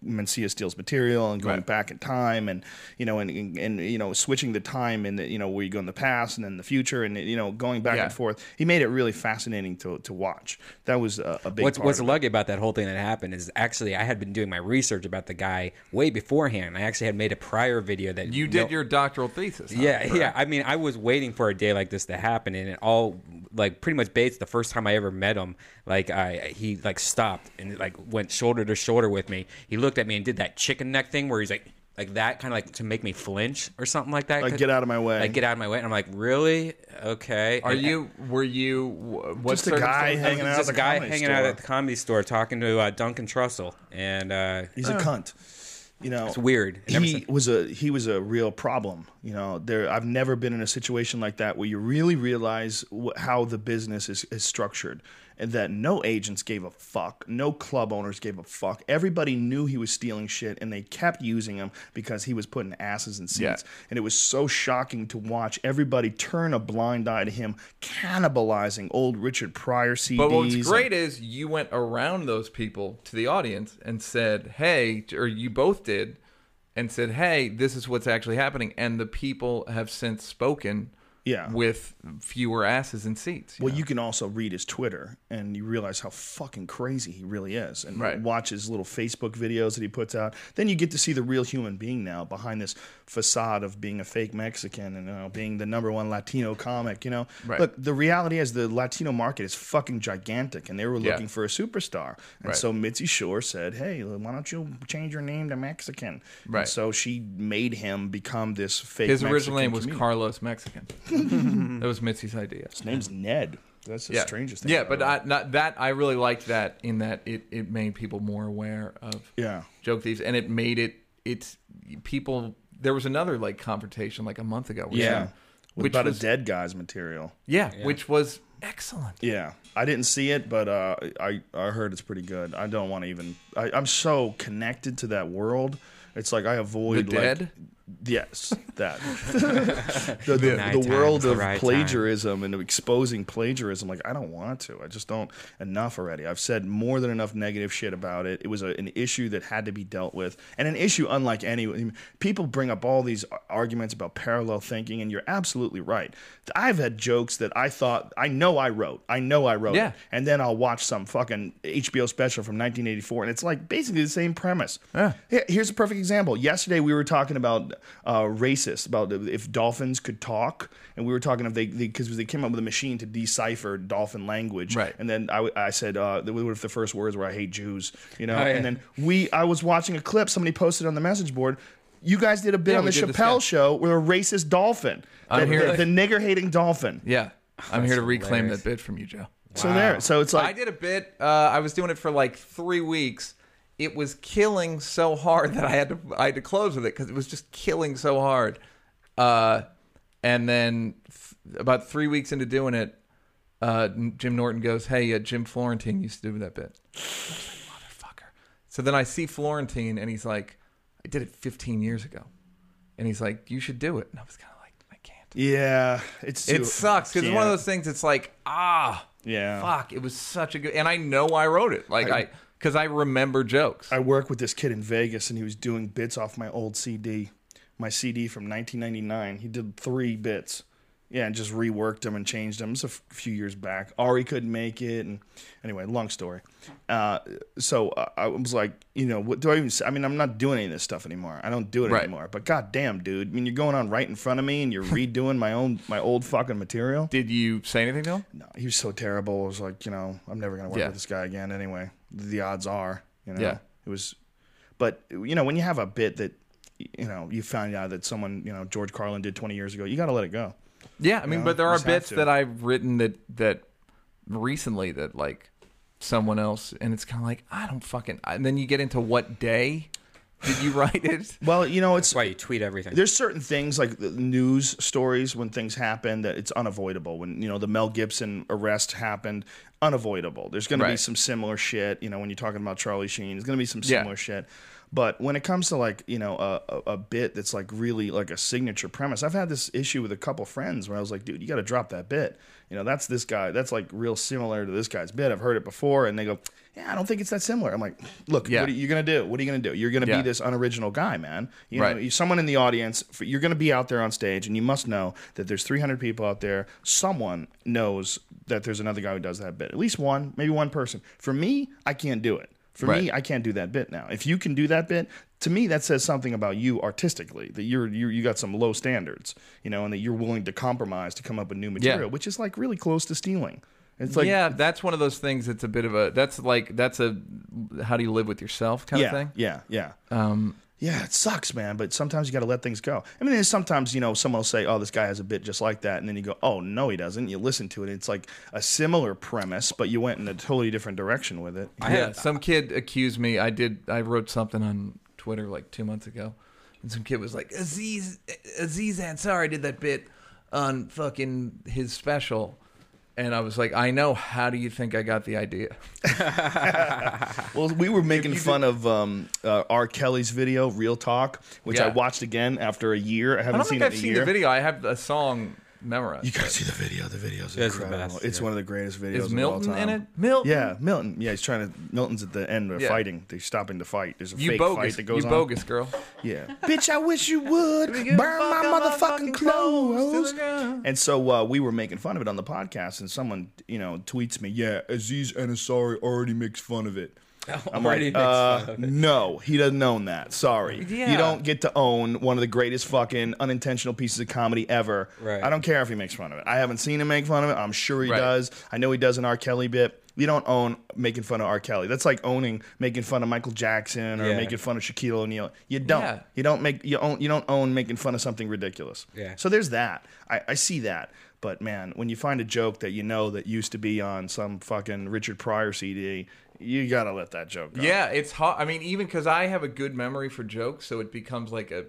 Mencia steals material and going Right. back in time, and you know, and, and, and you know, switching the time and you know where you go in the past and then the future, and you know, going back Yeah. and forth. He made it really fascinating to to watch. That was a, a big. What's part what's of it. lucky about that whole thing that happened is actually I had been doing my research about the guy way beforehand. I actually had made a prior video that You did no- your doctoral thesis. huh? yeah Correct. yeah. I mean I was waiting for a day like this to happen, and it all like pretty much Bates. The first time I ever met him, like I he like stopped and like went shoulder to shoulder with me. He looked at me and did that chicken neck thing where he's like. Like that, kind of like to make me flinch or something like that. Like, get out of my way. Like get out of my way. And I'm like, really? Okay. Are And- you? Were you? What's What Just a guy hanging out just a the guy hanging store. out at the comedy store talking to uh, Duncan Trussell, and uh, He's a cunt. You know, it's weird. And ever He since- was a he was a real problem. You know, there I've never been in a situation like that where you really realize wh- how the business is, is structured, and that no agents gave a fuck, no club owners gave a fuck. Everybody knew he was stealing shit, and they kept using him because he was putting asses in seats. Yeah. And it was so shocking to watch everybody turn a blind eye to him, cannibalizing old Richard Pryor CDs. But what's and- great is you went around those people to the audience and said, "Hey," or you both did, and said, "Hey, this is what's actually happening," and the people have since spoken. Yeah. With fewer asses in seats. Well, know? you can also read his Twitter, and you realize how fucking crazy he really is, and Right. watch his little Facebook videos that he puts out. Then you get to see the real human being now behind this facade of being a fake Mexican and you know, being the number one Latino comic. You know, Right. look, the reality is the Latino market is fucking gigantic, and they were Yeah. looking for a superstar. And Right. so Mitzi Shore said, "Hey, why don't you change your name to Mexican?" And Right. so she made him become this fake. His original Mexican name was comedian. Carlos Mexican. that was Mitzi's idea. His name's Ned. That's the yeah. strangest thing. Yeah, but I, not, that I really liked that in that it, it made people more aware of yeah. joke thieves, and it made it it's people. There was another like confrontation like a month ago. with Yeah. him, which about was a dead guy's material. yeah, which was excellent. Yeah, I didn't see it, but uh, I I heard it's pretty good. I don't want to even. I, I'm so connected to that world. It's like I avoid The like- dead? Yes, that the, the, the Nighttime, world the of right time. plagiarism and exposing plagiarism. Like I don't want to. I just don't enough already. I've said more than enough negative shit about it. It was a, an issue that had to be dealt with, and an issue unlike any. People bring up all these arguments about parallel thinking, and you're absolutely right. I've had jokes that I thought I know I wrote. I know I wrote. Yeah. It, and then I'll watch some fucking HBO special from 1984, and it's like basically the same premise. Yeah. Here's a perfect example. Yesterday we were talking about uh, racist, about if dolphins could talk, and we were talking if they because they, came up with a machine to decipher dolphin language. Right. And then I, I said, uh, what if the first words were "I hate Jews"? You know. Oh, yeah. And then we, I was watching a clip somebody posted on the message board. You guys did a bit Yeah, on the we did the Chappelle show with a racist dolphin. I'm the, here- the, the nigger hating dolphin. Yeah, I'm here to reclaim hilarious. that bit from you, Joe. So there. So it's like I did a bit. Uh, I was doing it for like three weeks. It was killing so hard that I had to I had to close with it because it was just killing so hard. Uh, and then th- about three weeks into doing it, uh, Jim Norton goes, "Hey, uh, Jim Florentine used to do that bit." I was like, "Motherfucker!" So then I see Florentine, and he's like, "I did it 15 years ago," and he's like, "You should do it." And I was kind of like, "I can't." yeah, it's too, It sucks because it's one of those things. It's like ah, Yeah. fuck. It was such a good, and I know I wrote it. Like I, because I, remember jokes. I work with this kid in Vegas, and he was doing bits off my old CD, my CD from 1999. He did three bits, yeah, and just reworked them and changed them. It's a f- few years back. Ari couldn't make it, and anyway, long story. Uh, so uh, I was like, you know, what do I even? Say? I mean, I'm not doing any of this stuff anymore. I don't do it Right. anymore. But goddamn, dude, I mean, you're going on right in front of me, and you're redoing my own my old fucking material. Did you say anything to him? No, he was so terrible. I was like, you know, I'm never gonna work Yeah. with this guy again. Anyway, the odds are, you know, Yeah. it was. But you know, when you have a bit that, you know, you found out that someone, you know, George Carlin did 20 years ago, you got to let it go. Yeah, I mean, know, but there you are bits that I've written that that recently that like someone else, and it's kind of like I don't fucking. And then you get into what day Did you write it? Well, you know, it's That's why you tweet everything. there's certain things like the news stories when things happen that it's unavoidable. When you know the Mel Gibson arrest happened, unavoidable. There's going to be some similar shit. You know, when you're talking about Charlie Sheen, there's going to be some Yeah. similar shit. But when it comes to like you know a, a, bit that's like really like a signature premise, I've had this issue with a couple friends where I was like, dude, you got to drop that bit. You know, that's this guy. That's like real similar to this guy's bit. I've heard it before, and they go, yeah, I don't think it's that similar. I'm like, look, Yeah. what are you gonna do? What are you gonna do? You're gonna Yeah. be this unoriginal guy, man. You know, Right. someone in the audience, you're going to be out there on stage, and you must know that there's 300 people out there. Someone knows that there's another guy who does that bit. At least one, maybe one person. For me, I can't do it. For me, I can't do that bit now. If you can do that bit, to me, that says something about you artistically. That you're you you got some low standards, you know, and that you're willing to compromise to come up with new material, which is like really close to stealing. It's like yeah, that's one of those things. That's a bit of a. That's like that's a. How do you live with yourself kind yeah, of thing? yeah, yeah. Um, Yeah, it sucks, man. But sometimes you got to let things go. I mean, sometimes you know someone will say, "Oh, this guy has a bit just like that," and then you go, "Oh, no, he doesn't." You listen to it; it's like a similar premise, but you went in a totally different direction with it. I yeah, had- some kid accused me. I did. I wrote something on Twitter like two months ago, and some kid was like, "Aziz Aziz Ansari did that bit on fucking his special," and I was like, "I know. How do you think I got the idea?" Well, we were making fun of um, uh, R. Kelly's video, "Real Talk," which I watched again after a year. I I haven't don't seen think it I've in a seen year. the video. I have a song memorized. You gotta see the video. The video's It's the incredible. best, it's yeah. one of the greatest videos Is of Milton all time. in it? Milton. Yeah, Milton. Yeah, he's trying to. Milton's at the end. They're Yeah. fighting. They're stopping the fight. There's a You fake bogus. fight that goes you on. bogus girl. Yeah. Bitch, I wish you would burn my motherfucking clothes. And so uh, we were making fun of it on the podcast, and someone, you know, tweets me, "Yeah, Aziz Ansari already makes fun of it." I'm Already like, uh, fun of it. no, he doesn't own that. Sorry, Yeah. you don't get to own one of the greatest fucking unintentional pieces of comedy ever. Right. I don't care if he makes fun of it. I haven't seen him make fun of it. I'm sure he Right. does. I know he does an R. Kelly bit. You don't own making fun of R. Kelly. That's like owning making fun of Michael Jackson or Yeah. making fun of Shaquille O'Neal. You don't. Yeah. You don't make you own you don't own making fun of something ridiculous. Yeah. So there's that. I, I see that. But man, when you find a joke that you know that used to be on some fucking Richard Pryor CD, you gotta let that joke go. Yeah, it's hard. I mean, even because I have a good memory for jokes, so it becomes like a,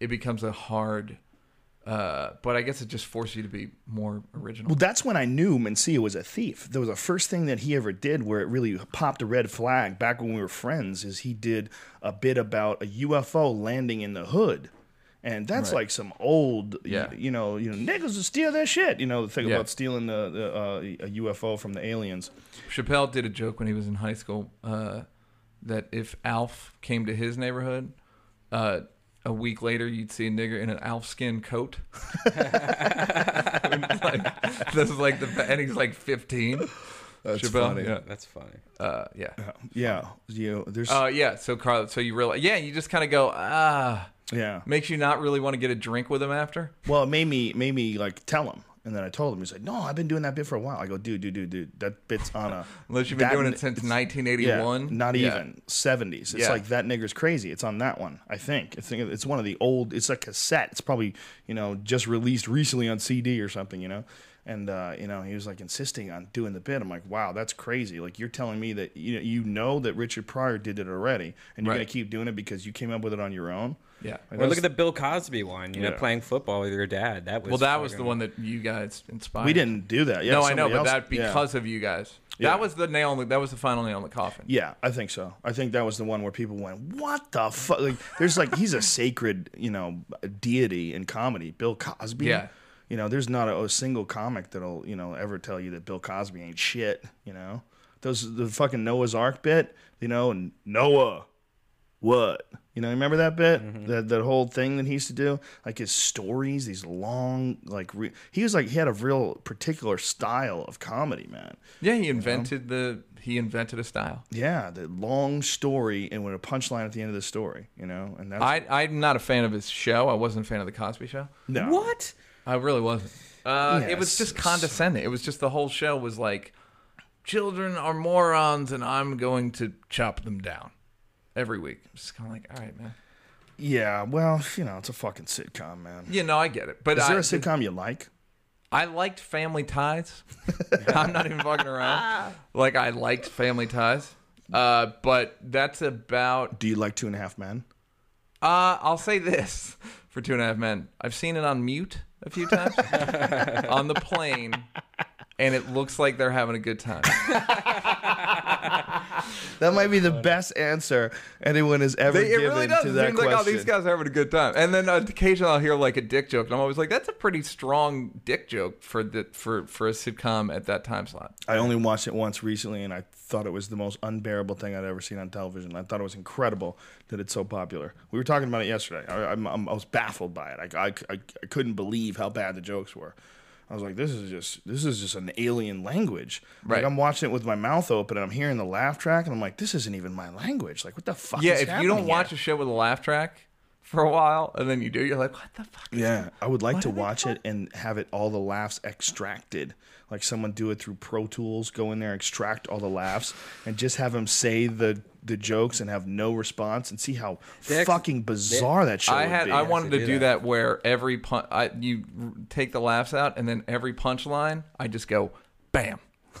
it becomes a hard. Uh, but I guess it just forces you to be more original. Well, that's when I knew Mencia was a thief. There was the first thing that he ever did where it really popped a red flag back when we were friends is he did a bit about a UFO landing in the hood. And that's Right. like some old, Yeah. you, you know, you know, niggas will steal their shit. You know, the thing Yeah. about stealing the, the uh, a UFO from the aliens. Chappelle did a joke when he was in high school uh, that if Alf came to his neighborhood, uh, a week later you'd see a nigger in an Alf skin coat. like, this is like the and he's like fifteen. That's Chappelle, funny. yeah, That's funny. uh, yeah, Yeah, you there's uh, yeah. So Carl, so you realize, yeah, you just kind of go, ah, yeah. makes you not really want to get a drink with him after. Well, it made me made me like tell him, and then I told him. He's like, "No, I've been doing that bit for a while." I go, "Dude, dude, dude, dude, that bit's on a Unless you've been that doing it since 1981. Yeah, not Yeah. even seventies. It's Yeah. like that nigger's crazy. It's on that one, I think. It's it's one of the old. It's a cassette. It's probably you know just released recently on CD or something. You know. And uh, you know he was like insisting on doing the bit. I'm like, wow, that's crazy. Like you're telling me that you know, you know that Richard Pryor did it already, and you're Right. gonna keep doing it because you came up with it on your own. Yeah. Like, Or that's- look at the Bill Cosby one. You know, playing football with your dad. That was Well, that was the one that you guys inspired. we didn't do that. Yeah, no, I know, but else- that yeah. because of you guys. Yeah. That was the nail. In the, that was the final nail in the coffin. Yeah, I think so. I think that was the one where people went, "What the fuck?" Like, there's like he's a sacred, you know, deity in comedy. Bill Cosby. Yeah. You know, there's not a, a single comic that'll you know ever tell you that Bill Cosby ain't shit. You know, those the fucking Noah's Ark bit. You know, and Noah, what? You know, remember that bit? Mm-hmm. That that whole thing that he used to do, like his stories, these long, like re- he was like he had a real particular style of comedy, man. Yeah, he invented the he invented a style. Yeah, the long story and with a punchline at the end of the story, you know, and that's I I'm not a fan of his show. I wasn't a fan of the Cosby Show. no. What? I really wasn't. Uh, It was just condescending. It was just the whole show was like, children are morons, and I'm going to chop them down every week. It's just kind of like, all right, man. Yeah, well, you know, it's a fucking sitcom, man. You know, I get it. But Is there I, a sitcom you like? I liked Family Ties. I'm not even fucking around. Like I liked Family Ties. Uh, but that's about Do you like Two and a Half Men? Uh, I'll say this for Two and a Half Men. I've seen it on mute a few times on the plane, and it looks like they're having a good time. That might be the best answer anyone has ever They, it given really does. to It that seems question. like, oh, these guys are having a good time. And then uh, occasionally I'll hear like a dick joke, and I'm always like, that's a pretty strong dick joke for the for for a sitcom at that time slot. I only watched it once recently, and I thought it was the most unbearable thing I'd ever seen on television. I thought it was incredible that it's so popular. We were talking about it yesterday. I, I'm, I'm, I was baffled by it. I, I, I, I couldn't believe how bad the jokes were. I was like, this is just this is just an alien language. Like I'm watching it with my mouth open, and I'm hearing the laugh track, and I'm like, this isn't even my language. Like, what the fuck? Yeah, if you don't watch a show with a laugh track for a while, and then you do, you're like, what the fuck? is Yeah, I would like What to watch it and have it all the laughs extracted. Like someone do it through Pro Tools, go in there, extract all the laughs, and just have them say the the jokes and have no response, and see how They ex- fucking bizarre that show I would had be. I wanted to do do that. that. where every pun I you take the laughs out and then every punchline I just go bam.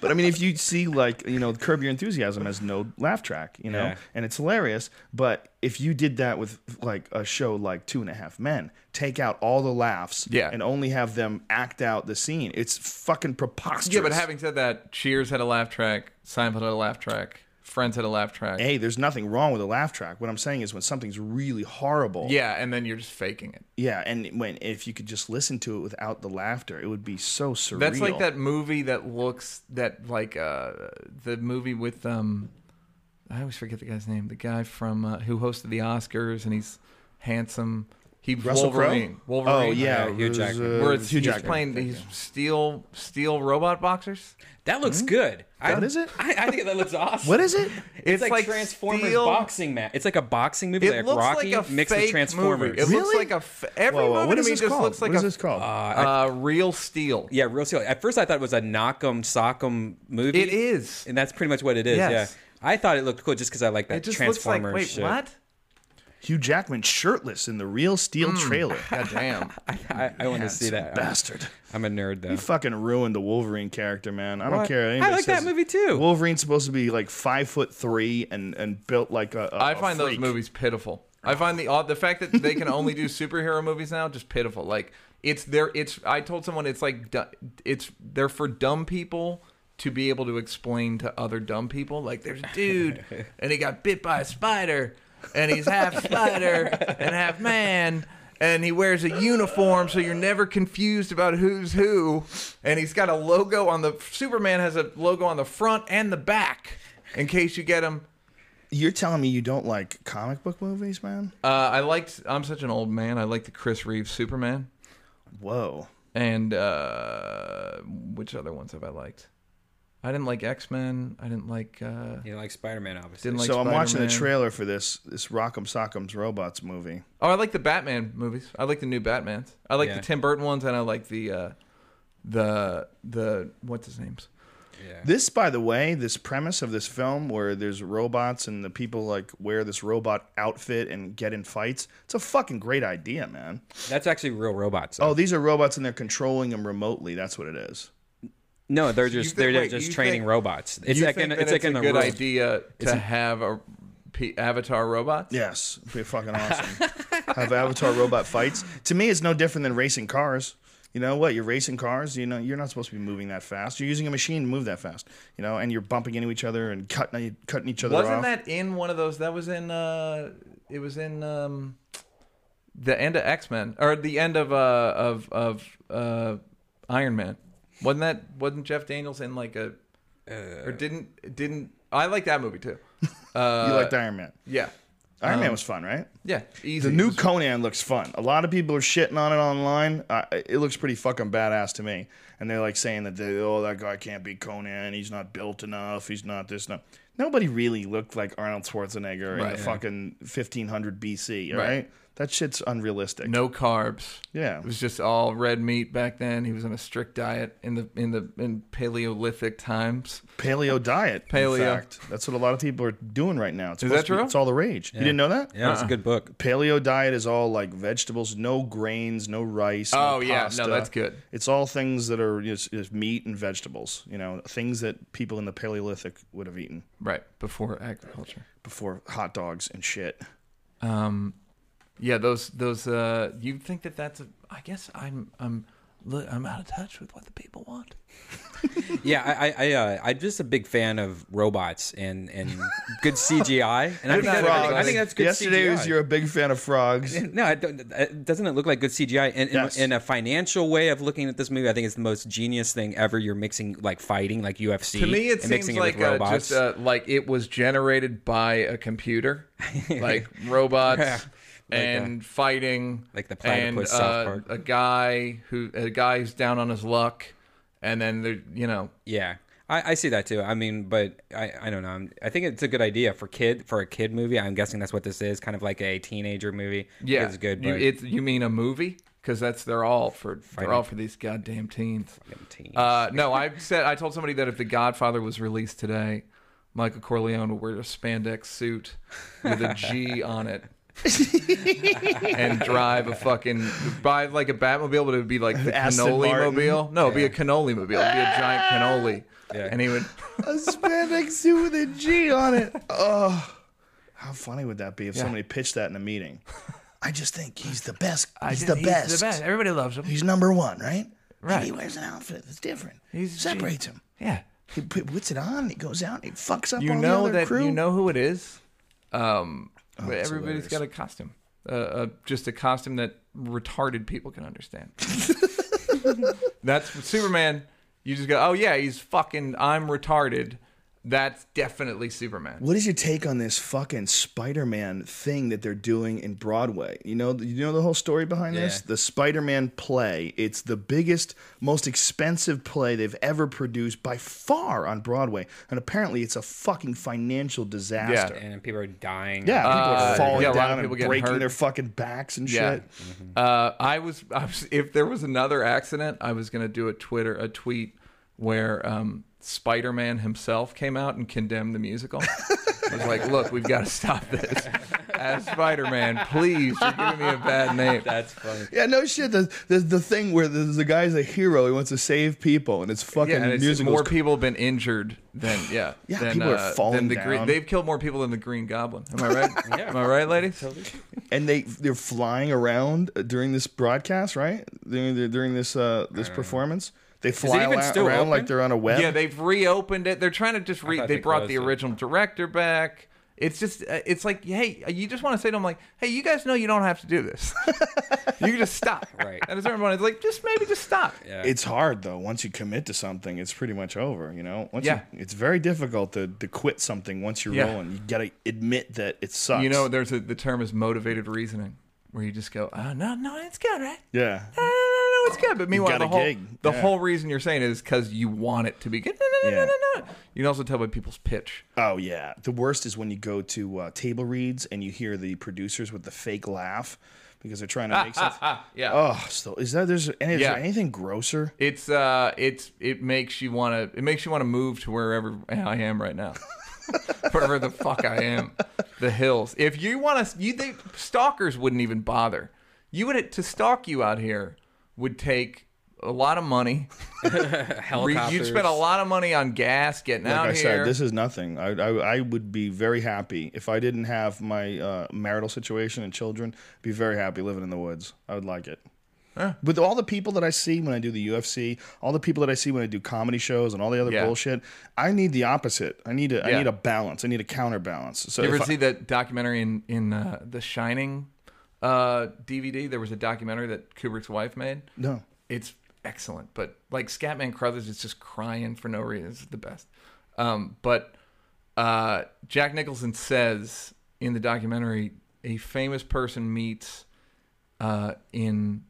But I mean, if you see like you know, Curb Your Enthusiasm has no laugh track, you know, Yeah. and it's hilarious. But if you did that with like a show like Two and a Half Men, take out all the laughs, Yeah. and only have them act out the scene, it's fucking preposterous. Yeah, but having said that, Cheers had a laugh track, Seinfeld had a laugh track, Friends had a laugh track. hey, there's nothing wrong with a laugh track. What I'm saying is when something's really horrible, Yeah, and then you're just faking it. yeah, and when if you could just listen to it without the laughter, it would be so surreal. That's like that movie that looks that like uh the movie with um I always forget the guy's name. The guy from uh, who hosted the Oscars and he's handsome. He Russell Crowe? Wolverine. Wolverine. Oh yeah, Yeah, Hugh Jackman. uh, Where it's, Hugh he's Jackman. playing these steel steel robot boxers. That looks good. I, What is it? I, I think that looks awesome. What is it? It's, It's like, like Transformers steel- boxing match. It's like a boxing movie, It like looks Rocky like a mixed with fake Transformers. movie. It looks Really? like a f- every Whoa, whoa, movie what to is me this just called? looks like what is a this called? uh, real steel. Yeah, real steel. At first, I thought it was a knock'em sock'em movie. It is. and that's pretty much what it is. Yes. Yeah, I thought it looked cool just because I like that It just looks like wait, shit. what? Hugh Jackman shirtless in the Real Steel Hmm. trailer. God damn. I, I want to see that. bastard. I'm a nerd though. You fucking ruined the Wolverine character, man. I don't What? care. I Anybody like that movie too. Wolverine's supposed to be like five foot three and and built like a. a I a find those freak. movies pitiful. I find the odd the fact that they can only do superhero movies now just pitiful. Like it's there. It's I told someone it's like it's they're for dumb people to be able to explain to other dumb people. Like there's a dude and he got bit by a spider and he's half spider and half man. And he wears a uniform, so you're never confused about who's who. And he's got a logo on the Superman has a logo on the front and the back, in case you get him. You're telling me you don't like comic book movies, man? Uh, I liked. I'm such an old man. I like the Chris Reeves Superman, Whoa. and uh, which other ones have I liked? I didn't like X Men. I didn't like. Uh, You like Spider-Man, obviously. Didn't like so I'm watching the Spider-Man. trailer for this this Rock'em Sock'em's Robots movie. oh, I like the Batman movies. I like the new Batmans. I like Yeah. the Tim Burton ones, and I like the uh, the the what's his names. yeah. This, by the way, this premise of this film where there's robots and the people like wear this robot outfit and get in fights, it's a fucking great idea, man. That's actually real robots. Oh, these are robots and they're controlling them remotely. That's what it is. No, they're just think- they're wait, just training think- robots. It's like think in, that it's like in a the good room. idea to have a P- Avatar robots. Yes, it'd be fucking awesome. Have Avatar robot fights. To me, it's no different than racing cars. You know what? You're racing cars. You know you're not supposed to be moving that fast. You're using a machine to move that fast. You know, and you're bumping into each other and cutting cutting each other Wasn't off. that in one of those? That was in. uh It was in um the end of X Men or the end of uh of of uh Iron Man. Wasn't that? Wasn't Jeff Daniels in like a? or didn't didn't I like that movie too? Uh, you liked Iron Man. Yeah, Iron Man um, was fun, right? yeah. Easy. The new Conan looks fun. A lot of people are shitting on it online. Uh, it looks pretty fucking badass to me. And they're like saying that, they, oh, that guy can't be Conan. He's not built enough. He's not this, not. Nobody really looked like Arnold Schwarzenegger in Right. the fucking 1500 BC, Right. right? That shit's unrealistic. No carbs. Yeah. It was just all red meat back then. He was on a strict diet in the in the in Paleolithic times. Paleo diet. in Paleo. fact. That's what a lot of people are doing right now. It's Is that to be- true? It's all the rage. You didn't know that? Yeah, it's a good book. Paleo diet is all like vegetables, no grains, no rice. no Oh, yeah. No, pasta. that's good. It's all things that are just, just meat and vegetables. You know, things that people in the Paleolithic would have eaten Right before agriculture. before hot dogs and shit. Um, yeah, those those. Uh, you think that that's a? I guess I'm I'm look, I'm out of touch with what the people want. Yeah, I, I, I uh, I'm just a big fan of robots and and good CGI, and I think, that, I think, I think that's good Yesterday CGI. was you're a big fan of frogs. No, it don't- it doesn't it look like good CGI? And Yes. in, in a financial way of looking at this movie, I think it's the most genius thing ever. You're mixing like fighting, like UFC. To me, it and seems mixing like it uh, just uh, like it was generated by a computer, like robots Yeah. Like, and fighting, like the and platypus South uh, Park. a guy who a guy who's down on his luck, and then there, you know, yeah, I, I see that too. I mean, but I, I don't know. I'm, I think it's a good idea for kid for a kid movie. I'm guessing that's what this is, kind of like a teenager movie. yeah, it's good. You, it's you mean a movie? Because that's they're all for they're all for these goddamn teens. fucking teen. Uh, no, I said I told somebody that if The Godfather was released today, Michael Corleone would wear a spandex suit with a G on it. and drive a fucking buy like a Batmobile, but it would be like the Aston cannoli Martin. mobile. No, it'd be a cannoli mobile. It'd be a giant cannoli. Yeah. And he would a spandex suit with a G on it. Oh, how funny would that be if somebody pitched that in a meeting? I just think he's the best. He's, the, best. Everybody loves him. He's number one, right? Right. And he wears an outfit that's different. He's- separates him. Yeah. He put- puts it on. He goes out. And he fucks up You all know the other that crew. you know who it is. Um, but that's everybody's hilarious. got a costume. Uh, uh, just a costume that retarded people can understand. That's Superman. You just go, oh yeah, he's fucking. I'm retarded. That's definitely Superman. What is your take on this fucking Spider-Man thing that they're doing in Broadway? You know, you know the whole story behind this. The Spider-Man play. It's the biggest, most expensive play they've ever produced by far on Broadway, and apparently it's a fucking financial disaster. Yeah, and people are dying. Yeah, people Uh, are falling yeah, a lot of down and breaking hurt. their fucking backs and Yeah. shit. Uh, I was, I was. If there was another accident, I was gonna do a Twitter, a tweet where um, Spider-Man himself came out and condemned the musical. I was like, look, we've got to stop this. As Spider-Man, please, you're giving me a bad name. That's funny. Yeah, no shit. The, the, the thing where the, the guy's a hero, he wants to save people, and it's fucking Yeah, and it's musicals. more people have been injured than yeah. Yeah, than, people are uh, falling the down. Green, they've killed more people than the Green Goblin. Am I right? Yeah. Am I right, ladies? and they they're flying around during this broadcast, right? During, during this uh, this performance, they fly even ala- still around open? like they're on a web. Yeah, they've reopened it. They're trying to just re. They, they brought closed the it. original director back. It's just, uh, it's like, hey, you just want to say to them, like, hey, you guys know you don't have to do this. you can just stop. Right. And a certain point, it's like, just maybe just stop. Yeah. It's hard though. Once you commit to something, it's pretty much over. You know. Once Yeah. You, it's very difficult to, to quit something once you're Yeah. rolling. You gotta admit that it sucks. You know, there's a the term is motivated reasoning, where you just go, oh, no, no, it's good, right? Yeah. No, it's good. But meanwhile, the whole gig. the Yeah. whole reason you're saying it is because you want it to be good. No, no, no, Yeah. no, no, no. You can also tell by people's pitch. Oh yeah. The worst is when you go to uh, table reads and you hear the producers with the fake laugh because they're trying to make something. Yeah. Oh, so is that there's any, is Yeah. there anything grosser? It's uh, it's it makes you want to it makes you want to move to wherever I am right now, wherever the fuck I am, the hills. If you want to, you they stalkers wouldn't even bother. You would to stalk you out here would take a lot of money. Helicopters. You'd spend a lot of money on gas getting Like out I here. said, this is nothing. I, I I would be very happy if I didn't have my uh, marital situation and children. Be very happy living in the woods. I would like it. With all the people that I see when I do the UFC, all the people that I see when I do comedy shows, and all the other Yeah. bullshit, I need the opposite. I need a I Yeah. need a balance. I need a counterbalance. So you ever if I- see that documentary in in uh, the Shining uh, DVD? There was a documentary that Kubrick's wife made. no. It's excellent, but like Scatman Crothers is just crying for no reason. It's the best. Um, but uh, Jack Nicholson says in the documentary, a famous person meets uh, in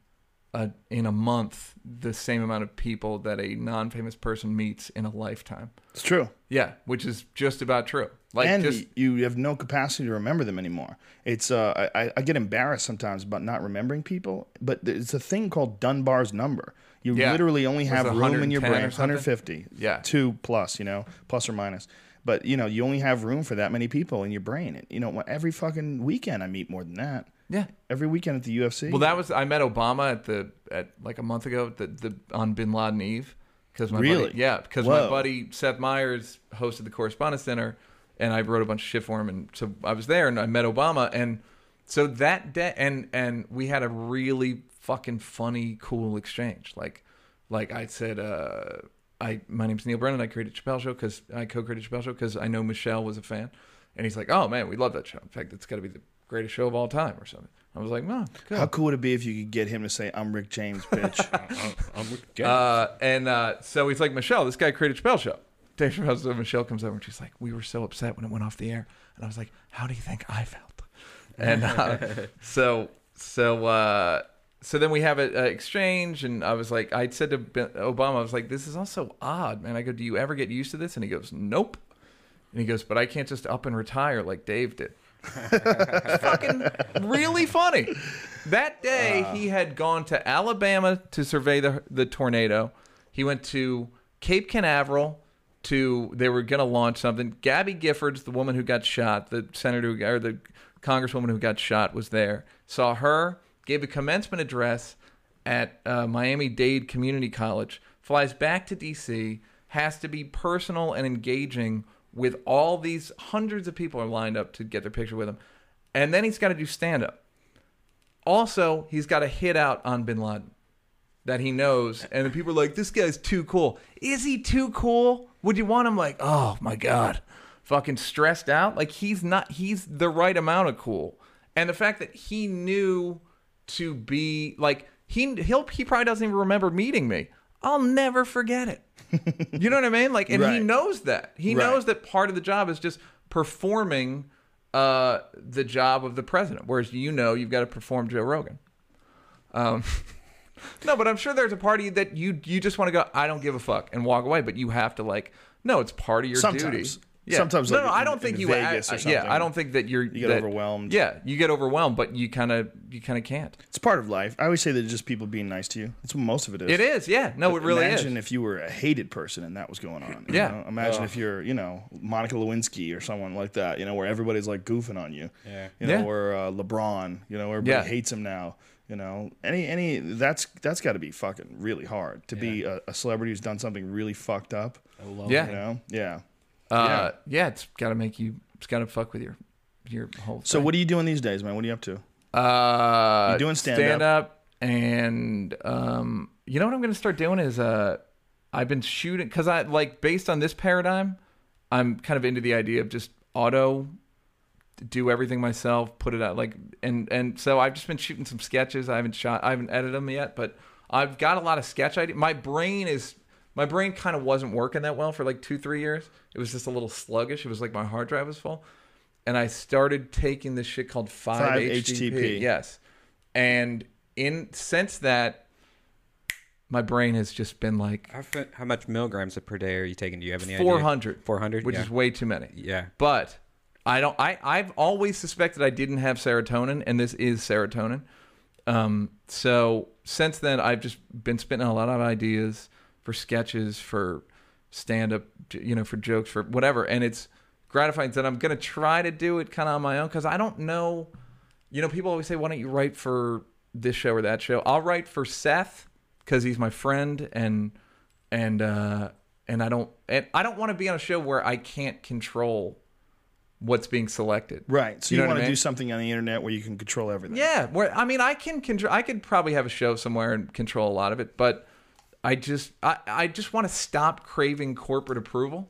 a in a month the same amount of people that a non-famous person meets in a lifetime. It's true. Yeah, which is just about true. Like and just you have no capacity to remember them anymore. It's uh, I, I get embarrassed sometimes about not remembering people, but it's a thing called Dunbar's number. You Yeah. literally only have room in your brain, 150, Yeah. two plus, you know, plus or minus. But you know, you only have room for that many people in your brain. You know, every fucking weekend I meet more than that. yeah. Every weekend at the UFC. Well, that was I met Obama at the at like a month ago the, the on Bin Laden Eve because my Really? buddy, yeah because my buddy Seth Meyers hosted the Correspondents Dinner and I wrote a bunch of shit for him and so I was there and I met Obama and so that day and and we had a really fucking funny cool exchange like like I said uh I my name's Neal Brennan I created Chappelle Show because I co-created Chappelle Show because I know Michelle was a fan and he's like oh man we love that show in fact it's got to be the greatest show of all time or something I was like oh good. How cool would it be if you could get him to say, "I'm Rick James, bitch"? I'm Rick Uh, and uh, so he's like, Michelle, this guy created Chappelle Show. Dave Chappelle, so Michelle comes over and she's like, we were so upset when it went off the air. And I was like, how do you think I felt? And uh, so, so, uh, so then we have an exchange, and I was like, I said to Obama, I was like, this is also odd, man. I go, do you ever get used to this? And he goes, nope. And he goes, but I can't just up and retire like Dave did. Fucking really funny. That day, he had gone to Alabama to survey the the tornado. He went to Cape Canaveral to they were going to launch something. Gabby Giffords, the woman who got shot, the senator who, or the congresswoman who got shot, was there. Saw her, gave a commencement address at uh, Miami Dade Community College. Flies back to D.C. Has to be personal and engaging with all these hundreds of people are lined up to get their picture with him, and then he's got to do stand up. Also, he's got to hit out on Bin Laden that he knows, and the people are like, "This guy's too cool." Is he too cool? Would you want him like, "Oh my god," fucking stressed out? Like he's not. He's the right amount of cool, and the fact that he knew to be like he he'll he probably doesn't even remember meeting me. I'll never forget it. you know what I mean? Like, and he knows that. He Right. knows that part of the job is just performing uh, the job of the president, whereas you know you've got to perform Joe Rogan. Um, no, but I'm sure there's a party that you you just want to go. I don't give a fuck and walk away, but you have to like. No, it's part of your Sometimes. duty. Yeah. Sometimes, no, like, no, I in- don't think you. Vegas or I- yeah, something. I don't think that you're. You get that- overwhelmed. Yeah, you get overwhelmed, but you kind of you kind of can't. It's part of life. I always say that it's just people being nice to you. That's what most of it is. It is, yeah. No, it really Imagine is. if you were a hated person and that was going on. Yeah. know? Imagine if you're, you know, Monica Lewinsky or someone like that, you know, where everybody's like goofing on you. Yeah. You know, Yeah. or uh, LeBron, you know, everybody Yeah. hates him now. You know, any any that's that's got to be fucking really hard to be a, a celebrity who's done something really fucked up. i Yeah. You know, yeah. Uh, yeah, it's got to make you. It's got to fuck with your your whole. So what are you doing these days, man? What are you up to? Uh, You doing stand-up? stand up, and um, you know what I'm going to start doing is uh, I've been shooting because I like based on this paradigm, I'm kind of into the idea of just auto do everything myself, put it out like and and so I've just been shooting some sketches. I haven't shot, I haven't edited them yet, but I've got a lot of sketch ideas. My brain is my brain kind of wasn't working that well for like two three years. It was just a little sluggish. It was like my hard drive was full, and I started taking this shit called 5 HTP. Yes, and in since that, my brain has just been like How, how much milligrams per day are you taking? Do you have any idea? 400, 400? which yeah. is way too many. Yeah. But I don't. I I've always suspected I didn't have serotonin, and this is serotonin. Um. So since then, I've just been spitting a lot of ideas for sketches, for stand up, you know, for jokes, for whatever, and it's gratifying that I'm gonna try to do it kind of on my own because I don't know. You know, people always say, "Why don't you write for this show or that show?" I'll write for Seth because he's my friend, and and uh, and I don't and I don't want to be on a show where I can't control what's being selected. Right. So You you, want I to mean? do something on the internet where you can control everything. Yeah, where I mean, I can control. I could probably have a show somewhere and control a lot of it, but I just, I, I just want to stop craving corporate approval.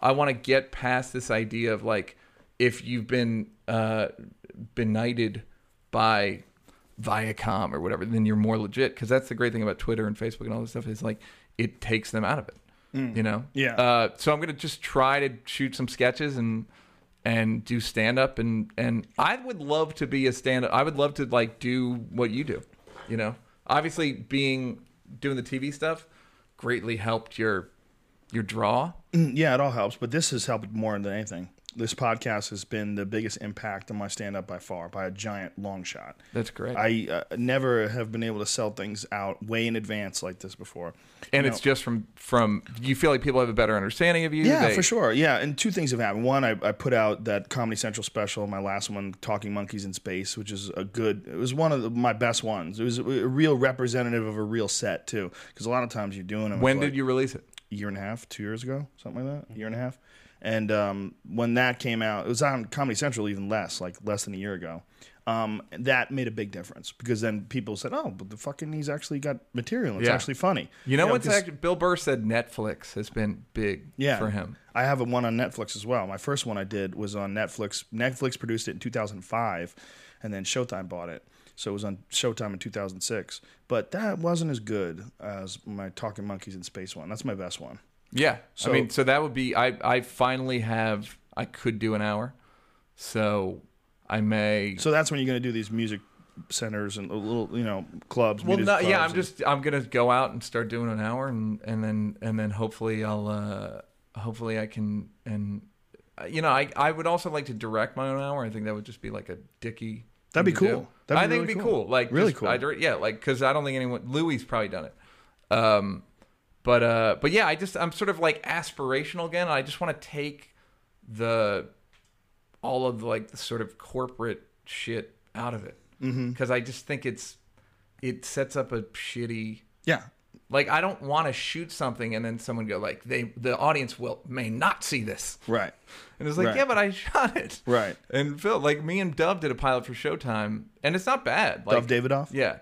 I want to get past this idea of like, if you've been uh, benighted by Viacom or whatever, then you're more legit. Because that's the great thing about Twitter and Facebook and all this stuff is like it takes them out of it. You know. Yeah. Uh, so I'm gonna just try to shoot some sketches and and do stand up and and I would love to be a stand up. I would love to like do what you do. You know. Obviously, being doing the TV stuff greatly helped your your draw. Mm, Yeah, it all helps, but this has helped more than anything. This podcast has been the biggest impact on my stand up by far, by a giant long shot. That's great. I uh, never have been able to sell things out way in advance like this before. and You it's know- just from from you feel like people have a better understanding of you. Yeah, They- for sure. Yeah, and two things have happened. One, I, I put out that Comedy Central special, my last one, Talking Monkeys in Space, which is a good. It was one of the, my best ones. It was a, real representative of a real set too, because a lot of times you're doing them. When did like, you release it? a year and a half, two years ago, something like that, a year and a half. And um, when that came out, it was on Comedy Central even less, like less than a year ago. Um, that made a big difference because then people said, "Oh, but the fucking he's actually got material. It's Yeah. actually funny." You know what's 'cause- actually Bill Burr said Netflix has been big yeah. for him. I have a one on Netflix as well. My first one I did was on Netflix. Netflix produced it in 2005, and then Showtime bought it. So it was on Showtime in 2006. But that wasn't as good as my Talking Monkeys in Space one. That's my best one. Yeah. So- I mean, so that would be I I finally have I could do an hour. So I may So that's when you're going to do these music centers and little, you know, clubs. Well, no, yeah, I'm just I'm gonna go out and start doing an hour, and and then and then hopefully I'll uh hopefully I can and uh, you know I I would also like to direct my own hour. I think that would just be like a dicky. That'd be cool. That'd I be think really it'd be cool. cool. Like Really just- cool. I yeah, like because I don't think anyone Louis probably done it. Um, but uh, but yeah, I just I'm sort of like aspirational again. I just want to take the all of like the sort of corporate shit out of it Mm-hmm. because I just think it's it sets up a shitty yeah. like I don't want to shoot something and then someone go like they the audience will may not see this Right. and it's like Right. yeah but I shot it Right. and Phil like me and Dov did a pilot for Showtime and it's not bad like Dov Davidoff? yeah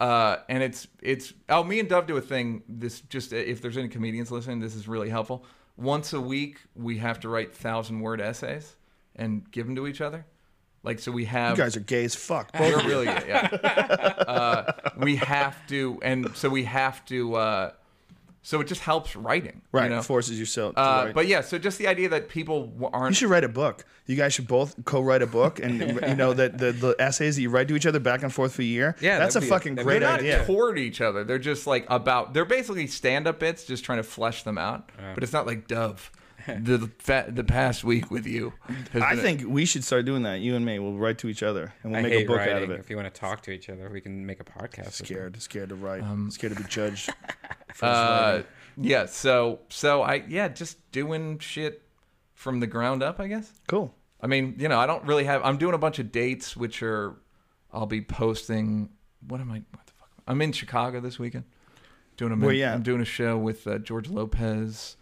uh, and it's it's oh me and Dov do a thing this just if there's any comedians listening this is really helpful once a week we have to write thousand word essays and give them to each other like so we have You guys are gay as fuck. Both we're really yeah. uh, we have to, and so we have to. Uh, so it just helps writing, right. You know? Forces yourself to uh, write. But yeah, so just the idea that people You aren't. You should write a book. You guys should both co-write a book, and you know that the, the essays that you write to each other back and forth for a year. Yeah, that's a that'd be- fucking that'd great they're not idea. toward each other. They're just like about. They're basically stand-up bits, just trying to flesh them out. But it's not like Dov. The the, fa- the past week with you. I been a- think we should start doing that. You and me, we'll write to each other, and we'll I make a book writing. out of it. If you want to talk to each other, we can make a podcast. with Scared, scared to write, Um, scared to be judged. Uh, yeah. So so I yeah just doing shit from the ground up. I guess. cool. I mean, you know, I don't really have. I'm doing a bunch of dates, which are, I'll be posting. What am I? What the fuck? I'm in Chicago this weekend. Doing a. You at? I'm doing a show with uh, George Lopez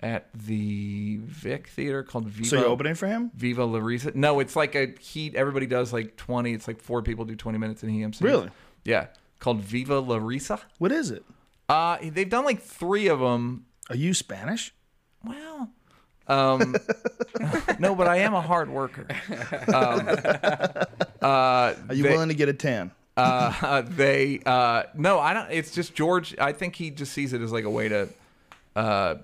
at the Vic Theater called Viva. So you're opening for him? Viva La Risa. No, it's like a heat. Everybody does like 20. It's like four people do 20 minutes in EMC. Really? Yeah. Called Viva La Risa. What is it? Uh, they've done like three of them. Are you Spanish? Well, um, no, but I am a hard worker. Um, uh, Are you they, willing to get a tan? uh, they uh, no, I don't. It's just George. I think he just sees it as like a way to uh,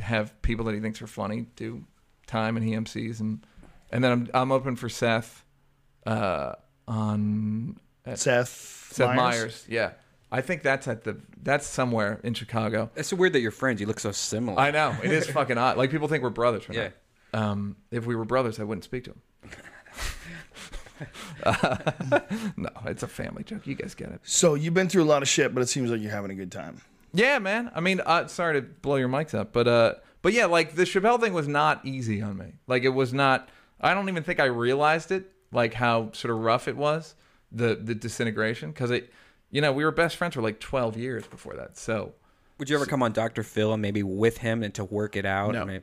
have people that he thinks are funny do time and he MCs and and then I'm I'm open for Seth uh, on at Seth, Seth Meyers. Meyers. Yeah, I think that's at the that's somewhere in Chicago. It's so weird that you're friends. You look so similar. I know it is fucking odd. Like people think we're brothers. Right Yeah. Um, if we were brothers, I wouldn't speak to him. no, it's a family joke. You guys get it. So you've been through a lot of shit, but it seems like you're having a good time. Yeah, man. I mean, uh, sorry to blow your mics up, but uh, but yeah, like the Chappelle thing was not easy on me. Like it was not. I don't even think I realized it. Like how sort of rough it was, the the disintegration, because it, you know, we were best friends for like twelve years before that. So Would you ever come on Dr. Phil and maybe with him and to work it out? No. I mean,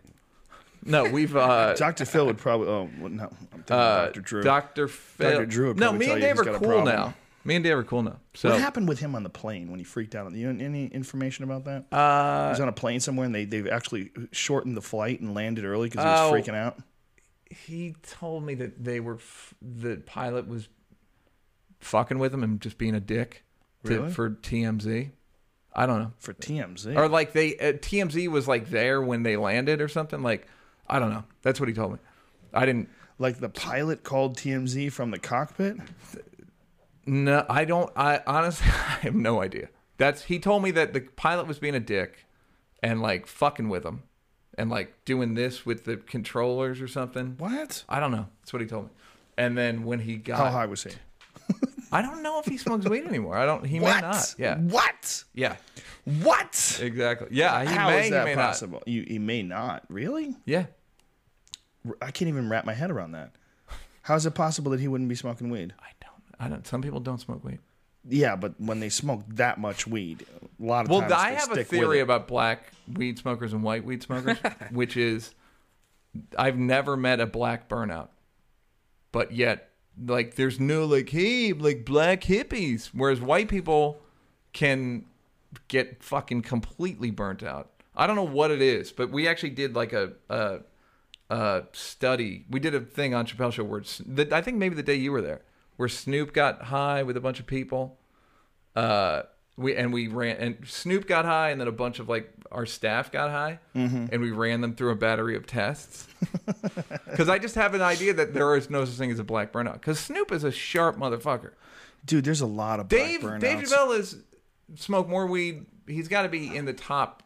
no, we've uh, Dr. Phil would probably. Oh well, no, I'm thinking uh, Dr. Drew. Dr. Phil. Dr. Drew would no, me and you Dave are cool now. Me and Dave are cool now. So what happened with him on the plane when he freaked out? You know, any information about that? Uh, he was on a plane somewhere, and they they actually shortened the flight and landed early because he Oh. was freaking out. he told me that they were f- the pilot was fucking with him and just being a dick to, Really? for TMZ. I don't know. For TMZ, Or like they uh, TMZ was like there when they landed or something. Like I don't know. That's what he told me. I didn't. like the pilot called TMZ from the cockpit. No, I don't. I honestly, I have no idea. That's he told me that the pilot was being a dick and like fucking with him, and like doing this with the controllers or something. What? I don't know. That's what he told me. And then when he got, How high was he? I don't know if he smokes weed anymore. I don't. He may not. Yeah. What? Yeah. What? Exactly. Yeah. He How may. is that he may possible? You, he may not. Really? Yeah. I can't even wrap my head around that. How is it possible that he wouldn't be smoking weed? I don't. I don't. Some people don't smoke weed. Yeah, but when they smoke that much weed, a lot of Well, times I have a theory about black weed smokers and white weed smokers, which is I've never met a black burnout, but yet like there's no like hey like black hippies, whereas white people can get fucking completely burnt out. I don't know what it is, but we actually did like a a, a study. We did a thing on Chappelle Show where I think maybe the day you were there, where Snoop got high with a bunch of people. Uh, we and we ran and Snoop got high, and then a bunch of like our staff got high, Mm-hmm. and we ran them through a battery of tests. Because I just have an idea that there is no such thing as a black burnout. Because Snoop is a sharp motherfucker. Dude, there's a lot of Dave black Dave. Chappelle is smoked more weed. He's got to be in the top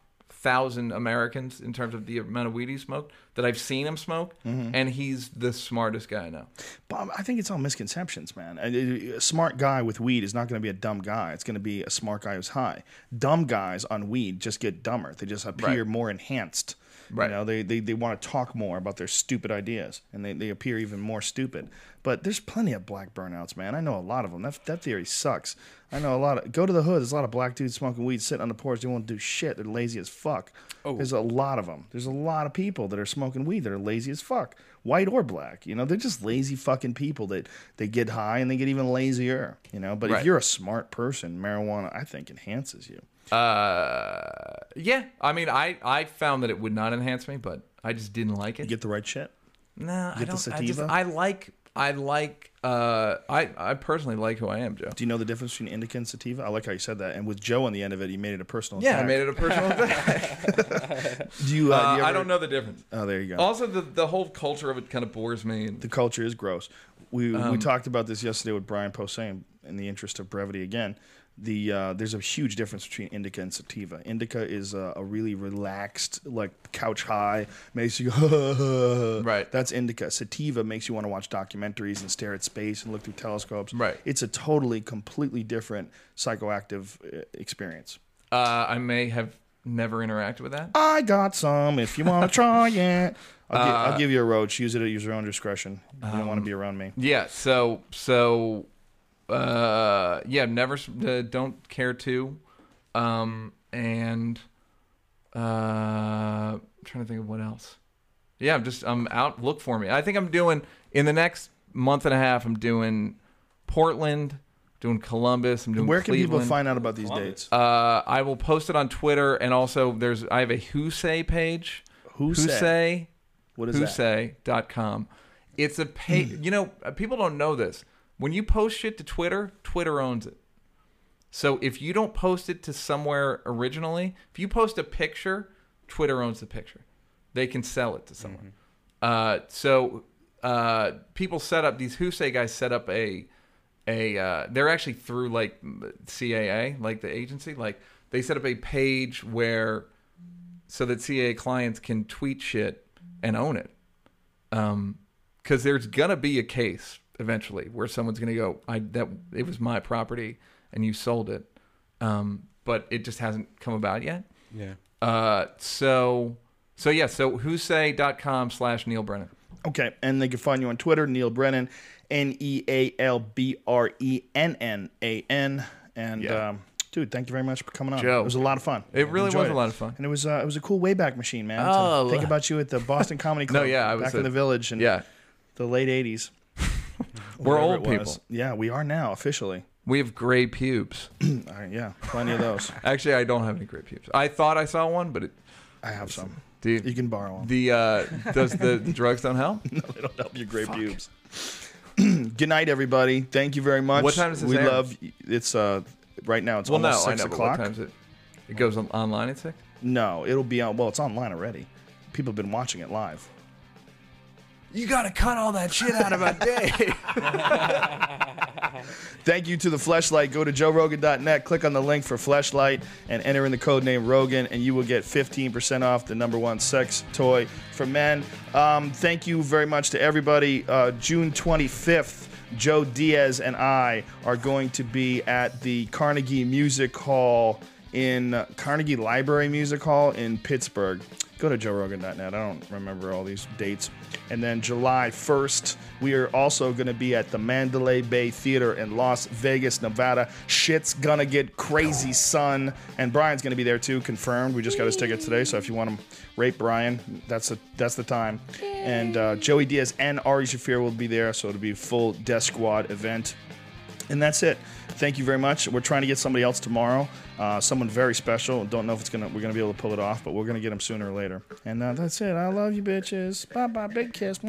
thousand Americans in terms of the amount of weed he smoked that I've seen him smoke, Mm-hmm. and he's the smartest guy I know. But I think it's all misconceptions, man. A, a smart guy with weed is not going to be a dumb guy. It's going to be a smart guy who's high. Dumb guys on weed just get dumber. They just appear Right. more enhanced. Right. You know, they, they, they want to talk more about their stupid ideas, and they, they appear even more stupid. But there's plenty of black burnouts, man. I know a lot of them. That, that theory sucks. I know a lot of. Go to the hood. There's a lot of black dudes smoking weed, sitting on the porch. They won't do shit. They're lazy as fuck. Oh. There's a lot of them. There's a lot of people that are smoking weed that are lazy as fuck, white or black. You know, they're just lazy fucking people that they get high and they get even lazier. You know, but Right. if you're a smart person, marijuana I think enhances you. Uh, yeah. I mean, I I found that it would not enhance me, but I just didn't like it. You get the right shit. No, I get the don't. I just? I like I like uh I I personally like who I am, Joe. Do you know the difference between indica and sativa? I like how you said that. And with Joe on the end of it, he made it a personal. Yeah, I made it a personal attack. Do you? Uh, Uh, do you I don't know the difference. Oh, there you go. Also, the the whole culture of it kind of bores me. And, the culture is gross. We Um, we talked about this yesterday with Brian Posehn. In the interest of brevity, again, the uh, there's a huge difference between indica and sativa. Indica is a, a really relaxed, like couch high, makes you go. Right. That's indica. Sativa makes you want to watch documentaries and stare at space and look through telescopes. Right. It's a totally, completely different psychoactive uh, experience. uh, I may have never interacted with that. I got some. If you want to try it, I'll, gi- Uh, I'll give you a roach. Use it at your own discretion. You don't Um, want to be around me. Yeah. So so uh yeah, never s- uh, don't care to, um and uh I'm trying to think of what else. Yeah, I'm just I'm out. Look for me. I think I'm doing in the next month and a half. I'm doing Portland, doing Columbus. I'm doing Where can people find out about these Columbus. dates? Uh, I will post it on Twitter, and also there's I have a Who Say page. Who Who say? Say What is that? whosay.com. It's a page. you know, uh, people don't know this. When you post shit to Twitter, Twitter owns it. So if you don't post it to somewhere originally, if you post a picture, Twitter owns the picture. They can sell it to someone. Uh, so uh, people set up these Who Say guys set up a a uh, they're actually through like CAA, like the agency, like they set up a page where so that CAA clients can tweet shit and own it. Um, because there's gonna be a case eventually where someone's gonna go, I that it was my property and you sold it, um, but it just hasn't come about yet. Yeah. Uh, so so yeah, so whosay.com slash Neal Brennan. Okay, and they can find you on Twitter, Neal Brennan, N E A L B R E N N A N. And Yeah. um, dude, thank you very much for coming on. Joe. it was a lot of fun. It really was a lot of fun. and it was uh, it was a cool wayback machine, man. Oh, to think about you at the Boston Comedy Club. No, yeah, I was back in the village in Yeah, the late '80s. We're old it was. people. Yeah, we are now officially. we have gray pubes. Right, yeah, plenty of those. Actually, I don't have any gray pubes. I thought I saw one, but it, I have some. dude, You can borrow them. the uh, does the drugs don't help? no, they don't help your gray pubes. Good night, everybody. Thank you very much. What time does this We air? love. It's uh right now. It's Well, no, almost I six know. O'clock. what time is it? It goes on, online at six. No, it'll be on. Well, it's online already. People have been watching it live. You got to cut all that shit out of my day. Thank you to the Fleshlight. Go to joerogan.net, click on the link for Fleshlight, and enter in the code name Rogan, and you will get 15% off the number one sex toy for men. Um, thank you very much to everybody. Uh, June 25th, Joe Diaz and I are going to be at the Carnegie Music Hall in Carnegie Library Music Hall in Pittsburgh. Go to joerogan.net. I don't remember all these dates. And then July 1st, we are also going to be at the Mandalay Bay Theater in Las Vegas, Nevada. Shit's gonna get crazy, son. And Brian's going to be there too, confirmed. We just got his ticket today, so if you want to rape Brian, that's the that's the time. And uh, Joey Diaz and Ari Shaffir will be there, so it'll be a full Death Squad event. And that's it. Thank you very much. We're trying to get somebody else tomorrow, uh, someone very special. Don't know if it's gonna we're gonna be able to pull it off, but we're gonna get him sooner or later. And uh, that's it. I love you, bitches. Bye bye. Big kiss.